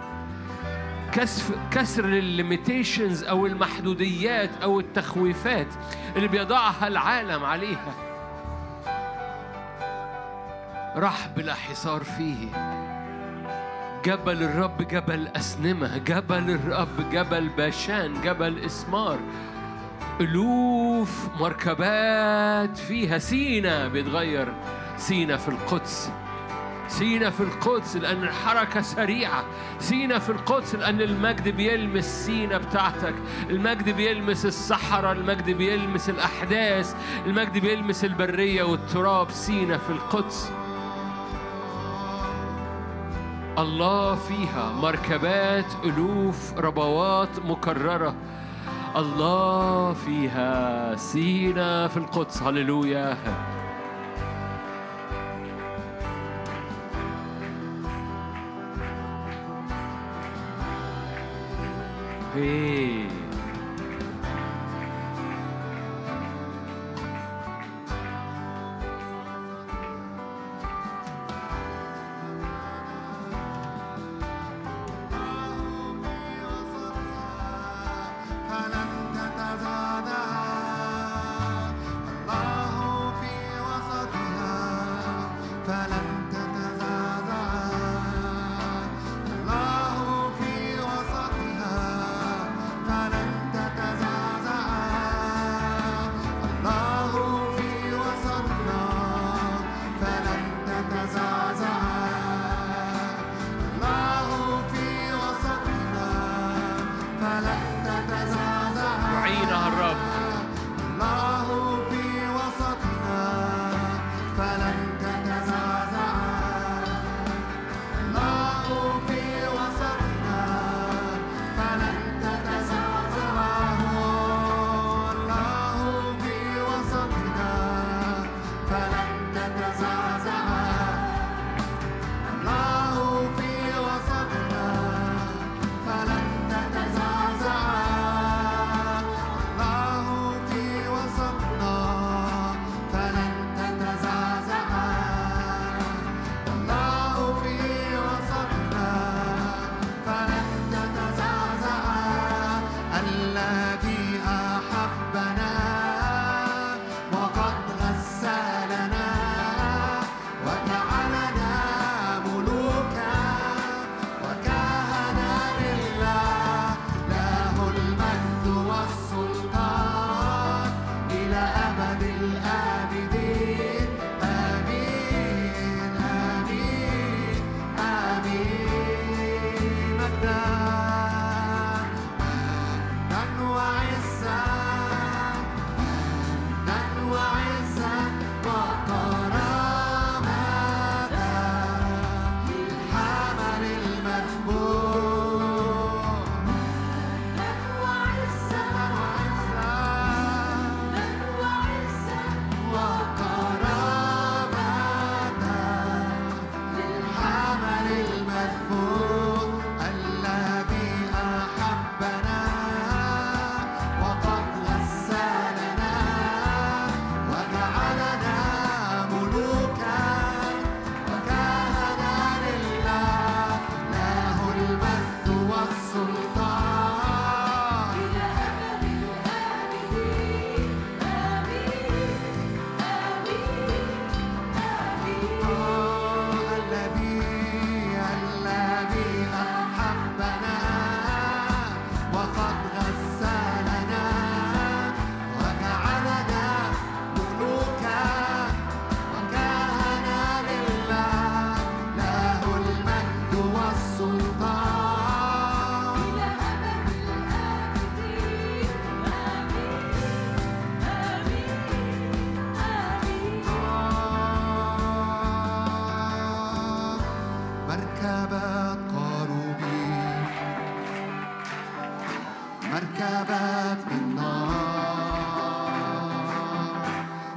كسر ال limitations أو المحدوديات أو التخويفات اللي بيضعها العالم عليها. راح بلا حصار فيه. جبل الرب جبل أسنمة جبل الرب جبل باشان جبل إسمار. ألوف مركبات فيها. سينا بيتغير سينا في القدس. سينا في القدس لأن الحركة سريعة. سينا في القدس لأن المجد بيلمس سينا بتاعتك. المجد بيلمس الصحراء المجد بيلمس الأحداث المجد بيلمس البرية والتراب. سينا في القدس. الله فيها مركبات ألوف ربوات مكررة. الله فيها سينا في القدس. هللويا. Hey. مركبات من نار.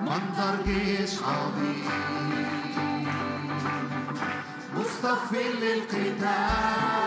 منظر جيش عظيم. مصطفى للقتال.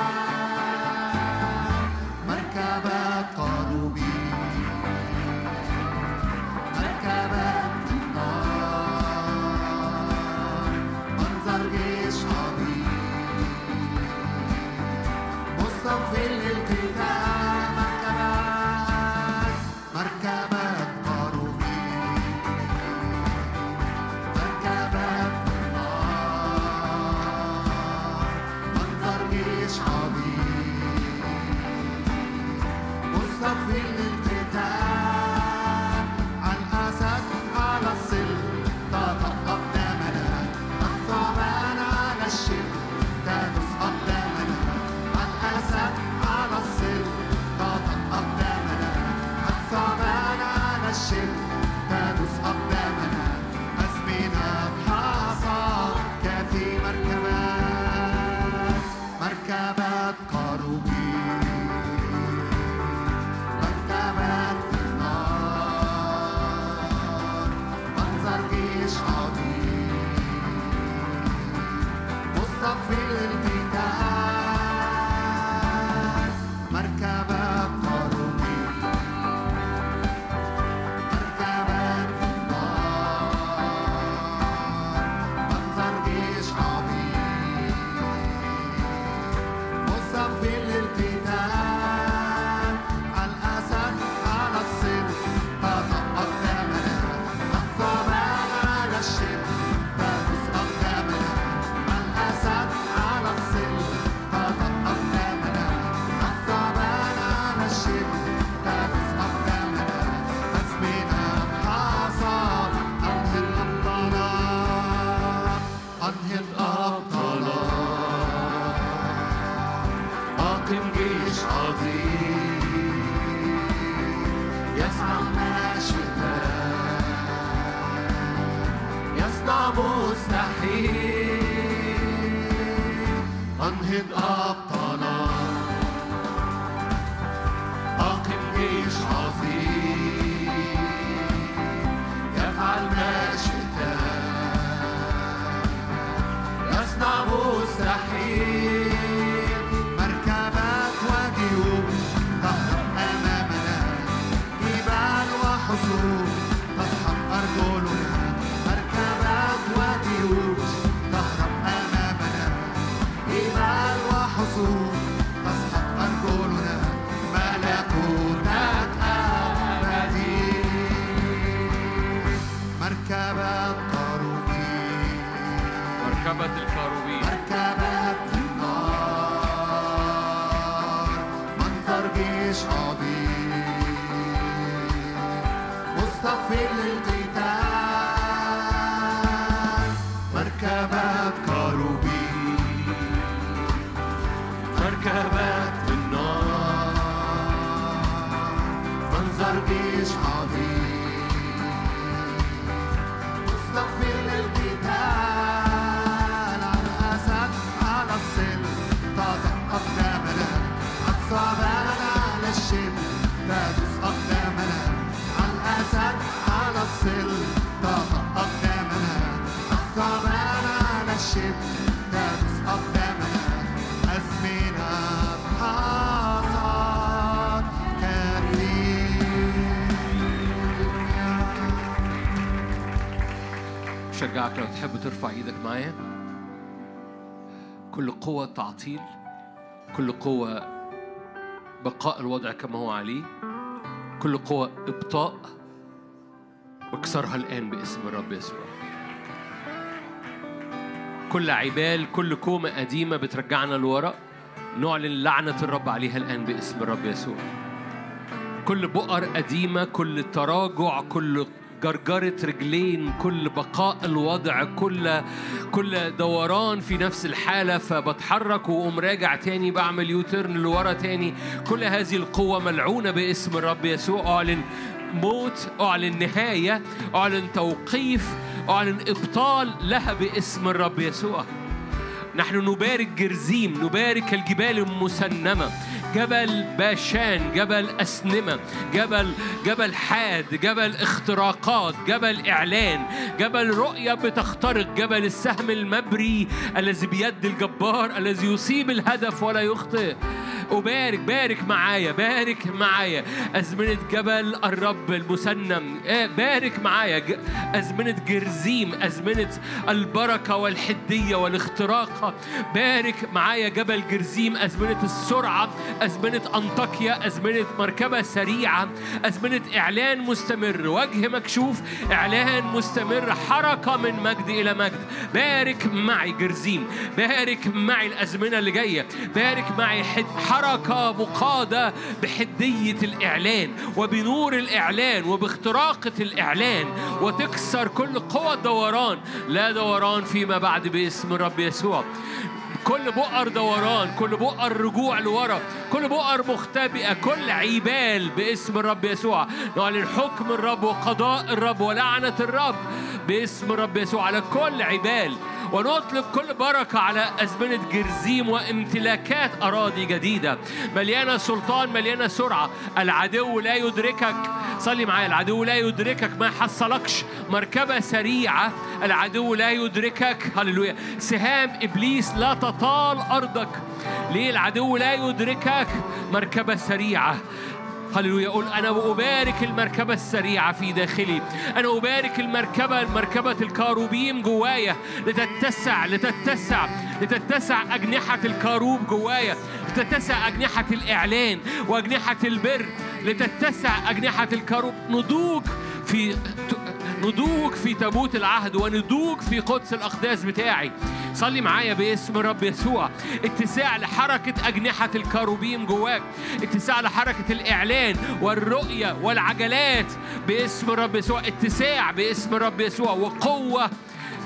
كل قوة تعطيل كل قوة بقاء الوضع كما هو عليه كل قوة إبطاء واكسرها الآن باسم الرب يسوع. كل عبال كل كومة قديمة بترجعنا لورا نعلن لعنة الرب عليها الآن باسم الرب يسوع. كل بؤر قديمة كل تراجع كل جرجرة رجلين كل بقاء الوضع كل كل دوران في نفس الحالة فبتحرك وأقوم راجع تاني بعمل يوترن لورا تاني. كل هذه القوة ملعونة باسم الرب يسوع. أعلن موت أعلن نهاية أعلن توقيف أعلن إبطال لها باسم الرب يسوع. نحن نبارك جرزيم نبارك الجبال المسنمة. جبل باشان جبل أسنمة جبل جبل حاد جبل اختراقات جبل إعلان جبل رؤية بتخترق جبل السهم المبري الذي بيد الجبار الذي يصيب الهدف ولا يخطئ. أبارك بارك معايا بارك معايا. أزمنة جبل الرب المسنم. آه، بارك معايا. أزمنة جرزيم أزمنة البركة والحدية والاختراق بارك معايا جبل جرزيم أزمنة السرعة أزمنة أنطاكيا أزمنة مركبة سريعة أزمنة إعلان مستمر وجه مكشوف إعلان مستمر حركة من مجد إلى مجد. بارك معي جرزيم بارك معي الأزمنة اللي جاية بارك معي حركة مقادة بحدية الإعلان وبنور الإعلان وباختراقة الإعلان وتكسر كل قوى الدوران. لا دوران فيما بعد باسم الرب يسوع. كل بؤر دوران كل بؤر رجوع لورا كل بؤر مختبئة كل عبال باسم الرب يسوع. نعلن حكم الرب وقضاء الرب ولعنة الرب باسم الرب يسوع على كل عبال ونطلب كل بركة على أزمنة جرزيم وامتلاكات أراضي جديدة. مليانة سلطان مليانة سرعة. العدو لا يدركك. صلي معايا. العدو لا يدركك ما يحصلكش مركبة سريعة. العدو لا يدركك. هللويا. سهام إبليس لا تطال أرضك. ليه العدو لا يدركك؟ مركبة سريعة. هللويا. قول أنا أبارك المركبة السريعة في داخلي. أنا أبارك المركبة مركبة الكاروبيم جوايا. لتتسع لتتسع لتتسع أجنحة الكاروب جوايا. لتتسع أجنحة الإعلان وأجنحة البر. لتتسع أجنحة الكاروب. نضوج في نضوج في تابوت العهد وندوج في قدس الأقداس بتاعي. صلي معايا باسم الرب يسوع. اتساع لحركة أجنحة الكروبيم جواك. اتساع لحركة الإعلان والرؤية والعجلات باسم الرب يسوع. اتساع باسم الرب يسوع. وقوة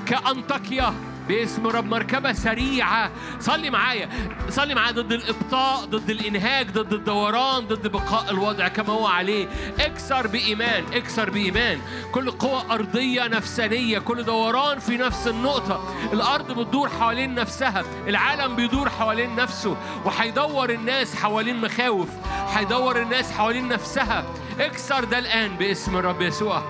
كأنطاكيا. باسم رب مركبة سريعة. صلي معايا. صلي معايا ضد الإبطاء ضد الإنهاك ضد الدوران ضد بقاء الوضع كما هو عليه. اكسر بإيمان اكسر بإيمان. كل قوة أرضية نفسانية. كل دوران في نفس النقطة. الأرض بتدور حوالين نفسها. العالم بيدور حوالين نفسه. وهيدور الناس حوالين مخاوف. هيدور الناس حوالين نفسها. اكسر ده الآن باسم الرب يسوع.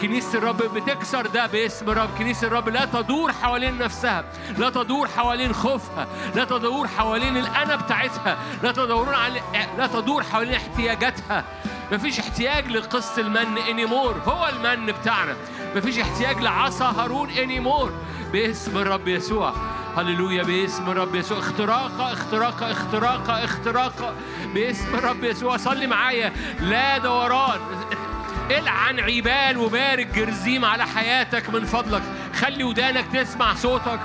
كنيسة الرب بتكسر ده باسم الرب. كنيسة الرب لا تدور حوالين نفسها لا تدور حوالين خوفها لا تدور حوالين الأنا بتاعتها لا تدور على لا تدور حوالين احتياجاتها. مفيش احتياج لقسط المن anymore هو المن بتاعنا. مفيش احتياج لعصا هارون anymore باسم الرب يسوع. هللويا. باسم الرب يسوع. اختراقة اختراقة اختراقة اختراقة باسم الرب يسوع. صلي معايا. لا دوران. العن عيبال وبارك جرزيم على حياتك من فضلك. خلي ودانك تسمع صوتك.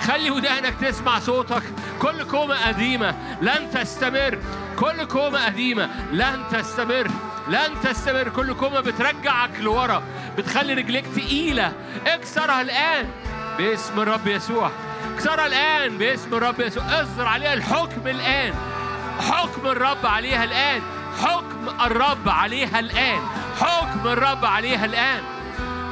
خلي ودانك تسمع صوتك. كل كومة قديمة لن تستمر. كل كومة قديمة لن تستمر. لن تستمر. كل كومة بترجعك لورا. بتخلي رجليك تقيلة. اكسرها الآن باسم الرب يسوع. اكسرها الآن باسم الرب يسوع. اصدر عليها الحكم الآن. حكم الرب عليها الآن. حكم الرب عليها الآن. حكم الرب عليها الآن.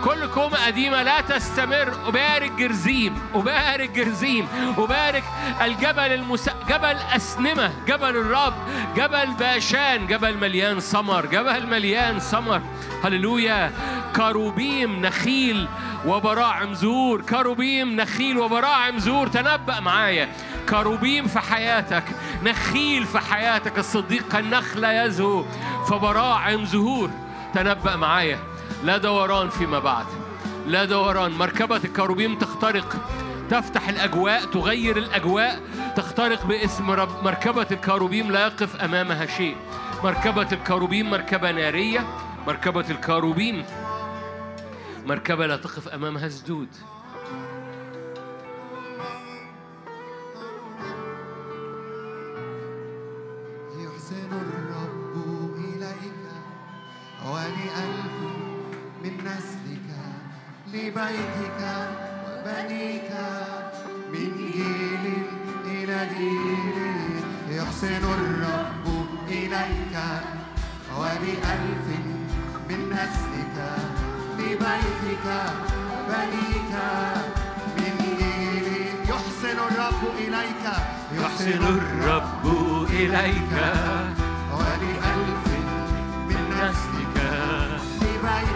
كل كومة قديمة لا تستمر. أبارك جرزيم. أبارك جرزيم. أبارك الجبل المس... جبل أسنمة. جبل الرب. جبل باشان. جبل مليان سمر. جبل مليان سمر. هللويا. كروبيم نخيل وبراعم زهور كروبيم نخيل وبراعم زهور تنبأ معايا. كروبيم في حياتك نخيل في حياتك الصديق كالنخلة يزهو فبراعم زهور. تنبأ معايا. لا دوران فيما بعد. لا دوران. مركبة الكروبيم تخترق. تفتح الأجواء تغير الأجواء. تخترق باسم رب. مركبة الكروبيم لا يقف أمامها شيء. مركبة الكروبيم مركبة نارية. مركبة الكروبيم مركبة لا تقف أمامها سدود. من نسلك لبيتك وبنيك من جيل إلى جيل يحسن الرب إليك. وبألف من نسلك لبيتك وبنيك من جيل يحسن الرب إليك. يحسن الرب إليك. ولألف من نسلك لبيتك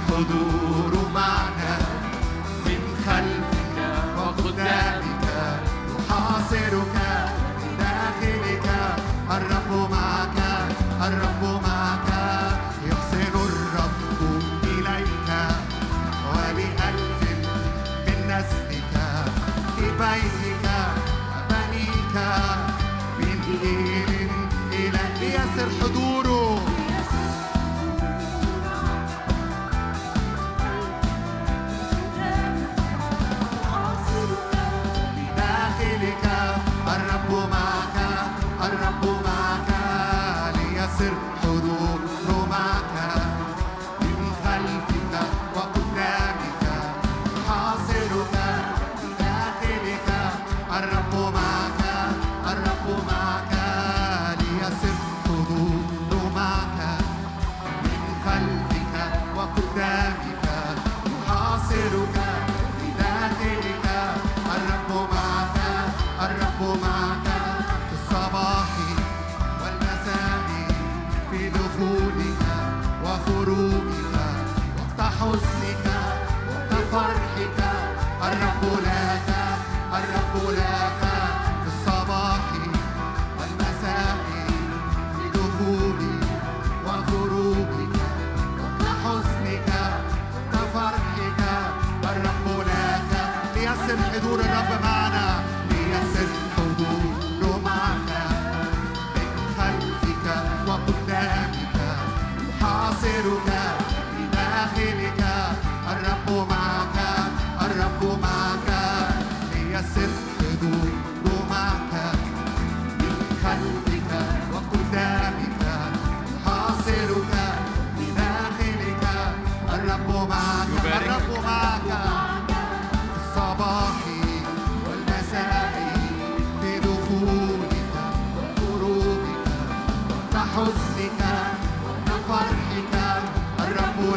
Ora, Rabba,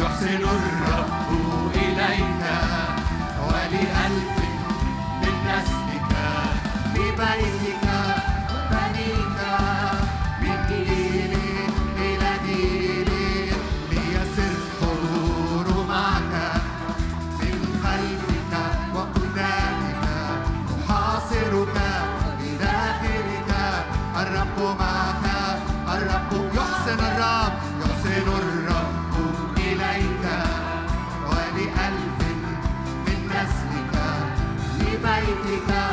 يحسن الرب إلينا ولألف من نسلك ببيت Bye.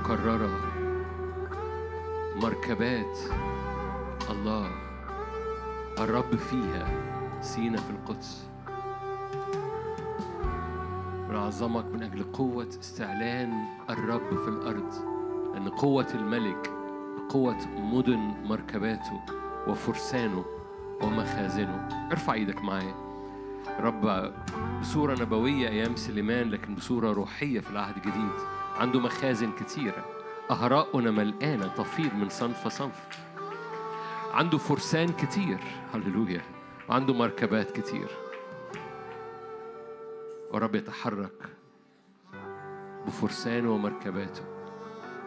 مكررة. مركبات الله الرب فيها سينا في القدس. ونعظمك من أجل قوة استعلان الرب في الأرض لأن قوة الملك قوة مدن مركباته وفرسانه ومخازنه. ارفع إيدك معايا. رب بصورة نبوية أيام سليمان لكن بصورة روحية في العهد الجديد. عنده مخازن كتيرة أهراؤنا ملقانة تفيض من صنف صنف. عنده فرسان كتير هللويا. وعنده مركبات كتير. ورب يتحرك بفرسانه ومركباته.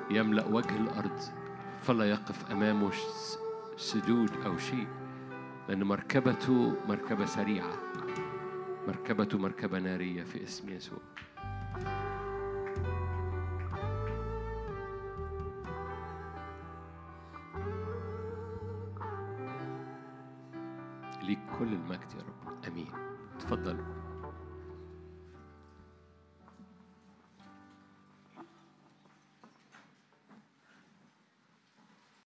يملأ وجه الأرض فلا يقف أمامه سدود أو شيء لأن مركبته مركبة سريعة. مركبته مركبة نارية في اسم يسوع. ليك كل المجد يا رب. آمين. تفضلوا.